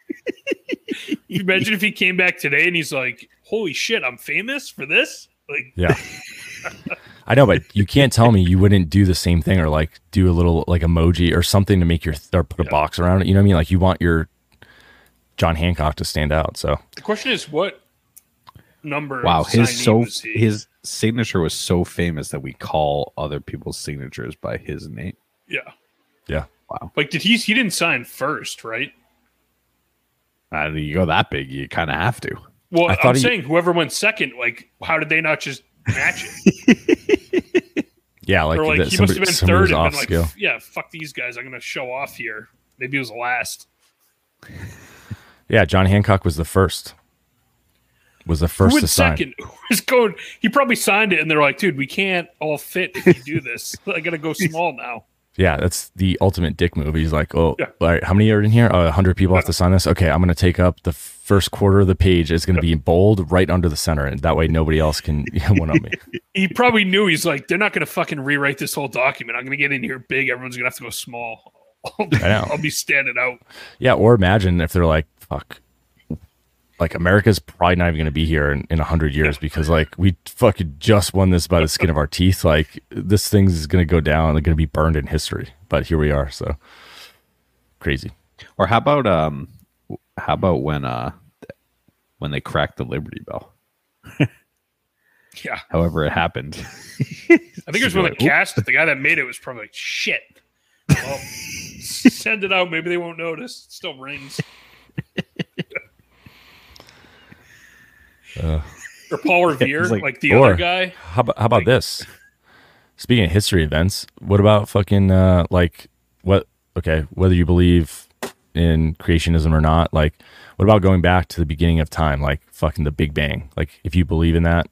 Speaker 2: you imagine if he came back today and he's like, "Holy shit, I'm famous for this!" Like,
Speaker 1: Yeah. I know, but you can't tell me you wouldn't do the same thing or like do a little like emoji or something to make your, or put a
Speaker 2: Yeah.
Speaker 1: box around it. You know what I mean? Like you want your John Hancock to stand out. So
Speaker 2: the question is, what number?
Speaker 3: Wow, his so his signature was so famous that we call other people's signatures by his name.
Speaker 2: yeah.
Speaker 1: yeah.
Speaker 3: Wow.
Speaker 2: Like, did he? He didn't sign first, right?
Speaker 3: Uh, you go that big, you kind of have to.
Speaker 2: Well,
Speaker 1: I
Speaker 2: I'm
Speaker 1: he-
Speaker 2: saying whoever went second, like, how did they not just match it?
Speaker 1: Yeah. Like,
Speaker 2: or like
Speaker 1: that
Speaker 2: he
Speaker 1: somebody,
Speaker 2: must have been third and
Speaker 1: off
Speaker 2: been like,
Speaker 1: scale.
Speaker 2: Yeah, fuck these guys. I'm gonna show off here. Maybe it was last.
Speaker 1: Yeah. John Hancock was the first. Was the
Speaker 2: Who
Speaker 1: first to sign.
Speaker 2: second? Who was going? He probably signed it, and they're like, "Dude, we can't all fit if you do this. I gotta go small now."
Speaker 1: Yeah, that's the ultimate dick move. He's like, oh,
Speaker 2: Yeah.
Speaker 1: all right, how many are in here? Uh, oh, 100 people have to sign this. Okay, I'm going to take up the first quarter of the page. It's going to be bold right under the center. And that way nobody else can one up me.
Speaker 2: He probably knew he's like, they're not gonna fucking rewrite this whole document. I'm gonna get in here big. Everyone's gonna have to go small. I'll,
Speaker 1: know.
Speaker 2: I'll be standing out.
Speaker 1: Yeah, or imagine if they're like, fuck, like America's probably not even going to be here in, in 100 years because like we fucking just won this by the skin of our teeth. Like this thing's going to go down. They're going to be burned in history. But here we are. So crazy.
Speaker 3: Or how about um, how about when uh, when they cracked the Liberty Bell?
Speaker 2: Yeah,
Speaker 3: However, it happened.
Speaker 2: I think it was when
Speaker 3: Like,
Speaker 2: the cast, the guy that made it was probably like, "Shit." Well, send it out. Maybe they won't notice. It still rings.
Speaker 1: Uh,
Speaker 2: or Paul Revere,
Speaker 3: It's
Speaker 2: like,
Speaker 3: like-
Speaker 2: the
Speaker 1: or-
Speaker 2: other guy.
Speaker 1: How about how about this? Speaking of history events, what about fucking uh like what okay, whether you believe in creationism or not, like what about going back to the beginning of time, like fucking the Big Bang? Like if you believe in that,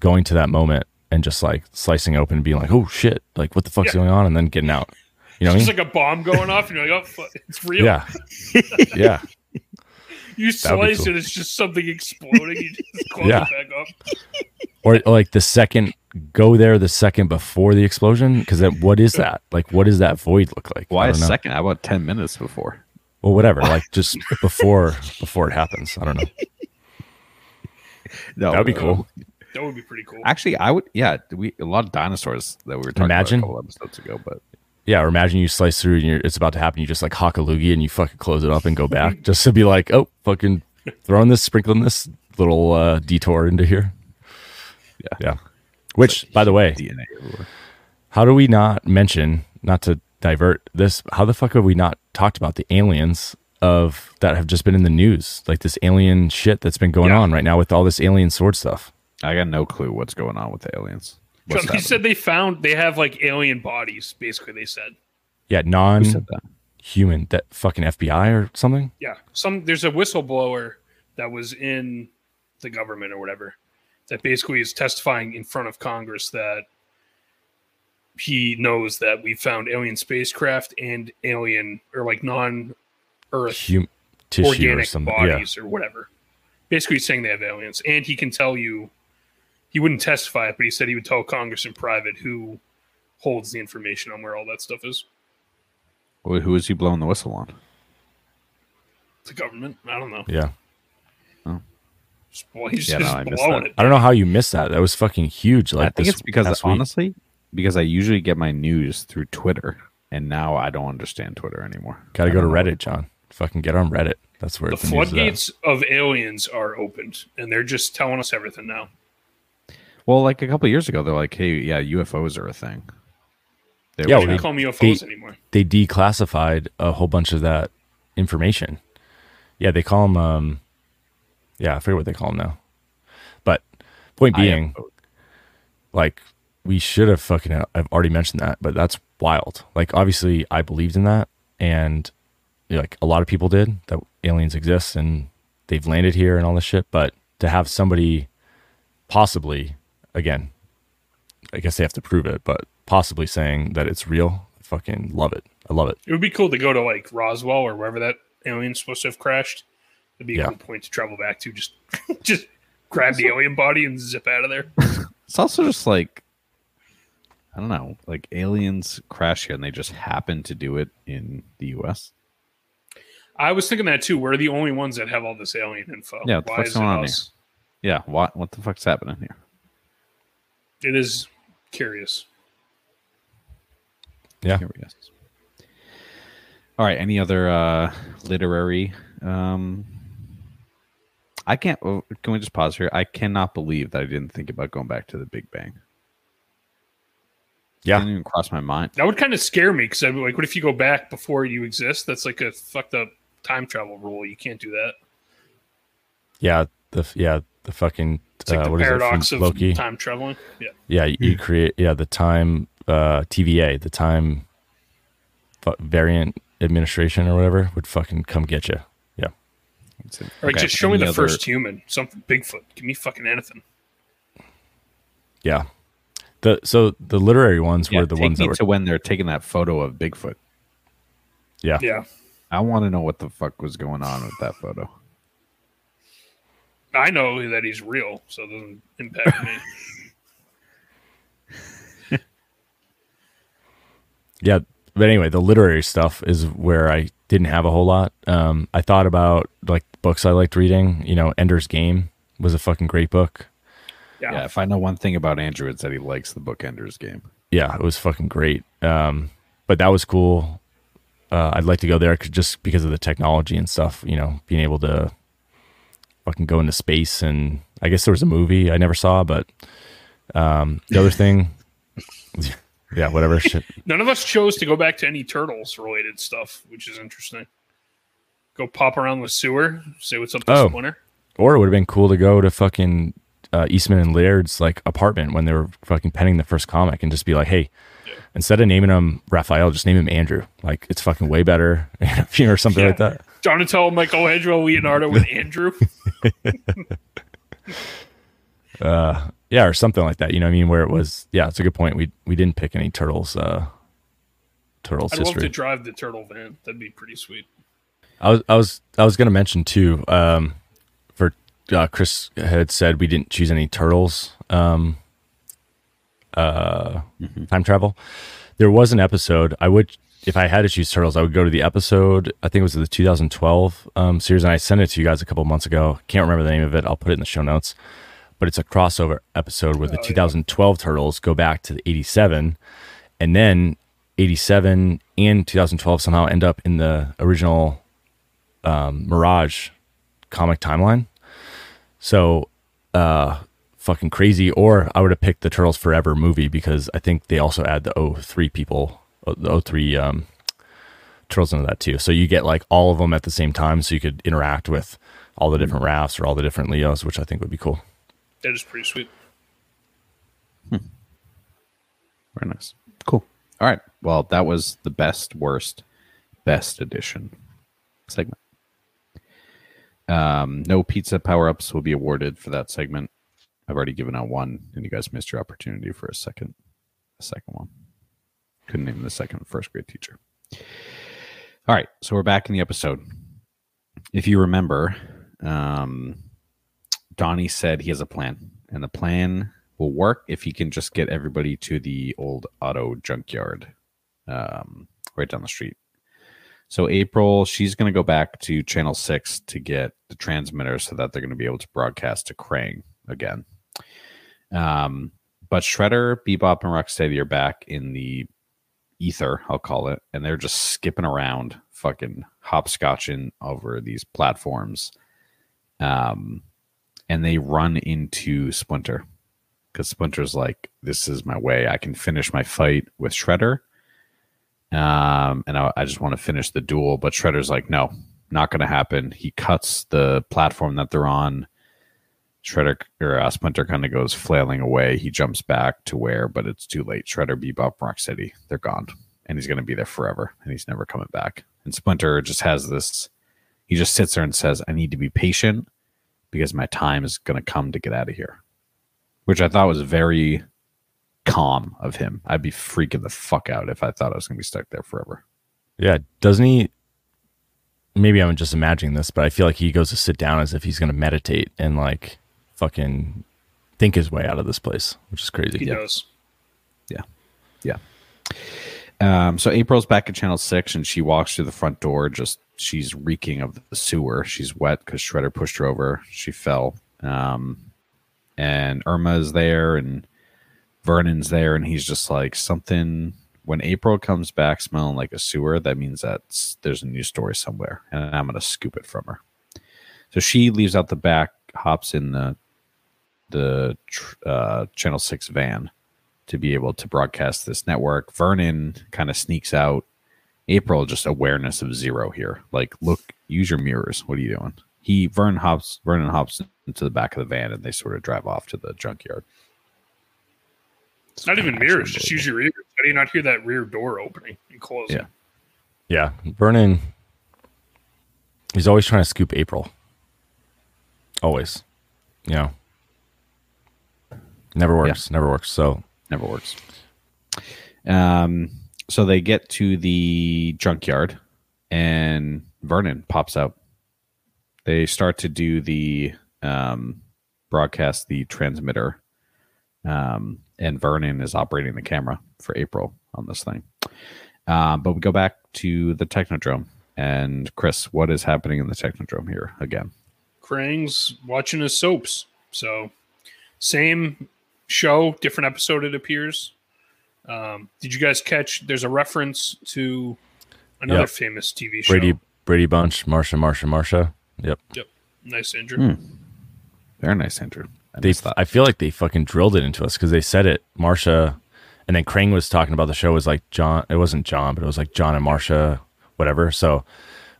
Speaker 1: going to that moment and just like slicing open and being like, "Oh shit, like what the fuck's
Speaker 2: Yeah.
Speaker 1: going on?" and then getting out. You know I
Speaker 2: It's
Speaker 1: mean?
Speaker 2: like a bomb going off, and you're like, "Oh, fuck, it's real."
Speaker 1: yeah. yeah.
Speaker 2: You
Speaker 1: That would be
Speaker 2: slice
Speaker 1: cool.
Speaker 2: it, it's just something exploding. You just close
Speaker 1: Yeah.
Speaker 2: it back up.
Speaker 1: Or like the second go there the second before the explosion because then what is that like what does that void look like
Speaker 3: Why
Speaker 1: I
Speaker 3: a
Speaker 1: don't know.
Speaker 3: second? How about ten minutes before?
Speaker 1: Well, whatever. Like just before before it happens. I don't know.
Speaker 3: No,
Speaker 1: That'd be
Speaker 3: uh,
Speaker 1: cool.
Speaker 2: That would be pretty cool.
Speaker 3: Actually, I would. Yeah, we a lot of dinosaurs that we were talking
Speaker 1: Imagine.
Speaker 3: about a couple episodes ago. But
Speaker 1: Yeah, or imagine you slice through and you're, it's about to happen. You just like hock a loogie and you fucking close it up and go back just to be like, oh, fucking throwing this, sprinkling this little uh, detour into here.
Speaker 3: Yeah.
Speaker 1: Yeah. Which, by the way,
Speaker 3: DNA
Speaker 1: how do we not mention, not to divert this, how the fuck have we not talked about the aliens of that have just been in the news? Like this alien shit that's been going
Speaker 2: Yeah.
Speaker 1: on right now with all this alien sword stuff.
Speaker 3: I got no clue what's going on with the aliens. What's
Speaker 2: They
Speaker 3: happening?
Speaker 2: said they found they have like alien bodies. Basically, they said.
Speaker 1: Yeah, non
Speaker 3: said that?
Speaker 1: human, that fucking FBI or something.
Speaker 2: Yeah, some there's a whistleblower that was in the government or whatever that basically is testifying in front of Congress that he knows that we found alien spacecraft and alien or like non-Earth
Speaker 1: Hum- tissue or
Speaker 2: organic
Speaker 1: something. Yeah.
Speaker 2: bodies or whatever. Basically, saying they have aliens, and he can tell you. He wouldn't testify it, but he said he would tell Congress in private who holds the information on where all that stuff is.
Speaker 3: Wh- Who is he blowing the whistle on?
Speaker 2: The government. I don't know.
Speaker 1: Yeah. Oh.
Speaker 2: Just, well, he's
Speaker 3: Yeah,
Speaker 2: just
Speaker 3: no, I
Speaker 2: blowing it.
Speaker 1: I don't know how you missed that. That was fucking huge. Like
Speaker 3: I think it's because
Speaker 1: past week.
Speaker 3: honestly, because I usually get my news through Twitter, and now I don't understand Twitter anymore.
Speaker 1: Got to go to
Speaker 3: don't know.
Speaker 1: Reddit, Jon. Fucking get on Reddit. That's where
Speaker 2: The
Speaker 1: the news is
Speaker 2: floodgates of aliens are opened, and they're just telling us everything now.
Speaker 3: Well, like a couple years ago, they're like, "Hey, yeah, UFOs are a thing." They
Speaker 1: Yeah,
Speaker 3: were
Speaker 1: well,
Speaker 2: They call them UFOs
Speaker 1: they-
Speaker 2: anymore.
Speaker 1: They declassified a whole bunch of that information. Yeah, they call them. Um, yeah, I forget what they call them now. But point being, like we should have fucking I've already mentioned that, but that's wild. Like obviously I believed in that and like a lot of people did that aliens exist and they've landed here and all this shit, but to have somebody possibly again, I guess they have to prove it, but possibly saying that it's real, I fucking love it. I love it.
Speaker 2: It would be cool to go to like Roswell or wherever that alien's supposed to have crashed. It'd be a
Speaker 1: Yeah.
Speaker 2: cool point to travel back to. Just, just grab the alien body and zip out of there.
Speaker 3: It's also just like I don't know, like aliens crash here, and they just happen to do it in the U.S.
Speaker 2: I was thinking that too. We're the only ones that have all this alien info.
Speaker 3: Yeah, what the
Speaker 2: Why
Speaker 3: fuck's
Speaker 2: is
Speaker 3: going on
Speaker 2: us?
Speaker 3: Yeah, what what the fuck's happening here?
Speaker 2: It is curious.
Speaker 1: Yeah.
Speaker 3: Here we go. All right. Any other uh, literary? Um, I can't. oh, Can we just pause here? I cannot believe that I didn't think about going back to the Big Bang.
Speaker 1: Yeah.
Speaker 3: didn't even cross my mind.
Speaker 2: That would kind of scare me because I'd be like, what if you go back before you exist? That's like a fucked up time travel rule. You can't do that.
Speaker 1: Yeah, the yeah, the fucking
Speaker 2: It's like
Speaker 1: uh,
Speaker 2: the
Speaker 1: what is it from
Speaker 2: paradox of
Speaker 1: Loki.
Speaker 2: time traveling. Yeah.
Speaker 1: Yeah, you, you create yeah the time uh, TVA, the time fu- variant administration or whatever would fucking come get you. Yeah,
Speaker 3: It's a-
Speaker 2: Or like,
Speaker 3: okay,
Speaker 2: just show me
Speaker 3: any
Speaker 2: the
Speaker 3: other-
Speaker 2: first human. Something Bigfoot. Give me fucking anything.
Speaker 1: yeah. The so the literary ones
Speaker 3: Yeah,
Speaker 1: were the
Speaker 3: take
Speaker 1: ones
Speaker 3: me
Speaker 1: that were
Speaker 3: to when they're taking that photo of Bigfoot.
Speaker 1: yeah.
Speaker 2: Yeah.
Speaker 3: I want to know what the fuck was going on with that photo.
Speaker 2: I know that he's real, so it doesn't impact me.
Speaker 1: Yeah, but anyway, the literary stuff is where I didn't have a whole lot. Um, I thought about like books I liked reading. You know, Ender's Game was a fucking great book.
Speaker 2: Yeah.
Speaker 3: Yeah, if I know one thing about Andrew, it's that he likes the book Ender's Game.
Speaker 1: Yeah, it was fucking great. Um, but that was cool. Uh, I'd like to go there 'cause- just because of the technology and stuff. You know, being able to fucking go into space and I guess there was a movie I never saw, but um, the other thing, yeah, whatever. shit.
Speaker 2: None of us chose to go back to any turtles related stuff, which is interesting. Go pop around the sewer, say what's up this
Speaker 1: Oh.
Speaker 2: winter.
Speaker 1: Or it would have been cool to go to fucking uh, Eastman and Laird's like apartment when they were fucking penning the first comic and just be like, hey, instead of naming him Raphael, just name him Andrew. Like it's fucking way better, you know, or something like that.
Speaker 2: Donatello, Michelangelo, Leonardo with Andrew.
Speaker 1: Yeah, or something like that. You know what I mean? Where it was, yeah, it's a good point. We we didn't pick any turtles. Uh, turtles
Speaker 2: I'd love to drive the turtle van. That'd be pretty sweet.
Speaker 1: I was I was I was gonna mention too. Um, for uh, Chris had said we didn't choose any turtles. Um, uh, time travel. There was an episode. I would, if I had to choose turtles, I would go to the episode. I think it was the 2012 um, series, and I sent it to you guys a couple months ago. Can't remember the name of it. I'll put it in the show notes. But it's a crossover episode where the 2012 turtles go back to the 87, and then 87 and 2012 somehow end up in the original um, Mirage comic timeline. So, uh, fucking crazy. Or I would have picked the Turtles Forever movie because I think they also add the 03 people, uh, the 03 um, Turtles into that too. So you get like all of them at the same time, so you could interact with all the different Raphs or all the different Leos, which I think would be cool.
Speaker 2: That is pretty sweet.
Speaker 3: Very nice. Cool. All right. Well, that was the best, worst, best edition segment. Um, no pizza power ups will be awarded for that segment. I've already given out one, and you guys missed your opportunity for a second, a second one. Couldn't name the second first grade teacher. All right, so we're back in the episode. If you remember, um, Donnie said he has a plan, and the plan will work if he can just get everybody to the old auto junkyard um, right down the street. So April, she's going to go back to Channel Six to get the transmitter so that they're going to be able to broadcast to Krang again. Um, but Shredder, Bebop, and Rocksteady are back in the ether, I'll call it, and they're just skipping around, fucking hopscotching over these platforms. Um, and they run into Splinter because Splinter's like, "This is my way. I can finish my fight with Shredder." Um, and I, I just want to finish the duel, but Shredder's like, "No, not going to happen." He cuts the platform that they're on. Shredder or Splinter kind of goes flailing away. He jumps back to where, but it's too late. Shredder, Bebop, Rocksteady, they're gone, and he's going to be there forever, and he's never coming back. And Splinter just has this. He just sits there and says, "I need to be patient because my time is going to come to get out of here," which I thought was very calm of him. I'd be freaking the fuck out if I thought I was going to be stuck there forever.
Speaker 1: Yeah, doesn't he? Maybe I'm just imagining this, but I feel like he goes to sit down as if he's going to meditate and like fucking think his way out of this place, which is crazy.
Speaker 2: He does.
Speaker 3: Yeah. Yeah. Um, so April's back at Channel 6 and she walks through the front door. Just she's reeking of the sewer. She's wet because Shredder pushed her over. She fell. Um, and Irma's there and Vernon's there. And he's just like, something. When April comes back smelling like a sewer, that means that there's a new story somewhere. And I'm going to scoop it from her. So she leaves out the back, hops in the the uh, Channel 6 van to be able to broadcast this network. Vernon kind of sneaks out. April just awareness of zero here. Like, look, use your mirrors. What are you doing? He Vernon hops Vernon hops into the back of the van and they sort of drive off to the junkyard.
Speaker 2: It's not even mirrors. Just use your ears. How do you not hear that rear door opening and closing?
Speaker 3: Yeah.
Speaker 1: Yeah. Vernon, he's always trying to scoop April. Always. You know, never works. Yeah. Never works. So,
Speaker 3: never works. Um, so they get to the junkyard and Vernon pops out. They start to do the um, broadcast the transmitter. Um, and Vernon is operating the camera for April on this thing. Um, but we go back to the Technodrome. And Chris, what is happening in the Technodrome here again?
Speaker 2: Krang's watching his soaps. So, same show, different episode, it appears. Um, did you guys catch? There's a reference to another yep. famous TV show.
Speaker 1: Brady Brady Bunch, Marsha, Marsha, Marsha. Yep.
Speaker 2: Yep. Nice, Andrew.
Speaker 3: Mm. Very nice, Andrew.
Speaker 1: I they, I feel like they fucking drilled it into us because they said it. Marsha, and then Krang was talking about the show was like John. It wasn't John, but it was like John and Marsha, whatever. So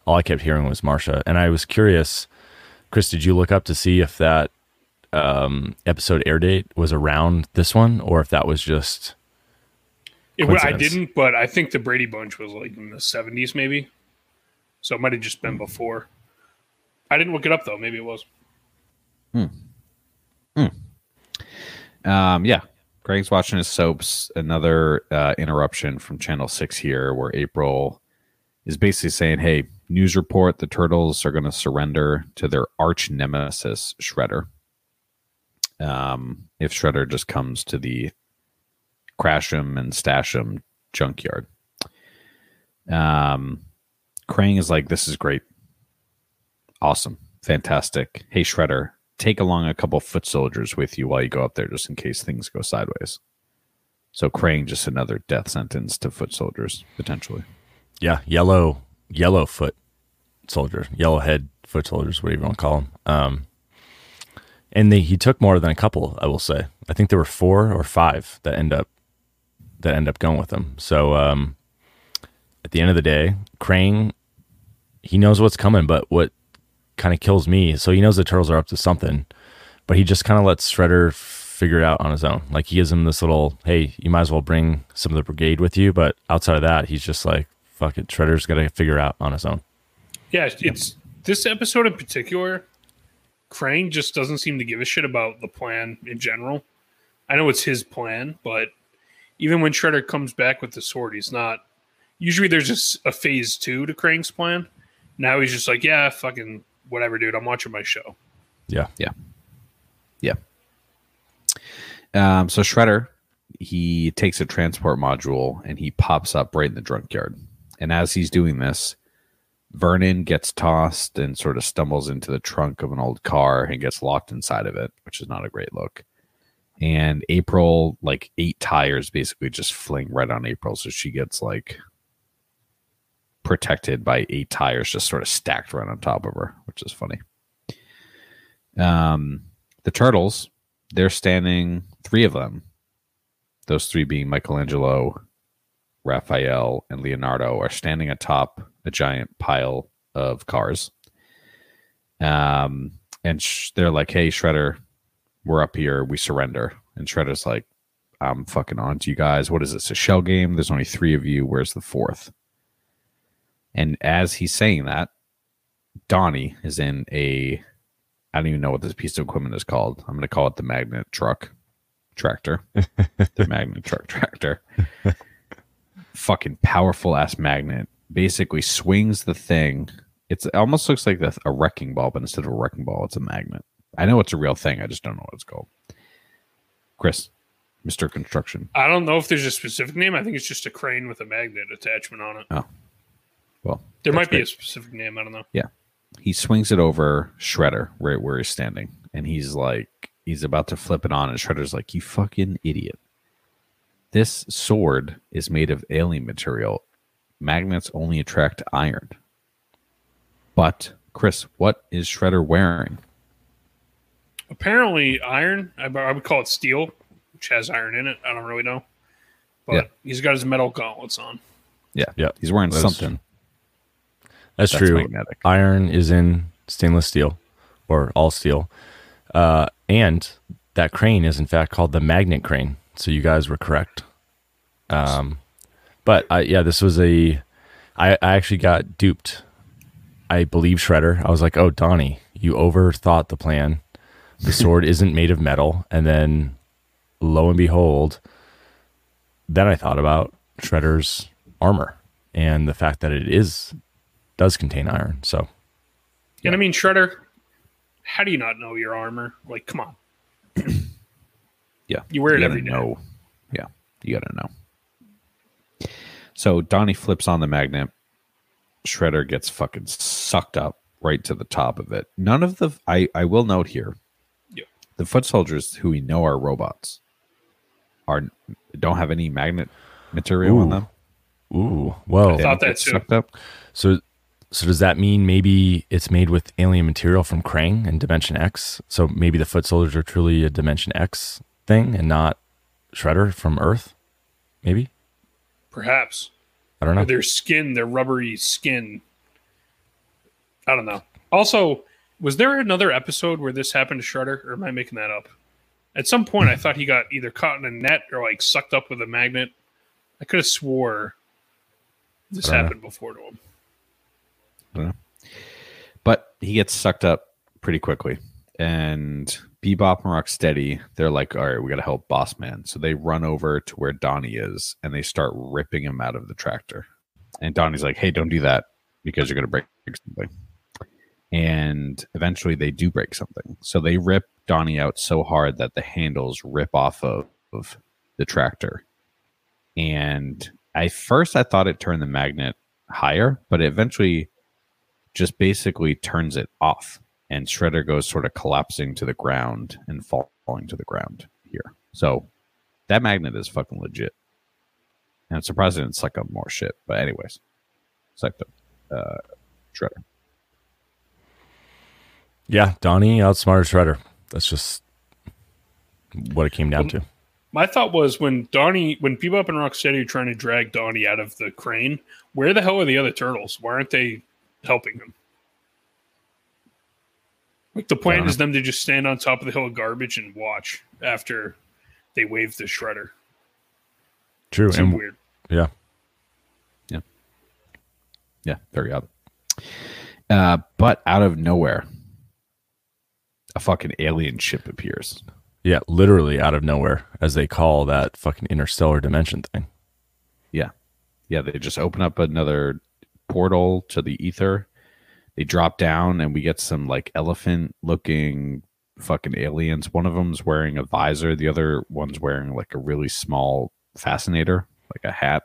Speaker 1: all I kept hearing was Marsha, and I was curious. Chris, did you look up to see if that um, episode air date was around this one, or if that was just?
Speaker 2: It, I didn't, but I think the Brady Bunch was like in the seventies, maybe. So it might have just been before. I didn't look it up though. Maybe it was.
Speaker 3: Hmm. Hmm. Um, yeah, Krang's watching his soaps. Another uh, interruption from Channel Six here, where April is basically saying, "Hey, news report: the turtles are going to surrender to their arch nemesis, Shredder." Um, if Shredder just comes to the crash him and stash him junkyard. Um, Krang is like, this is great. Awesome. Fantastic. Hey, Shredder, take along a couple foot soldiers with you while you go up there just in case things go sideways. So Krang just another death sentence to foot soldiers, potentially.
Speaker 1: Yeah, yellow yellow foot soldier, yellow head foot soldiers, whatever you want to call them. Um, and they, he took more than a couple. I will say. I think there were four or five that end up that end up going with him. So um, at the end of the day, Krang, he knows what's coming. But what kind of kills me, so he knows the turtles are up to something, but he just kind of lets Shredder figure it out on his own. Like he gives him this little, hey, you might as well bring some of the brigade with you. But outside of that, he's just like, fuck it, Shredder's got to figure it out on his own.
Speaker 2: Yeah, it's this episode in particular, Krang just doesn't seem to give a shit about the plan in general. I know it's his plan, but even when Shredder comes back with the sword, he's not. Usually, there's just a phase two to Krang's plan. Now he's just like, yeah, fucking whatever, dude. I'm watching my show.
Speaker 1: Yeah.
Speaker 3: Yeah. Yeah. Um, so Shredder, he takes a transport module and he pops up right in the drunk yard. And as he's doing this, Vernon gets tossed and sort of stumbles into the trunk of an old car and gets locked inside of it, which is not a great look. And April, like eight tires basically just fling right on April. So she gets like protected by eight tires just sort of stacked right on top of her, which is funny. Um, the turtles, they're standing, three of them, those three being Michelangelo, Raphael, and Leonardo, are standing atop a giant pile of cars. Um, and sh- they're like, "Hey, Shredder, we're up here. We surrender." And Shredder's like, "I'm fucking on to you guys. What is this? A shell game? There's only three of you. Where's the fourth? And as he's saying that, Donnie is in a I don't even know what this piece of equipment is called. I'm going to call it the magnet truck tractor. the magnet truck tractor. Fucking powerful ass magnet. Basically swings the thing. It's it almost looks like the, a wrecking ball, but instead of a wrecking ball, it's a magnet. I know it's a real thing. I just don't know what it's called. Chris, Mr. Construction.
Speaker 2: I don't know if there's a specific name. I think it's just a crane with a magnet attachment on it. Oh.
Speaker 3: Well,
Speaker 2: There might be
Speaker 3: great.
Speaker 2: a specific name. I don't know. Yeah.
Speaker 3: He swings it over Shredder right where he's standing, and he's like, he's about to flip it on, and Shredder's like, "You fucking idiot! This sword is made of alien material. Magnets only attract iron." But Chris, what is Shredder wearing?
Speaker 2: Apparently, iron. I, I would call it steel, which has iron in it. I don't really know, but
Speaker 3: Yeah.
Speaker 2: he's got his metal gauntlets on.
Speaker 3: Yeah,
Speaker 1: Yeah,
Speaker 3: he's wearing
Speaker 1: that's
Speaker 3: something
Speaker 1: That's,
Speaker 3: that's
Speaker 1: true.
Speaker 3: magnetic.
Speaker 1: Iron is in stainless steel or all steel. Uh, and that crane is in fact called the magnet crane. So you guys were correct. Um, but I, yeah, this was a, I, I actually got duped. I believe Shredder. I was like, oh, Donnie, you overthought the plan. The sword isn't made of metal. And then lo and behold, then I thought about Shredder's armor and the fact that it is does contain iron. So
Speaker 2: And I mean, Shredder, how do you not know your armor? Like, come on.
Speaker 3: Yeah.
Speaker 2: You wear it
Speaker 3: gotta
Speaker 2: every day.
Speaker 3: know. Yeah. You got to know. So Donnie flips on the magnet. Shredder gets fucking sucked up right to the top of it. None of the I I will note here.
Speaker 2: Yeah.
Speaker 3: The foot soldiers who we know are robots are don't have any magnet material on them.
Speaker 1: Ooh, well,
Speaker 3: They
Speaker 2: thought that too.
Speaker 3: sucked up.
Speaker 1: So, so does that mean maybe it's made with alien material from Krang and Dimension X? So maybe the foot soldiers are truly a Dimension X thing and not Shredder from Earth? Maybe
Speaker 2: Perhaps.
Speaker 1: I don't know.
Speaker 2: their skin, their rubbery skin. I don't know. Also, was there another episode where this happened to Shredder, or am I making that up? At some point, I thought he got either caught in a net or like sucked up with a magnet. I could have swore this
Speaker 1: I don't know.
Speaker 2: happened before to him.
Speaker 3: But he gets sucked up pretty quickly. And Bebop and Rocksteady, they're like, all right, we got to help Boss Man. So they run over to where Donnie is and they start ripping him out of the tractor. And Donnie's like, hey, don't do that because you're going to break something. And eventually they do break something. So they rip Donnie out so hard that the handles rip off of, of the tractor. And I first I thought it turned the magnet higher, but it eventually just basically turns it off and shredder goes sort of collapsing to the ground and falling to the ground here so that magnet is fucking legit and i'm surprised it didn't suck up more shit but anyways sucked up uh shredder
Speaker 1: yeah, Donnie outsmarted Shredder. That's just what it came down to.
Speaker 2: My thought was when Donnie, when Bebop and Rocksteady are trying to drag Donnie out of the crane, where the hell are the other turtles? Why aren't they helping him? Like the plan
Speaker 3: don't
Speaker 2: is them to just stand on top of the hill of garbage and watch after they wave the shredder.
Speaker 1: True.
Speaker 2: Seemed
Speaker 1: And
Speaker 2: weird.
Speaker 1: Yeah.
Speaker 3: Yeah, yeah very odd Uh, but out of nowhere, a fucking alien ship appears.
Speaker 1: Yeah, literally out of nowhere, as they call that fucking interstellar dimension thing.
Speaker 3: Yeah. Yeah, they just open up another portal to the ether. They drop down and we get some like elephant looking fucking aliens. One of them's wearing a visor, the other one's wearing like a really small fascinator, like a hat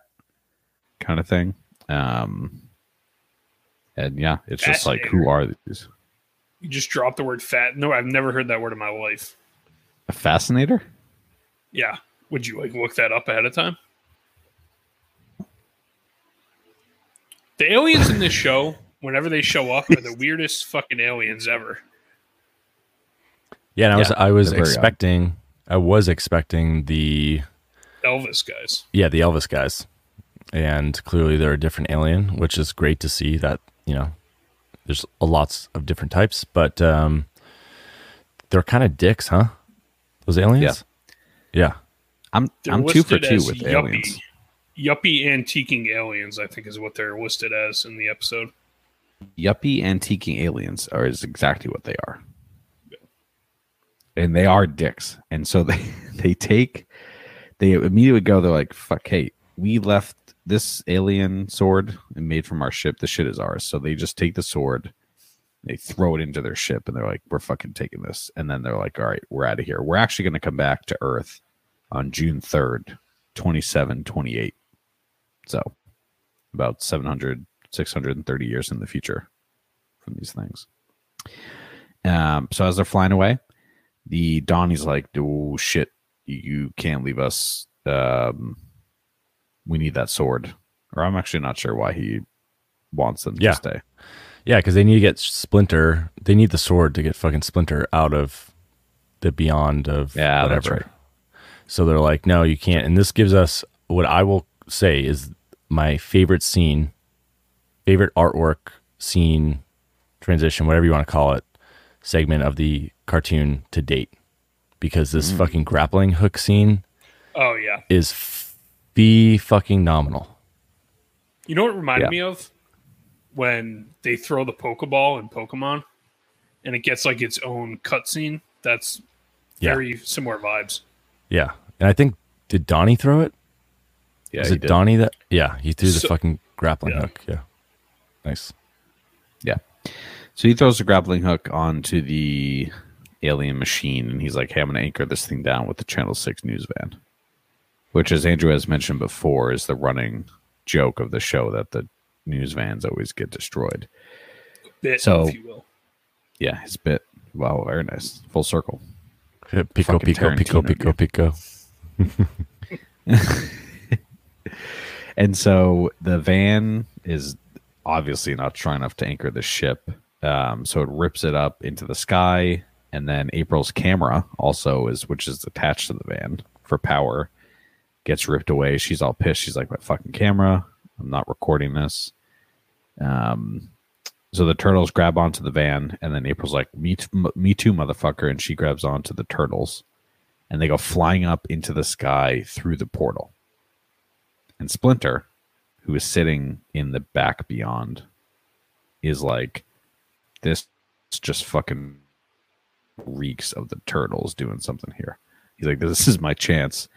Speaker 3: kind of thing. Um and yeah, it's just like who are these?
Speaker 2: You just dropped the word fat. No, I've never heard that word in my life.
Speaker 3: A fascinator?
Speaker 2: Yeah. Would you like look that up ahead of time? The aliens in this show, whenever they show up, are the weirdest fucking aliens ever.
Speaker 1: Yeah, and I was
Speaker 3: Yeah,
Speaker 1: I was
Speaker 3: they're very odd.
Speaker 1: expecting I was expecting the
Speaker 2: Elvis guys.
Speaker 1: yeah the Elvis guys, and clearly they're a different alien, which is great to see. That you know, there's a lots of different types, but um, they're kind of dicks, huh? Those aliens. Yeah.
Speaker 3: Yeah, I'm
Speaker 2: They're
Speaker 3: I'm two for
Speaker 2: listed
Speaker 3: two
Speaker 2: as
Speaker 3: with
Speaker 2: yuppie.
Speaker 3: aliens.
Speaker 2: Yuppie antiquing aliens, I think, is what they're listed as in the episode.
Speaker 3: Yuppie antiquing aliens are is exactly what they are. And they are dicks. And so they they take they immediately go, they're like, fuck, hey, we left this alien sword and made from our ship. The shit is ours. So they just take the sword, they throw it into their ship, and they're like, we're fucking taking this. And then they're like, all right, we're out of here. We're actually gonna come back to Earth on June 3rd, 2728. So about 700, 630 years in the future from these things. Um, so as they're flying away, the Donnie's like, "Oh shit, you can't leave us. Um, we need that sword." Or I'm actually not sure why he wants them
Speaker 1: Yeah.
Speaker 3: to stay.
Speaker 1: Yeah, because they need to get Splinter. They need the sword to get fucking Splinter out of the beyond of
Speaker 3: Yeah,
Speaker 1: whatever.
Speaker 3: that's right.
Speaker 1: So they're like, no, you can't. And this gives us what I will say is my favorite scene, favorite artwork scene, transition, whatever you want to call it, segment of the cartoon to date. Because this
Speaker 3: Mm.
Speaker 1: fucking grappling hook scene
Speaker 2: Oh yeah.
Speaker 1: is fee fucking nominal.
Speaker 2: You know what it reminded
Speaker 3: Yeah.
Speaker 2: me of? When they throw the Pokeball in Pokemon and it gets like its own cutscene. That's
Speaker 1: Yeah.
Speaker 2: very similar vibes.
Speaker 1: Yeah. And I think, did Donnie throw it?
Speaker 3: Yeah,
Speaker 1: Is
Speaker 3: he
Speaker 1: it
Speaker 3: did.
Speaker 1: Donnie that? Yeah, he threw the fucking grappling
Speaker 2: Yeah.
Speaker 1: hook. Yeah. Nice.
Speaker 3: Yeah. So he throws a grappling hook onto the alien machine and he's like, Hey, I'm going to anchor this thing down with the Channel 6 news van. Which, as Andrew has mentioned before, is the running joke of the show that the news vans always get destroyed.
Speaker 2: Bit,
Speaker 3: So-
Speaker 2: if you will.
Speaker 3: Yeah, his bit. Wow, very nice. Full circle.
Speaker 1: Pico,
Speaker 3: Fucking
Speaker 1: pico, pico,
Speaker 3: Tarantino,
Speaker 1: pico, pico.
Speaker 3: And so the van is obviously not strong enough to anchor the ship. Um, so it rips it up into the sky. And then April's camera also is, which is attached to the van for power, gets ripped away. She's all pissed. She's like, my fucking camera. I'm not recording this. Um, so the turtles grab onto the van, and then April's like, "Me, me too, motherfucker!" And she grabs onto the turtles, and they go flying up into the sky through the portal. And Splinter, who is sitting in the back beyond, is like, "This just fucking reeks of the turtles doing something here." He's like, "This is my chance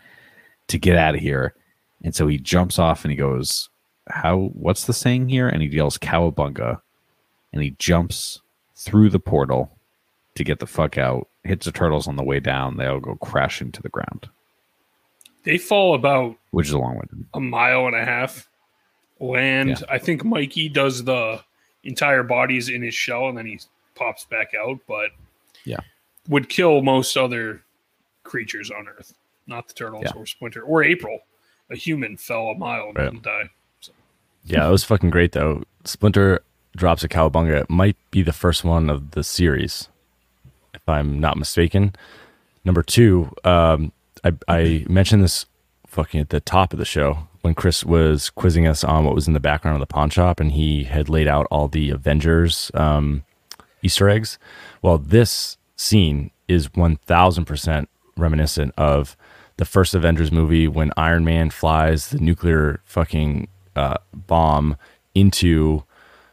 Speaker 3: to get out of here," and so he jumps off and he goes, "How? What's the saying here?" And he yells, "Cowabunga!" and he jumps through the portal to get the fuck out. Hits the turtles on the way down. They all go crashing to the ground,
Speaker 2: They fall about
Speaker 3: which is a long winded.
Speaker 2: a mile and a half. Land.
Speaker 3: Yeah.
Speaker 2: I think Mikey does the entire bodies in his shell and then he pops back out, but
Speaker 3: Yeah.
Speaker 2: would kill most other creatures on Earth, not the turtles
Speaker 3: Yeah.
Speaker 2: or Splinter or April. A human fell a mile and
Speaker 1: Right.
Speaker 2: didn't die.
Speaker 1: Yeah, it was fucking great though. Splinter drops a cowabunga. It might be the first one of the series, if I'm not mistaken. Number two, um, I, I mentioned this fucking at the top of the show when Chris was quizzing us on what was in the background of the pawn shop, and he had laid out all the Avengers um, Easter eggs. Well, this scene is 1000% reminiscent of the first Avengers movie when Iron Man flies the nuclear fucking uh, bomb into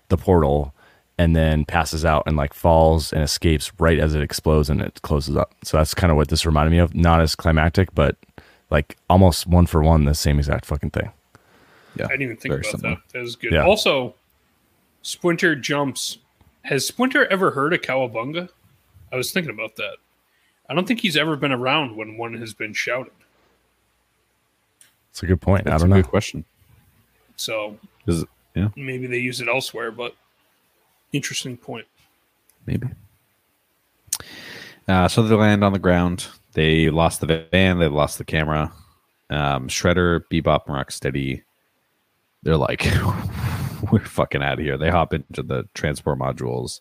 Speaker 1: the portal and then passes out and like falls and escapes right as it explodes and it closes up. So that's kind of what this reminded me of. Not as climactic, but like almost one for one, the same exact fucking thing.
Speaker 3: Yeah,
Speaker 2: I didn't even think
Speaker 3: very
Speaker 2: about
Speaker 3: similar.
Speaker 2: that. That was good.
Speaker 1: Yeah.
Speaker 2: Also, Splinter jumps. Has Splinter ever heard of Cowabunga? I was thinking about that. I don't think he's ever been around when one has been shouted.
Speaker 1: It's a good point.
Speaker 3: That's
Speaker 1: I don't
Speaker 3: a
Speaker 1: know.
Speaker 3: good question.
Speaker 2: So
Speaker 3: Is it, yeah,
Speaker 2: maybe they use it elsewhere, but interesting point.
Speaker 3: maybe. Uh, so they land on the ground. They lost the van. They lost the camera. Um, Shredder, Bebop, and Rocksteady. They're like, we're fucking out of here. They hop into the transport modules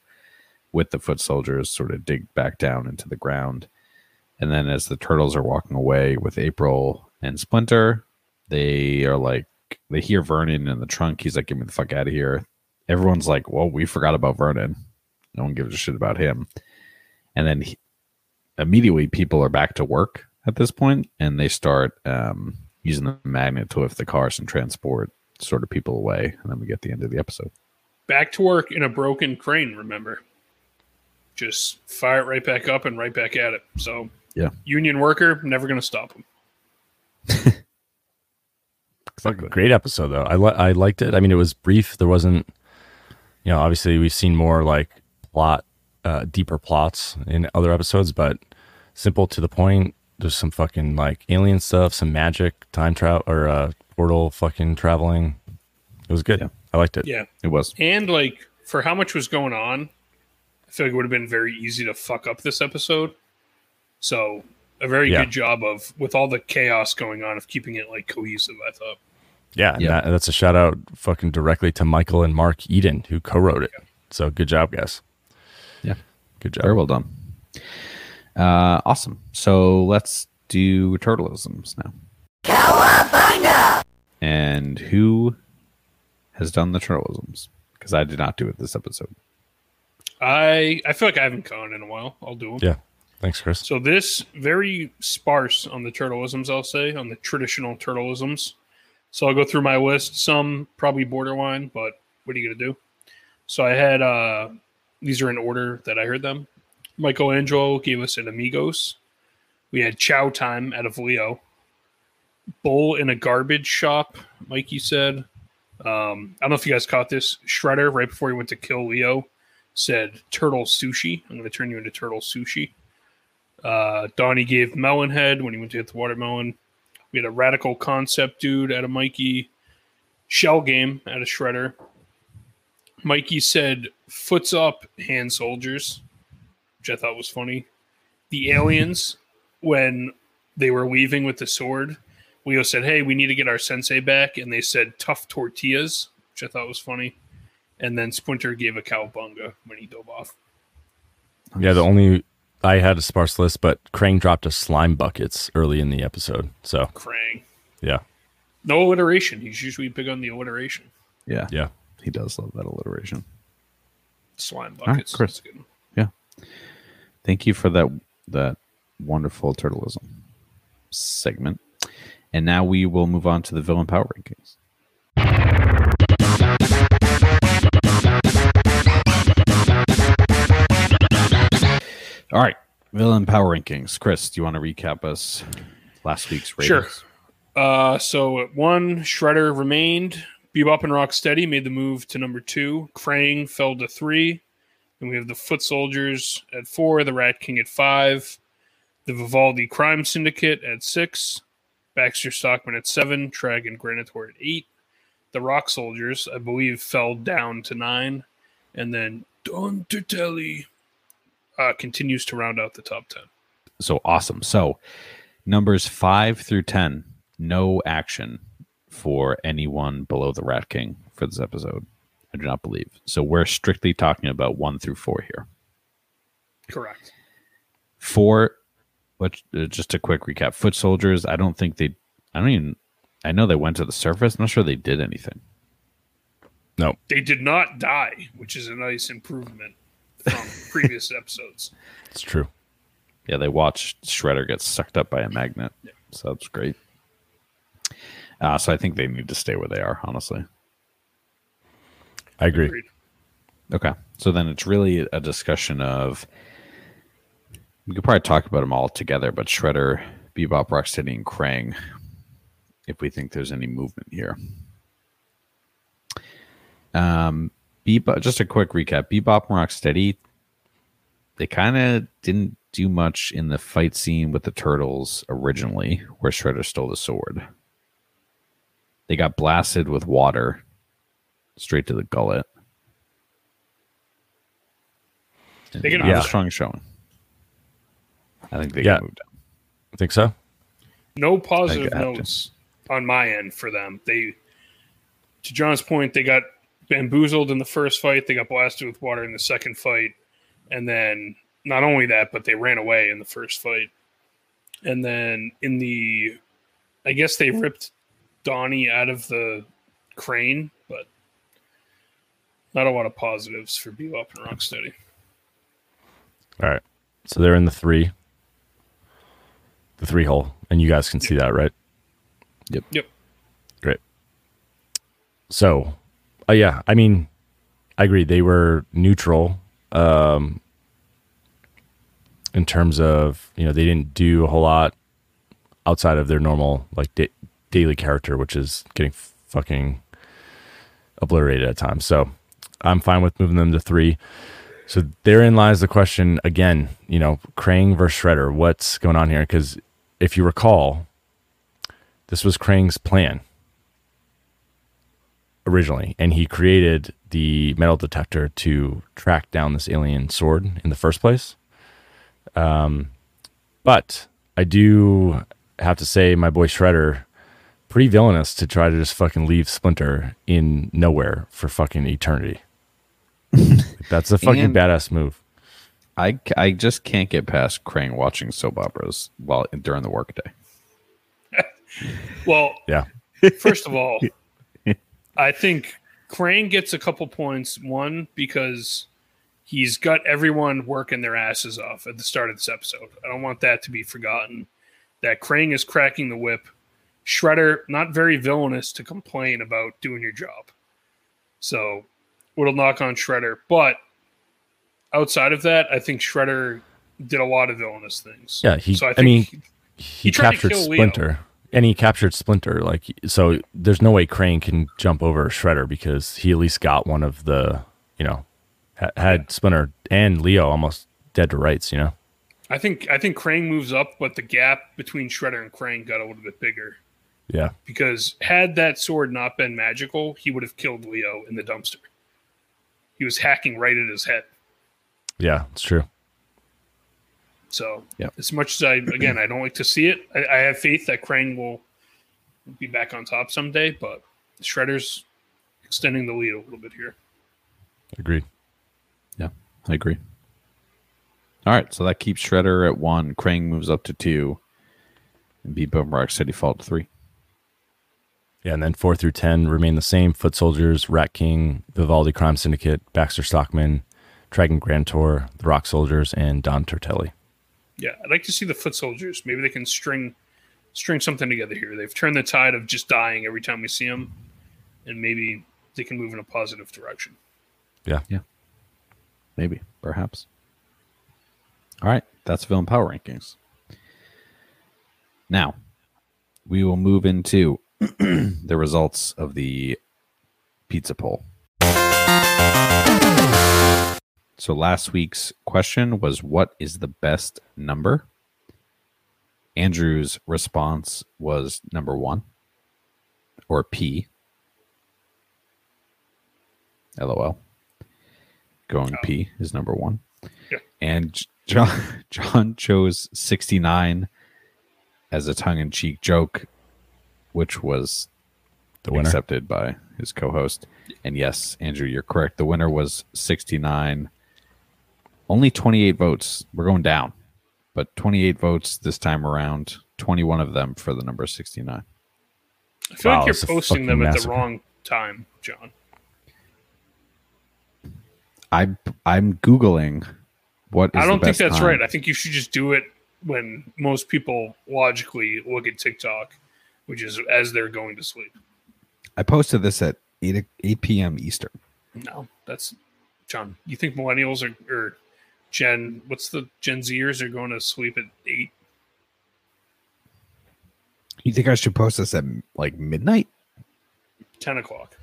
Speaker 3: with the foot soldiers, sort of dig back down into the ground. And then as the turtles are walking away with April and Splinter, they are like, they hear Vernon in the trunk. He's like, get me the fuck out of here. Everyone's like, well, we forgot about Vernon. No one gives a shit about him. And then he, immediately people are back to work at this point and they start um, using the magnet to lift the cars and transport sort of people away. And then we get the end of the episode.
Speaker 2: Back to work in a broken crane, remember? Just fire it right back up and right back at it. So,
Speaker 3: Yeah.
Speaker 2: union worker, never going to stop him.
Speaker 3: Exactly.
Speaker 1: Great episode though. I li- I liked it. I mean, it was brief. There wasn't, you know, obviously we've seen more like plot, uh, deeper plots in other episodes, but simple to the point. There's some fucking like alien stuff, some magic, time travel or uh, portal fucking traveling. It was good.
Speaker 3: Yeah.
Speaker 1: I liked it.
Speaker 2: Yeah.
Speaker 3: It was.
Speaker 2: And like for how much was going on, I feel like it would have been very easy to fuck up this episode. So a very
Speaker 1: Yeah.
Speaker 2: good job of with all the chaos going on of keeping it like cohesive. I thought.
Speaker 1: Yeah, and
Speaker 3: Yeah.
Speaker 1: that, that's a shout out fucking directly to Michael and Mark Eden who co-wrote it. So good job, guys.
Speaker 3: Yeah.
Speaker 1: Good
Speaker 3: Very well done. Uh, awesome. So let's do turtleisms now. And who has done the turtleisms? Because I did not do it this episode.
Speaker 2: I I feel like I haven't gone in a while. I'll do them.
Speaker 1: Yeah. Thanks, Chris.
Speaker 2: So this very sparse on the turtleisms, I'll say, on the traditional turtleisms. So I'll go through my list. Some probably borderline, but what are you gonna do? So I had uh these are in order that I heard them. Michelangelo gave us an Amigos. We had Chow Time out of Leo. Bull in a garbage shop, Mikey said. Um, I don't know if you guys caught this. Shredder, right before he went to kill Leo, said turtle sushi. I'm going to turn you into turtle sushi. Uh, Donnie gave melon head when he went to hit the watermelon. We had a radical concept dude out of Mikey. Shell game out of Shredder. Mikey said foots up hand soldiers, which I thought was funny. The aliens, when they were leaving with the sword, Leo said, Hey, we need to get our sensei back. And they said tough tortillas, which I thought was funny. And then Splinter gave a cowbunga when he dove off.
Speaker 1: Yeah, the only I had a sparse list, but Krang dropped a slime buckets early in the episode. So
Speaker 2: Krang.
Speaker 1: yeah,
Speaker 2: No alliteration. He's usually big on the alliteration.
Speaker 3: Yeah.
Speaker 1: yeah.
Speaker 3: He does love that alliteration.
Speaker 2: Slime
Speaker 3: right,
Speaker 2: buckets.
Speaker 3: Chris.
Speaker 2: A good one.
Speaker 3: Thank you for that that wonderful turtleism segment. And now we will move on to the villain power rankings. All right, villain power rankings. Chris, do you want to recap us last week's ratings?
Speaker 2: Sure. Uh, so at one, Shredder remained. Bebop and Rocksteady made the move to number two. Krang fell to three. And we have the Foot Soldiers at four, the Rat King at five, the Vivaldi Crime Syndicate at six, Baxter Stockman at seven, Trag and Granitor at eight. The Rock Soldiers, I believe, fell down to nine. And then Don Turtelli uh, continues to round out the top 10.
Speaker 3: So awesome. So numbers five through ten, no action for anyone below the Rat King for this episode. I do not believe. So we're strictly talking about one through four here.
Speaker 2: Correct.
Speaker 3: Four, what? Uh, just a quick recap. Foot soldiers. I don't think they. I don't even. I know they went to the surface. I'm not sure they did anything.
Speaker 1: No,
Speaker 2: They did not die, which is a nice improvement from previous episodes.
Speaker 1: it's true.
Speaker 3: Yeah, they watched Shredder get sucked up by a magnet. So that's great. Uh, so I think they need to stay where they are. Honestly.
Speaker 1: I agree.
Speaker 2: Agreed.
Speaker 3: Okay. So then it's really a discussion of we could probably talk about them all together, but Shredder, Bebop, Rocksteady, and Krang, if we think there's any movement here. Um, Bebop. Just a quick recap: Bebop and Rocksteady. They kind of didn't do much in the fight scene with the turtles originally, where Shredder stole the sword. They got blasted with water straight to the gullet.
Speaker 2: They can
Speaker 3: yeah.
Speaker 1: Yeah.
Speaker 3: strong showing. I think they
Speaker 1: Yeah.
Speaker 3: moved move down.
Speaker 1: I think so.
Speaker 2: No positive
Speaker 3: I have to.
Speaker 2: notes on my end for them. They, to Jon's point, they got bamboozled in the first fight. They got blasted with water in the second fight, and then not only that, but they ran away in the first fight. And then in the, I guess they ripped Donnie out of the crane, but not a lot of positives for Bebop and Rocksteady.
Speaker 1: All right. So they're in the three, the three hole, and you guys can see that, right?
Speaker 2: Yep. Yep.
Speaker 1: Great. So, uh, yeah, I mean, I agree. They were neutral um, in terms of, you know, they didn't do a whole lot outside of their normal, like, da- daily character, which is getting fucking obliterated at times. So, I'm fine with moving them to three. So, therein lies the question again, you know, Krang versus Shredder. What's going on here? Because if you recall, this was Krang's plan originally, and he created the metal detector to track down this alien sword in the first place. Um, but I do have to say, my boy Shredder, pretty villainous to try to just fucking leave Splinter in nowhere for fucking eternity. That's a fucking
Speaker 3: And-
Speaker 1: badass move.
Speaker 3: I, I just can't get past Krang watching soap operas while during the workday.
Speaker 2: Well,
Speaker 1: Yeah.
Speaker 2: First of all, I think Krang gets a couple points. One, because he's got everyone working their asses off at the start of this episode. I don't want that to be forgotten. That Krang is cracking the whip. Shredder, not very villainous to complain about doing your job. So, it'll knock on Shredder. But outside of that, I think Shredder did a lot of villainous things.
Speaker 1: Yeah, he-
Speaker 2: So I,
Speaker 1: I mean,
Speaker 2: he,
Speaker 1: he,
Speaker 2: to
Speaker 1: captured
Speaker 2: kill Leo.
Speaker 1: Splinter, and he captured Splinter. Like, so there's no way Krang can jump over Shredder because he at least got one of the, you know, ha- had Splinter and Leo almost dead to rights. You know,
Speaker 2: I think I think Krang moves up, but the gap between Shredder and Krang got a little bit bigger
Speaker 1: yeah,
Speaker 2: because had that sword not been magical, he would have killed Leo in the dumpster. He was hacking right at his head.
Speaker 1: yeah, it's true.
Speaker 2: So,
Speaker 3: yeah.
Speaker 2: as much as I again I don't like to see it, I, I have faith that Krang will be back on top someday. But Shredder's extending the lead a little bit here.
Speaker 1: Agreed.
Speaker 3: Yeah, I agree. All right, so that keeps Shredder at one. Krang moves up to two, and Bebop and Rocksteady fall to three.
Speaker 1: Yeah, and then four through ten remain the same: Foot Soldiers, Rat King, Vivaldi Crime Syndicate, Baxter Stockman, Trag and Granitor, the Rock Soldiers, and Don Turtelli.
Speaker 2: Yeah, I'd like to see the foot soldiers. Maybe they can string string something together here. They've turned the tide of just dying every time we see them, and maybe they can move in a positive direction.
Speaker 1: Yeah, yeah,
Speaker 3: Maybe, perhaps. All right, that's Villain Power Rankings. Now, we will move into the results of the pizza poll. So, last week's question was What is the best number? Andrew's response was number one, or P. LOL. Going oh. P is number one.
Speaker 2: Yeah.
Speaker 3: And Jon Jon chose 69 as a tongue in cheek joke, which was
Speaker 1: the winner.
Speaker 3: accepted by his co host. And yes, Andrew, you're correct. The winner was 69. Only 28 votes. We're going down, but 28 votes this time around, 21 of them for the number 69.
Speaker 2: I feel
Speaker 1: Wow,
Speaker 2: like you're posting them
Speaker 1: fucking
Speaker 2: at
Speaker 1: massacre.
Speaker 2: the wrong time, Jon.
Speaker 3: I'm I'm googling what is
Speaker 2: I don't
Speaker 3: the
Speaker 2: think that's
Speaker 3: time.
Speaker 2: right. I think you should just do it when most people logically look at TikTok, which is as they're going to sleep.
Speaker 3: I posted this at 8 8 p.m. Eastern.
Speaker 2: No, that's Jon, you think millennials are or Gen what's the Gen Zers are going to sleep at eight?
Speaker 3: You think I should post this at like midnight?
Speaker 2: 10 o'clock.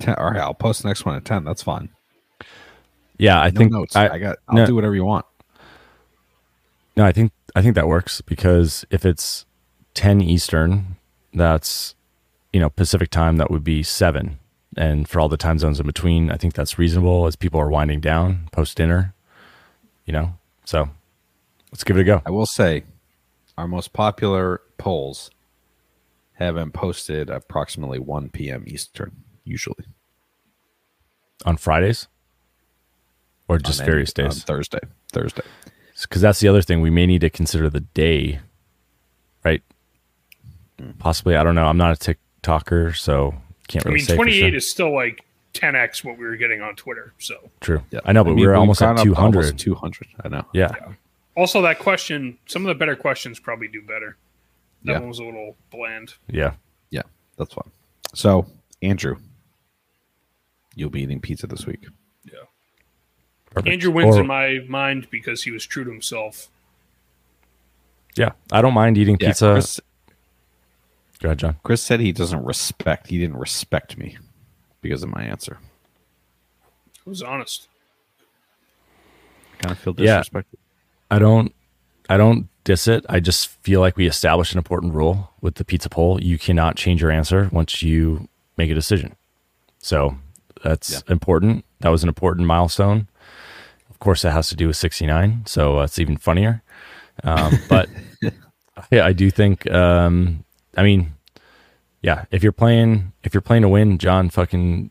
Speaker 3: 10, all right, I'll post the next one at ten. That's fine.
Speaker 1: Yeah, I
Speaker 3: No
Speaker 1: think
Speaker 3: notes.
Speaker 1: I,
Speaker 3: I, got. I'll
Speaker 1: no.
Speaker 3: do whatever you want.
Speaker 1: No, I think I think that works because if it's 10 Eastern, that's you know Pacific time that would be 7 and for all the time zones in between, I think that's reasonable as people are winding down post dinner, you know. So, let's give it a go.
Speaker 3: I will say, our most popular polls have been posted approximately 1 p.m. Eastern, usually.
Speaker 1: On Fridays or just
Speaker 3: any-
Speaker 1: various
Speaker 3: on
Speaker 1: days.
Speaker 3: Thursday. Thursday.
Speaker 1: Cuz that's the other thing we may need to consider the day. Right? Possibly, I don't know. I'm not a TikToker, so can't really.
Speaker 2: I
Speaker 1: really
Speaker 2: mean,
Speaker 1: say for
Speaker 2: 28
Speaker 1: sure.
Speaker 2: is still like 10x what we were getting on Twitter. So,
Speaker 1: True.
Speaker 3: Yeah.
Speaker 1: I know, but
Speaker 3: I mean,
Speaker 1: we were almost at
Speaker 3: up to almost
Speaker 1: 200.
Speaker 3: 200. I know.
Speaker 1: Yeah.
Speaker 2: also that question, some of the better questions probably do better. That
Speaker 3: Yeah.
Speaker 2: one was a little bland.
Speaker 1: Yeah.
Speaker 3: Yeah, that's fine. So, Andrew, you'll be eating pizza this week.
Speaker 2: Yeah.
Speaker 1: Perfect.
Speaker 2: Andrew wins
Speaker 1: Or-
Speaker 2: in my mind because he was true to himself.
Speaker 1: Yeah, I don't mind eating
Speaker 3: Yeah,
Speaker 1: pizza.
Speaker 3: Chris,
Speaker 1: Go ahead, Jon.
Speaker 3: Chris said he doesn't respect. He didn't respect me because of my answer.
Speaker 2: I was honest.
Speaker 3: I kind of feel
Speaker 1: Yeah.
Speaker 3: disrespected.
Speaker 1: I don't. I don't diss it. I just feel like we established an important rule with the pizza poll. You cannot change your answer once you make a decision. So that's
Speaker 3: Yeah.
Speaker 1: important. That was an important milestone. Of course, that has to do with 69. So it's even funnier. Um, but yeah, I do think. Um, I mean, yeah, if you're playing, if you're playing to win, Jon fucking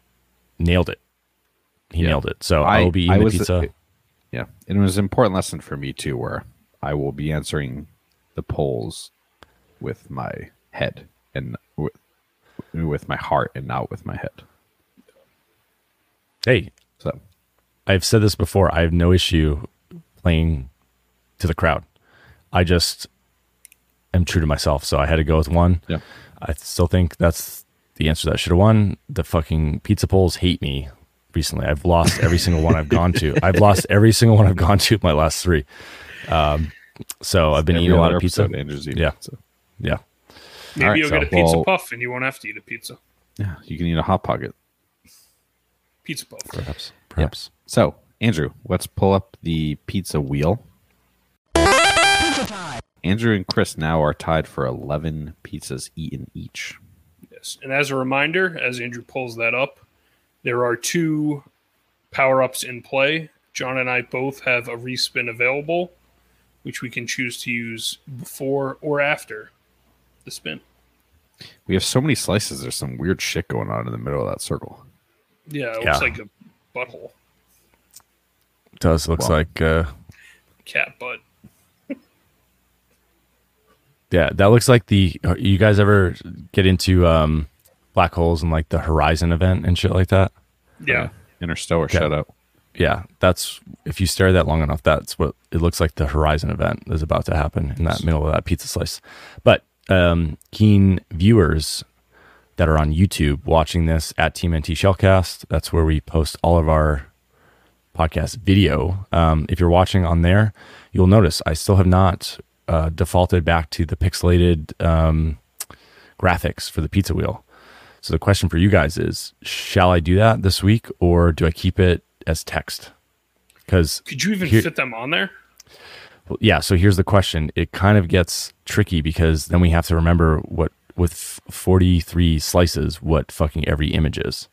Speaker 1: nailed it. He
Speaker 3: Yeah.
Speaker 1: nailed it. So I, will be eating the pizza.
Speaker 3: yeah, and it was an important lesson for me too, where I will be answering the polls with my head and with, with my heart and not with my head.
Speaker 1: hey,
Speaker 3: So
Speaker 1: I've said this before. I have no issue playing to the crowd. I just am true to myself. So I had to go with one.
Speaker 3: Yeah.
Speaker 1: I still think that's the answer that I should have won. The fucking pizza polls hate me recently. I've lost every single one I've gone to. I've lost every single one I've gone to my last three. Um, so I've been
Speaker 3: every
Speaker 1: eating a lot of pizza.
Speaker 3: episode, Andrew's eating
Speaker 1: Yeah.
Speaker 3: pizza.
Speaker 1: Yeah.
Speaker 2: Maybe
Speaker 3: All right,
Speaker 2: you'll
Speaker 3: so,
Speaker 2: get a pizza
Speaker 3: well-
Speaker 2: puff and you won't have to eat a pizza.
Speaker 3: Yeah, you can eat a hot pocket.
Speaker 2: Pizza puff.
Speaker 1: Perhaps. Perhaps.
Speaker 3: So, Andrew, let's pull up the pizza wheel. Andrew and Chris now are tied for 11 pizzas eaten each.
Speaker 2: Yes. And as a reminder, as Andrew pulls that up, there are two power ups in play. Jon and I both have a respin available, which we can choose to use before or after the spin.
Speaker 3: We have so many slices. There's some weird shit going on in the middle of that circle.
Speaker 2: Yeah, it
Speaker 1: Yeah.
Speaker 2: looks like a butthole,
Speaker 1: does looks
Speaker 3: Well.
Speaker 1: like uh
Speaker 2: cat butt.
Speaker 1: Yeah, that looks like the you guys ever get into um black holes and like the horizon event and shit like that?
Speaker 2: Yeah.
Speaker 3: Interstellar
Speaker 1: Okay.
Speaker 3: shout out.
Speaker 1: yeah, that's if you stare that long enough, that's what it looks like the horizon event is about to happen in that middle of that pizza slice. But um, keen viewers that are on YouTube watching this at TMNT Shellcast, that's where we post all of our podcast video. Um, if you're watching on there, you'll notice I still have not uh, defaulted back to the pixelated um, graphics for the pizza wheel. So the question for you guys is, shall I do that this week or do I keep it as text? Because
Speaker 2: Could you even
Speaker 1: Here-
Speaker 2: fit them on there?
Speaker 1: well, yeah, so here's the question. It kind of gets tricky because then we have to remember what with 43 slices what fucking every image is.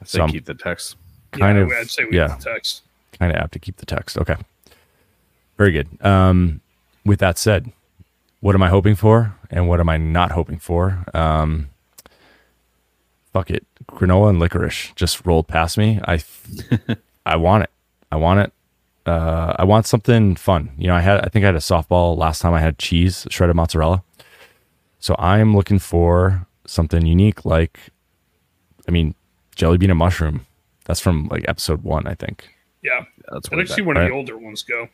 Speaker 3: I
Speaker 1: So
Speaker 3: say
Speaker 1: I'm
Speaker 3: keep the text.
Speaker 1: kind
Speaker 2: yeah,
Speaker 1: of
Speaker 2: I'd say we
Speaker 1: yeah.
Speaker 2: have the text.
Speaker 1: kind of apt to keep the text. Okay. Very good. Um, with that said, what am I hoping for and what am I not hoping for? Um, fuck it. Granola and licorice just rolled past me. I, I want it. I want it. Uh, I want something fun. You know, I had, I think I had a softball last time I had cheese, shredded mozzarella. So I'm looking for something unique, like, I mean, jelly bean and mushroom. That's from like episode one, I think.
Speaker 2: Yeah.
Speaker 3: That's
Speaker 2: I'd
Speaker 3: what
Speaker 2: like see one
Speaker 1: right?
Speaker 2: of the older ones go.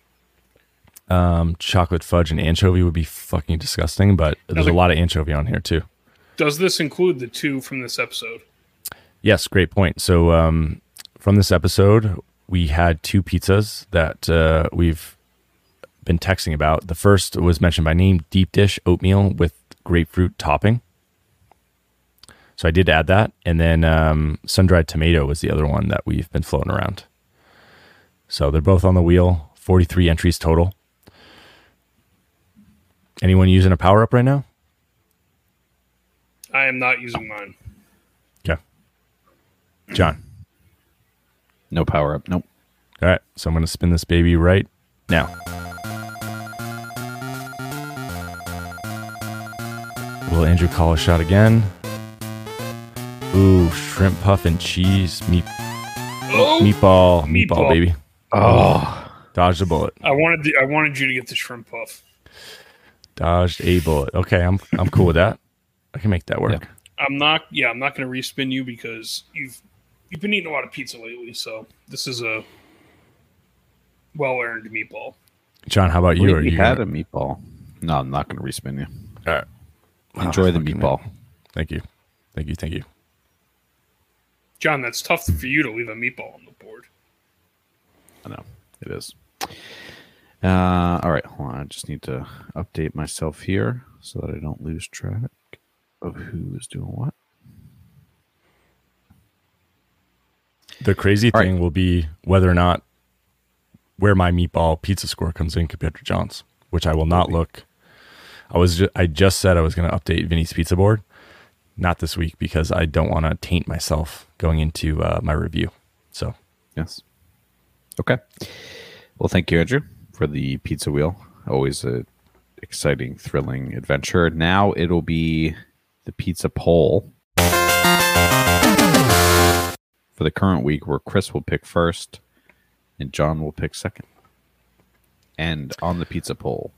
Speaker 1: Um, chocolate fudge and anchovy would be fucking disgusting, but there's a lot of anchovy on here too.
Speaker 2: Does this include the two from this episode?
Speaker 1: Yes, great point. So, um, from this episode, we had two pizzas that uh, we've been texting about. The first was mentioned by name deep dish oatmeal with grapefruit topping. So I did add that. And then um, sun dried tomato was the other one that we've been floating around. So they're both on the wheel, 43 entries total. Anyone using a power up right now?
Speaker 2: I am not using mine.
Speaker 1: Okay. Jon.
Speaker 3: No power up. Nope.
Speaker 1: All right. So I'm going to spin this baby right now. Will Andrew call a shot again? Ooh, shrimp puff and cheese meat,
Speaker 2: Oh,
Speaker 1: meatball, meatball,
Speaker 2: Meatball.
Speaker 1: baby.
Speaker 3: Oh,
Speaker 1: dodge the bullet.
Speaker 2: I wanted the, I wanted you to get the shrimp puff.
Speaker 1: Dodged a bullet. Okay, I'm I'm cool with that. I can make that work.
Speaker 3: Yeah.
Speaker 2: I'm not. Yeah, I'm not going to respin you because you've you've been eating a lot of pizza lately. So this is a well earned meatball.
Speaker 1: Jon, how about you?
Speaker 3: we,
Speaker 1: Are
Speaker 3: we
Speaker 1: you
Speaker 3: had
Speaker 1: gonna-
Speaker 3: a meatball. No, I'm not going to respin you.
Speaker 1: All right.
Speaker 3: Enjoy the meatball.
Speaker 1: man. Thank you. Thank you. Thank you.
Speaker 2: Jon, that's tough for you to leave a meatball on the board.
Speaker 3: I know it is. Uh, all right, hold on. I just need to update myself here so that I don't lose track of who is doing what.
Speaker 1: The crazy
Speaker 3: All right.
Speaker 1: thing will be whether or not where my meatball pizza score comes in compared to Jon's, which I will not look. I was ju- I just said I was going to update Vinny's pizza board, not this week because I don't want to taint myself going into uh, my review. So
Speaker 3: Yes. Okay. Well, thank you, Andrew, for the pizza wheel. Always a exciting, thrilling adventure. Now it'll be the pizza poll for the current week, where Chris will pick first and Jon will pick second. And on the pizza poll,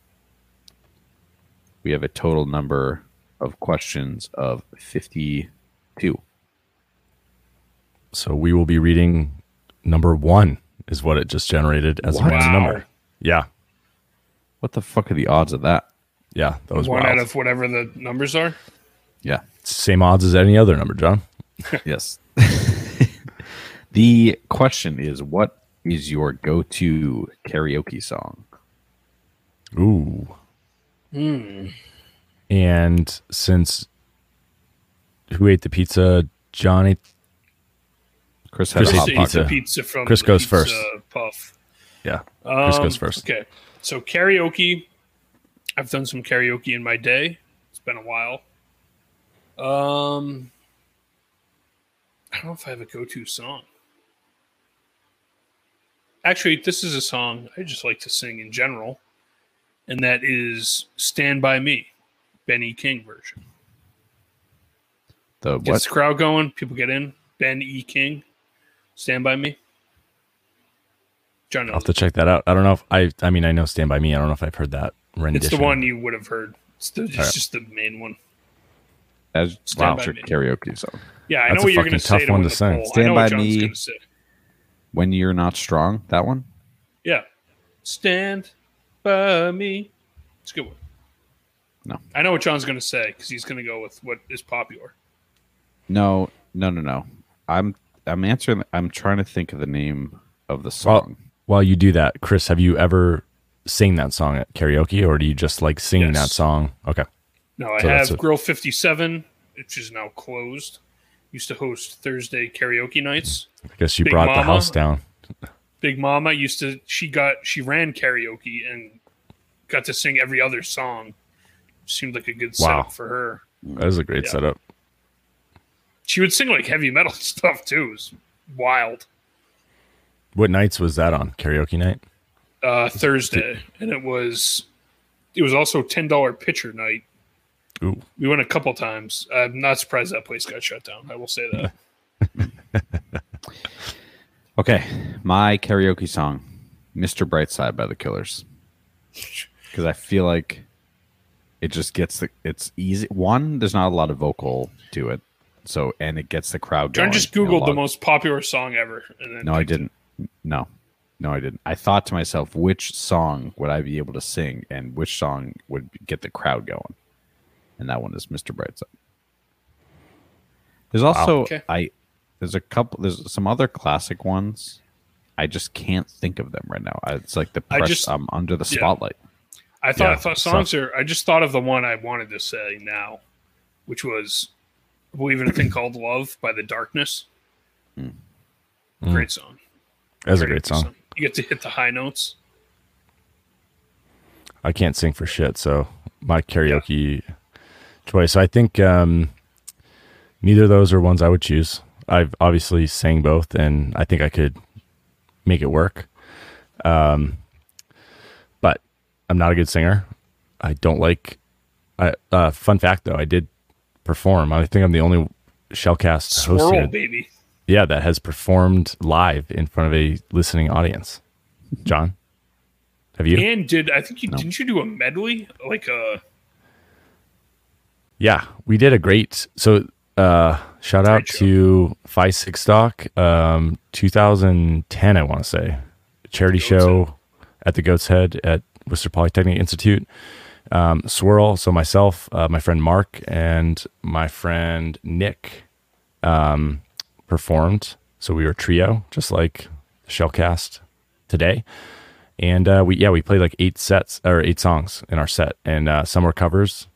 Speaker 3: we have a total number of questions of fifty-two.
Speaker 1: so we will be reading number one is what it just generated as
Speaker 3: What?
Speaker 1: a random
Speaker 2: Wow.
Speaker 1: number. Yeah,
Speaker 3: What the fuck are the odds of that?
Speaker 1: yeah, that was
Speaker 2: One
Speaker 1: wild.
Speaker 2: out of whatever the numbers are.
Speaker 3: Yeah.
Speaker 1: Same odds as any other number, Jon.
Speaker 3: Yes. the question is what is your go to karaoke song?
Speaker 1: Ooh. Hmm. And since who ate the pizza? Johnny. ate.
Speaker 3: Chris had a hot
Speaker 1: pizza.
Speaker 2: pizza from
Speaker 1: Chris
Speaker 2: the
Speaker 1: goes
Speaker 2: pizza
Speaker 1: first.
Speaker 2: Puff.
Speaker 1: Yeah, Chris
Speaker 2: Um,
Speaker 1: goes first.
Speaker 2: Okay, so karaoke. I've done some karaoke in my day. It's been a while. Um, I don't know if I have a go-to song. Actually, this is a song I just like to sing in general, and that is "Stand by Me," Benny King version.
Speaker 3: The
Speaker 2: Gets the crowd going. People get in. Ben E. King, "Stand by Me." Jon
Speaker 1: I'll have to check that out. I don't know if I. I mean, I know "Stand by Me." I don't know if I've heard that rendition.
Speaker 2: It's the one you would have heard. It's, the, it's
Speaker 1: Alright.
Speaker 2: just the main one.
Speaker 3: As
Speaker 2: Stand
Speaker 3: wow.
Speaker 2: by
Speaker 3: your
Speaker 2: Me.
Speaker 3: karaoke song.
Speaker 2: Yeah, I
Speaker 1: That's
Speaker 2: know
Speaker 1: a
Speaker 2: what you're going to say
Speaker 1: tough one to sing.
Speaker 2: poll.
Speaker 3: Stand by Me.
Speaker 2: going to say.
Speaker 3: When you're not strong, that one?
Speaker 2: Yeah. Stand by me. It's a good one.
Speaker 3: No.
Speaker 2: I know what Jon's going to say because he's going to go with what is popular.
Speaker 3: No, no, no, no. I'm I'm answering I'm trying to think of the name of the song.
Speaker 1: While you do that, Chris, have you ever sing that song at karaoke, or do you just like singing
Speaker 2: Yes.
Speaker 1: that song? Okay,
Speaker 2: No, I
Speaker 1: So
Speaker 2: have
Speaker 1: a-
Speaker 2: Grill 57, which is now closed. Used to host Thursday karaoke nights.
Speaker 1: I guess you
Speaker 2: Big
Speaker 1: brought the house down.
Speaker 2: Big Mama used to she got she ran karaoke and got to sing every other song. Seemed like a good
Speaker 1: Wow.
Speaker 2: setup for her.
Speaker 1: That was a great
Speaker 2: Yeah.
Speaker 1: setup.
Speaker 2: She would sing like heavy metal stuff too. It was wild.
Speaker 1: What nights was that on? Karaoke night.
Speaker 2: Uh, Thursday, and it was it was also ten dollar pitcher night.
Speaker 1: Ooh,
Speaker 2: We went a couple times. I'm not surprised that place got shut down. I will say that.
Speaker 3: Okay. My karaoke song, Mr. Brightside by the Killers. Because I feel like it just gets the it's easy. One, there's not a lot of vocal to it. So and it gets the crowd going.
Speaker 2: Jon just
Speaker 3: in a
Speaker 2: googled the most popular song ever, and then
Speaker 3: No, I
Speaker 2: picked it.
Speaker 3: Didn't. No, no, I didn't. I thought to myself, which song would I be able to sing, and which song would get the crowd going? And that one is Mr. Brightside. There's also
Speaker 2: Okay.
Speaker 3: I, there's a couple. There's some other classic ones. I just can't think of them right now. It's like the
Speaker 2: I
Speaker 3: press.
Speaker 2: just-
Speaker 3: I'm under the
Speaker 2: yeah.
Speaker 3: spotlight.
Speaker 2: I thought
Speaker 1: Yeah,
Speaker 2: I thought songs are. I just thought of the one I wanted to say now, which was "I "Believe in a Thing Called Love" by The Darkness.
Speaker 1: Mm.
Speaker 2: Great song.
Speaker 1: That's a great song.
Speaker 2: You get to hit the high notes.
Speaker 1: I can't sing for shit, so my karaoke choice. I think um, neither of those are ones I would choose. I've obviously sang both, and I think I could make it work. Um, but I'm not a good singer. I don't like. I uh, fun fact though, I did perform. I think I'm the only Shellcast host
Speaker 2: Swirl,
Speaker 1: here,
Speaker 2: baby.
Speaker 1: Yeah, that has performed live in front of a listening audience. Jon, have you?
Speaker 2: And did I think you didn't you do a medley like a
Speaker 1: Yeah, we did a great. So, uh, shout out
Speaker 2: show.
Speaker 1: to Phi Six Stock, um, 2010, I want to say, charity
Speaker 2: Goat's
Speaker 1: show at the Goat's Head at Worcester Polytechnic Institute. Um, Swirl, so myself, uh, my friend Mark, and my friend Nick um, performed. So we were trio, just like Shellcast today. And uh, we, yeah, we played like eight sets or eight songs in our set, and uh, some were covers,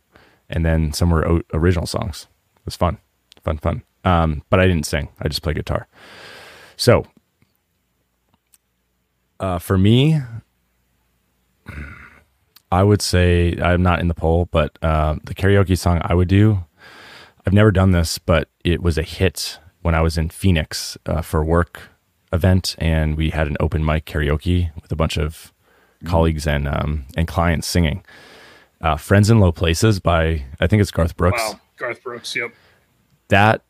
Speaker 1: and then some were o- original songs. It was fun, fun, fun. Um, but I didn't sing; I just played guitar. So, uh, for me, I would say I'm not in the poll, but uh, the karaoke song I would do. I've never done this, but it was a hit when I was in Phoenix uh, for a work event, and we had an open mic karaoke with a bunch of colleagues and um, and clients singing. Uh, "Friends in Low Places" by I think it's Garth Brooks.
Speaker 2: wow Garth Brooks? Yep.
Speaker 1: That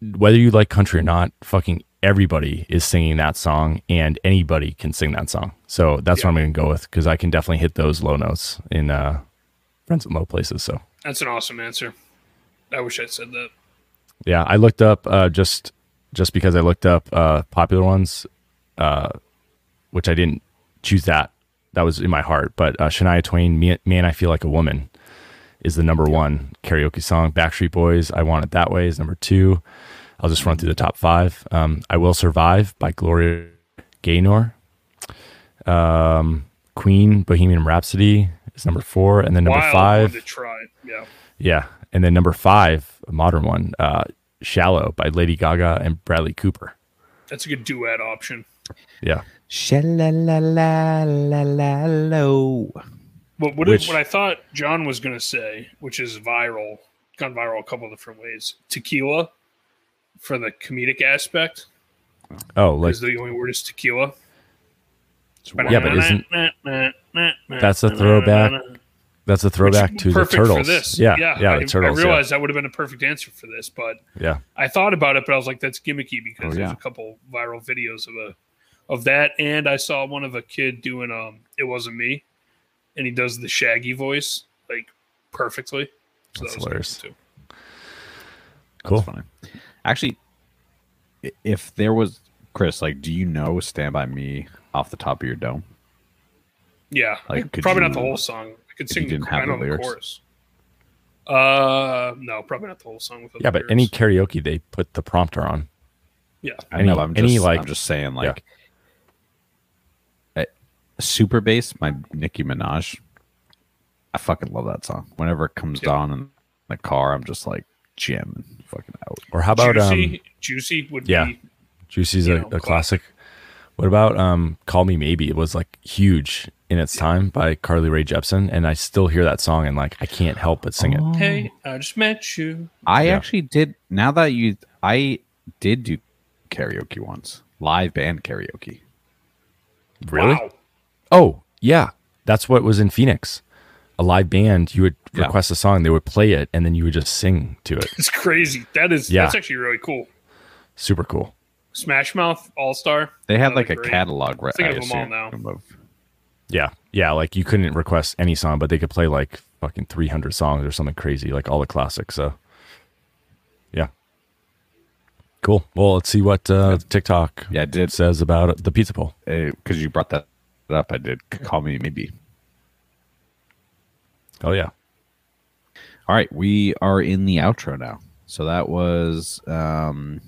Speaker 1: whether you like country or not, fucking everybody is singing that song, and anybody can sing that song. So that's what I'm going to go with because I can definitely hit those low notes in uh, "Friends in Low Places." So
Speaker 2: That's an awesome answer. I wish I'd said that.
Speaker 1: Yeah, I looked up uh, just just because I looked up uh, popular ones, uh, which I didn't choose that. That was in my heart. But uh, Shania Twain, "Me- "Man, I Feel Like a Woman," is the number one karaoke song. Backstreet Boys, "I Want It That Way" is number two. I'll just run through the top five. Um, "I Will Survive" by Gloria Gaynor. Um, Queen, "Bohemian Rhapsody" is number four, and then number
Speaker 2: Wild
Speaker 1: five.
Speaker 2: try. Yeah.
Speaker 1: Yeah. And then number five, a modern one, uh, Shallow by Lady Gaga and Bradley Cooper.
Speaker 2: That's a good duet option.
Speaker 1: Yeah.
Speaker 3: Sha-la-la-la-la-la-lo.
Speaker 2: But what,
Speaker 1: Which-
Speaker 2: what I thought Jon was going to say, which is viral, gone viral a couple different ways. Tequila for the comedic aspect,
Speaker 1: Oh, like
Speaker 2: because the only word is tequila.
Speaker 1: Yeah, but isn't- That's a throwback that's a throwback to the
Speaker 2: perfect
Speaker 1: turtles.
Speaker 2: For this.
Speaker 1: Yeah.
Speaker 2: yeah.
Speaker 1: Yeah.
Speaker 2: I,
Speaker 1: the turtles.
Speaker 2: I realized that would have been a perfect answer for this, but
Speaker 1: yeah.
Speaker 2: I thought about it, but I was like, that's gimmicky because
Speaker 3: Oh,
Speaker 2: there's a couple viral videos of a of that, and I saw one of a kid doing um, it wasn't me, and he does the Shaggy voice like perfectly. So
Speaker 1: That's
Speaker 2: that was
Speaker 1: hilarious.
Speaker 2: too.
Speaker 1: Cool.
Speaker 3: That's funny. Actually, if there was Chris, like, do you know "Stand by Me" off the top of your dome?
Speaker 2: Yeah,
Speaker 3: Like, could
Speaker 2: probably not the whole song. I could
Speaker 3: you
Speaker 2: sing.
Speaker 3: didn't
Speaker 2: the,
Speaker 3: have
Speaker 2: I
Speaker 3: the
Speaker 2: know the
Speaker 3: lyrics?
Speaker 2: chorus. Uh, no, probably not the whole song.
Speaker 1: Yeah, but any karaoke they put the prompter on.
Speaker 2: yeah,
Speaker 3: I
Speaker 1: Any-
Speaker 3: know. I'm
Speaker 1: any,
Speaker 3: just,
Speaker 1: like-
Speaker 3: I'm just saying, like, uh, super bass My Nicki Minaj. I fucking love that song. Whenever it comes
Speaker 2: Yeah.
Speaker 3: on in the car, I'm just like jamming, fucking out.
Speaker 1: Or how about
Speaker 2: juicy,
Speaker 1: um
Speaker 2: juicy would
Speaker 1: yeah.
Speaker 2: be
Speaker 1: Juicy's a,
Speaker 2: know,
Speaker 1: a classic. What about um Call Me Maybe? It was like huge in its time by Carly Rae Jepsen, and I still hear that song and like I can't help but sing it.
Speaker 2: Hey, I just met you.
Speaker 3: I
Speaker 1: Yeah.
Speaker 3: actually did. Now that you, I did do karaoke once, live band karaoke.
Speaker 1: Really?
Speaker 2: Wow.
Speaker 1: Oh, yeah. That's what was in Phoenix. A live band, you would
Speaker 3: Yeah.
Speaker 1: request a song, they would play it, and then you would just sing to it.
Speaker 2: It's crazy. That is
Speaker 1: Yeah.
Speaker 2: that's actually really cool.
Speaker 1: Super cool.
Speaker 2: Smash Mouth All Star.
Speaker 3: They had like a catalog, right?
Speaker 2: Thinking
Speaker 3: I
Speaker 2: of them all now.
Speaker 3: Of,
Speaker 1: Yeah. Yeah. Like you couldn't request any song, but they could play like fucking 300 songs or something crazy, like all the classics. So, yeah. Cool. Well, let's see what uh, TikTok
Speaker 3: yeah, I did
Speaker 1: says about the pizza poll.
Speaker 3: because you brought that up. I did call me maybe.
Speaker 1: Oh, yeah.
Speaker 3: All right, we are in the outro now. So that was um,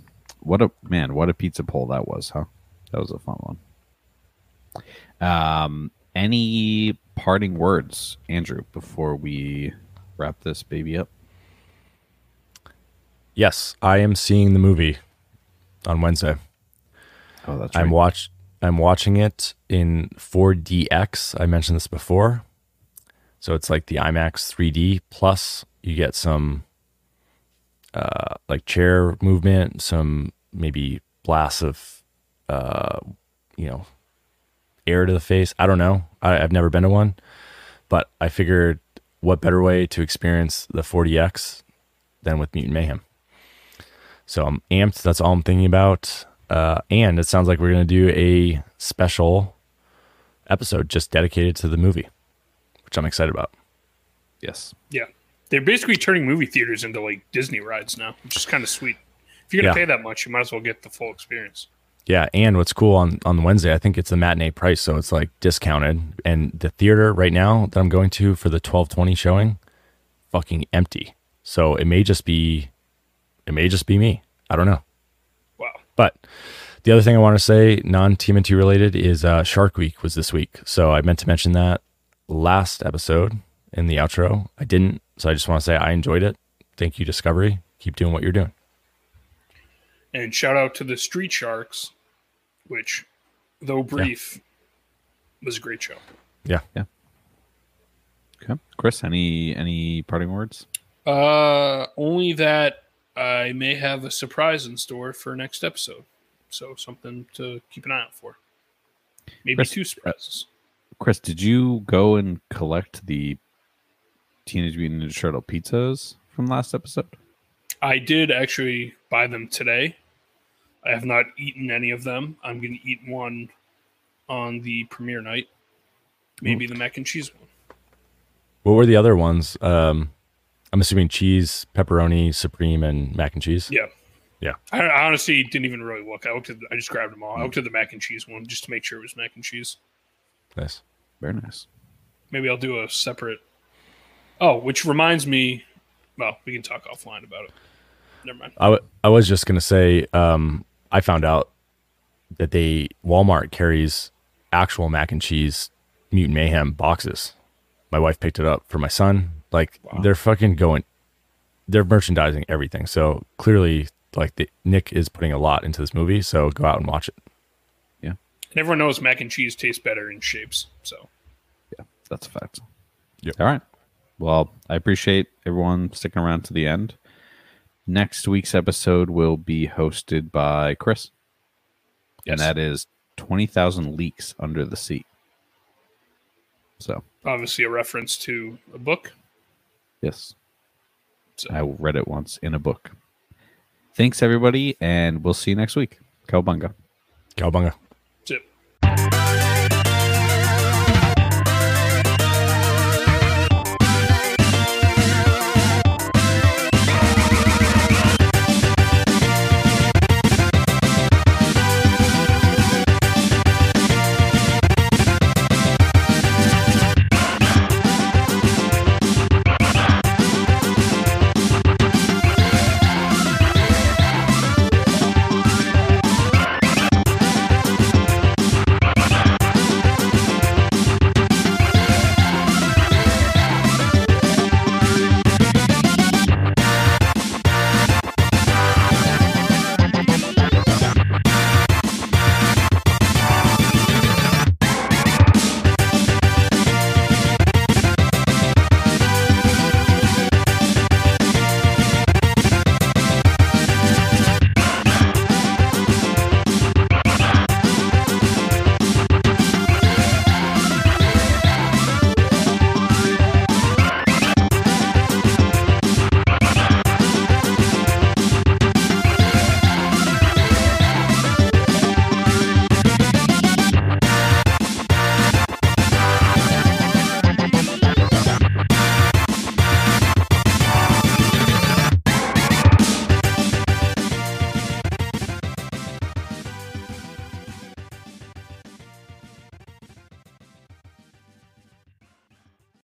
Speaker 3: what a man, what a pizza poll that was, huh? That was a fun one. Um, any parting words, Andrew, before we wrap this baby up?
Speaker 1: Yes, I am seeing the movie on Wednesday.
Speaker 3: Oh, that's right.
Speaker 1: I'm watch I'm watching it in 4DX. I mentioned this before. So it's like the IMAX 3D plus you get some uh, like chair movement, some maybe blasts of uh, you know air to the face. I don't know. I, I've never been to one, but I figured what better way to experience the 4DX than with Mutant Mayhem. So I'm amped. That's all I'm thinking about. Uh, and it sounds like we're going to do a special episode just dedicated to the movie, which I'm excited about.
Speaker 3: Yes.
Speaker 2: Yeah. They're basically turning movie theaters into like Disney rides now, which is kind of sweet. If you're going to
Speaker 1: Yeah.
Speaker 2: pay that much, you might as well get the full experience.
Speaker 1: Yeah, and what's cool on on Wednesday, I think it's the matinee price, so it's like discounted. And the theater right now that I'm going to for the 12:20 showing, fucking empty. So it may just be, it may just be me. I don't know.
Speaker 2: Wow.
Speaker 1: But the other thing I want to say, non TMNT related, is uh, Shark Week was this week. So I meant to mention that last episode in the outro. I didn't. So I just want to say I enjoyed it. Thank you, Discovery. Keep doing what you're doing.
Speaker 2: And shout out to the Street Sharks, which, though brief, was a great show.
Speaker 1: Yeah. Yeah.
Speaker 3: Okay. Chris, any any parting words?
Speaker 2: Uh, only that I may have a surprise in store for next episode. So something to keep an eye out for. Maybe
Speaker 3: Chris,
Speaker 2: two surprises.
Speaker 3: Chris, did you go and collect the Teenage Mutant Ninja Turtle pizzas from last episode?
Speaker 2: I did actually buy them today. I have not eaten any of them. I'm going to eat one on the premiere night. Maybe the mac and cheese one.
Speaker 1: What were the other ones? Um, I'm assuming cheese, pepperoni, supreme, and mac and cheese.
Speaker 2: Yeah.
Speaker 1: Yeah.
Speaker 2: I, I honestly didn't even really look. I looked at. The, I just grabbed them all. I looked at the mac and cheese one just to make sure it was mac and cheese.
Speaker 1: Nice.
Speaker 3: Very nice.
Speaker 2: Maybe I'll do a separate. Oh, which reminds me. Well, we can talk offline about it. Never mind.
Speaker 1: I, w- I was just gonna say, um, I found out that they Walmart carries actual mac and cheese mutant mayhem boxes. My wife picked it up for my son. Like they're fucking going, they're merchandising everything. So clearly, like the, Nick is putting a lot into this movie. So go out and watch it.
Speaker 2: Yeah, and everyone knows mac and cheese tastes better in shapes. So
Speaker 3: Yeah, that's a fact.
Speaker 1: Yep.
Speaker 3: All right. Well, I appreciate everyone sticking around to the end. Next week's episode will be hosted by Chris, and that is 20,000 Leaks Under the Sea. So,
Speaker 2: obviously a reference to a book.
Speaker 3: yes,
Speaker 2: So
Speaker 3: I read it once in a book. Thanks, everybody, and we'll see you next week. Cowabunga.
Speaker 1: Cowabunga.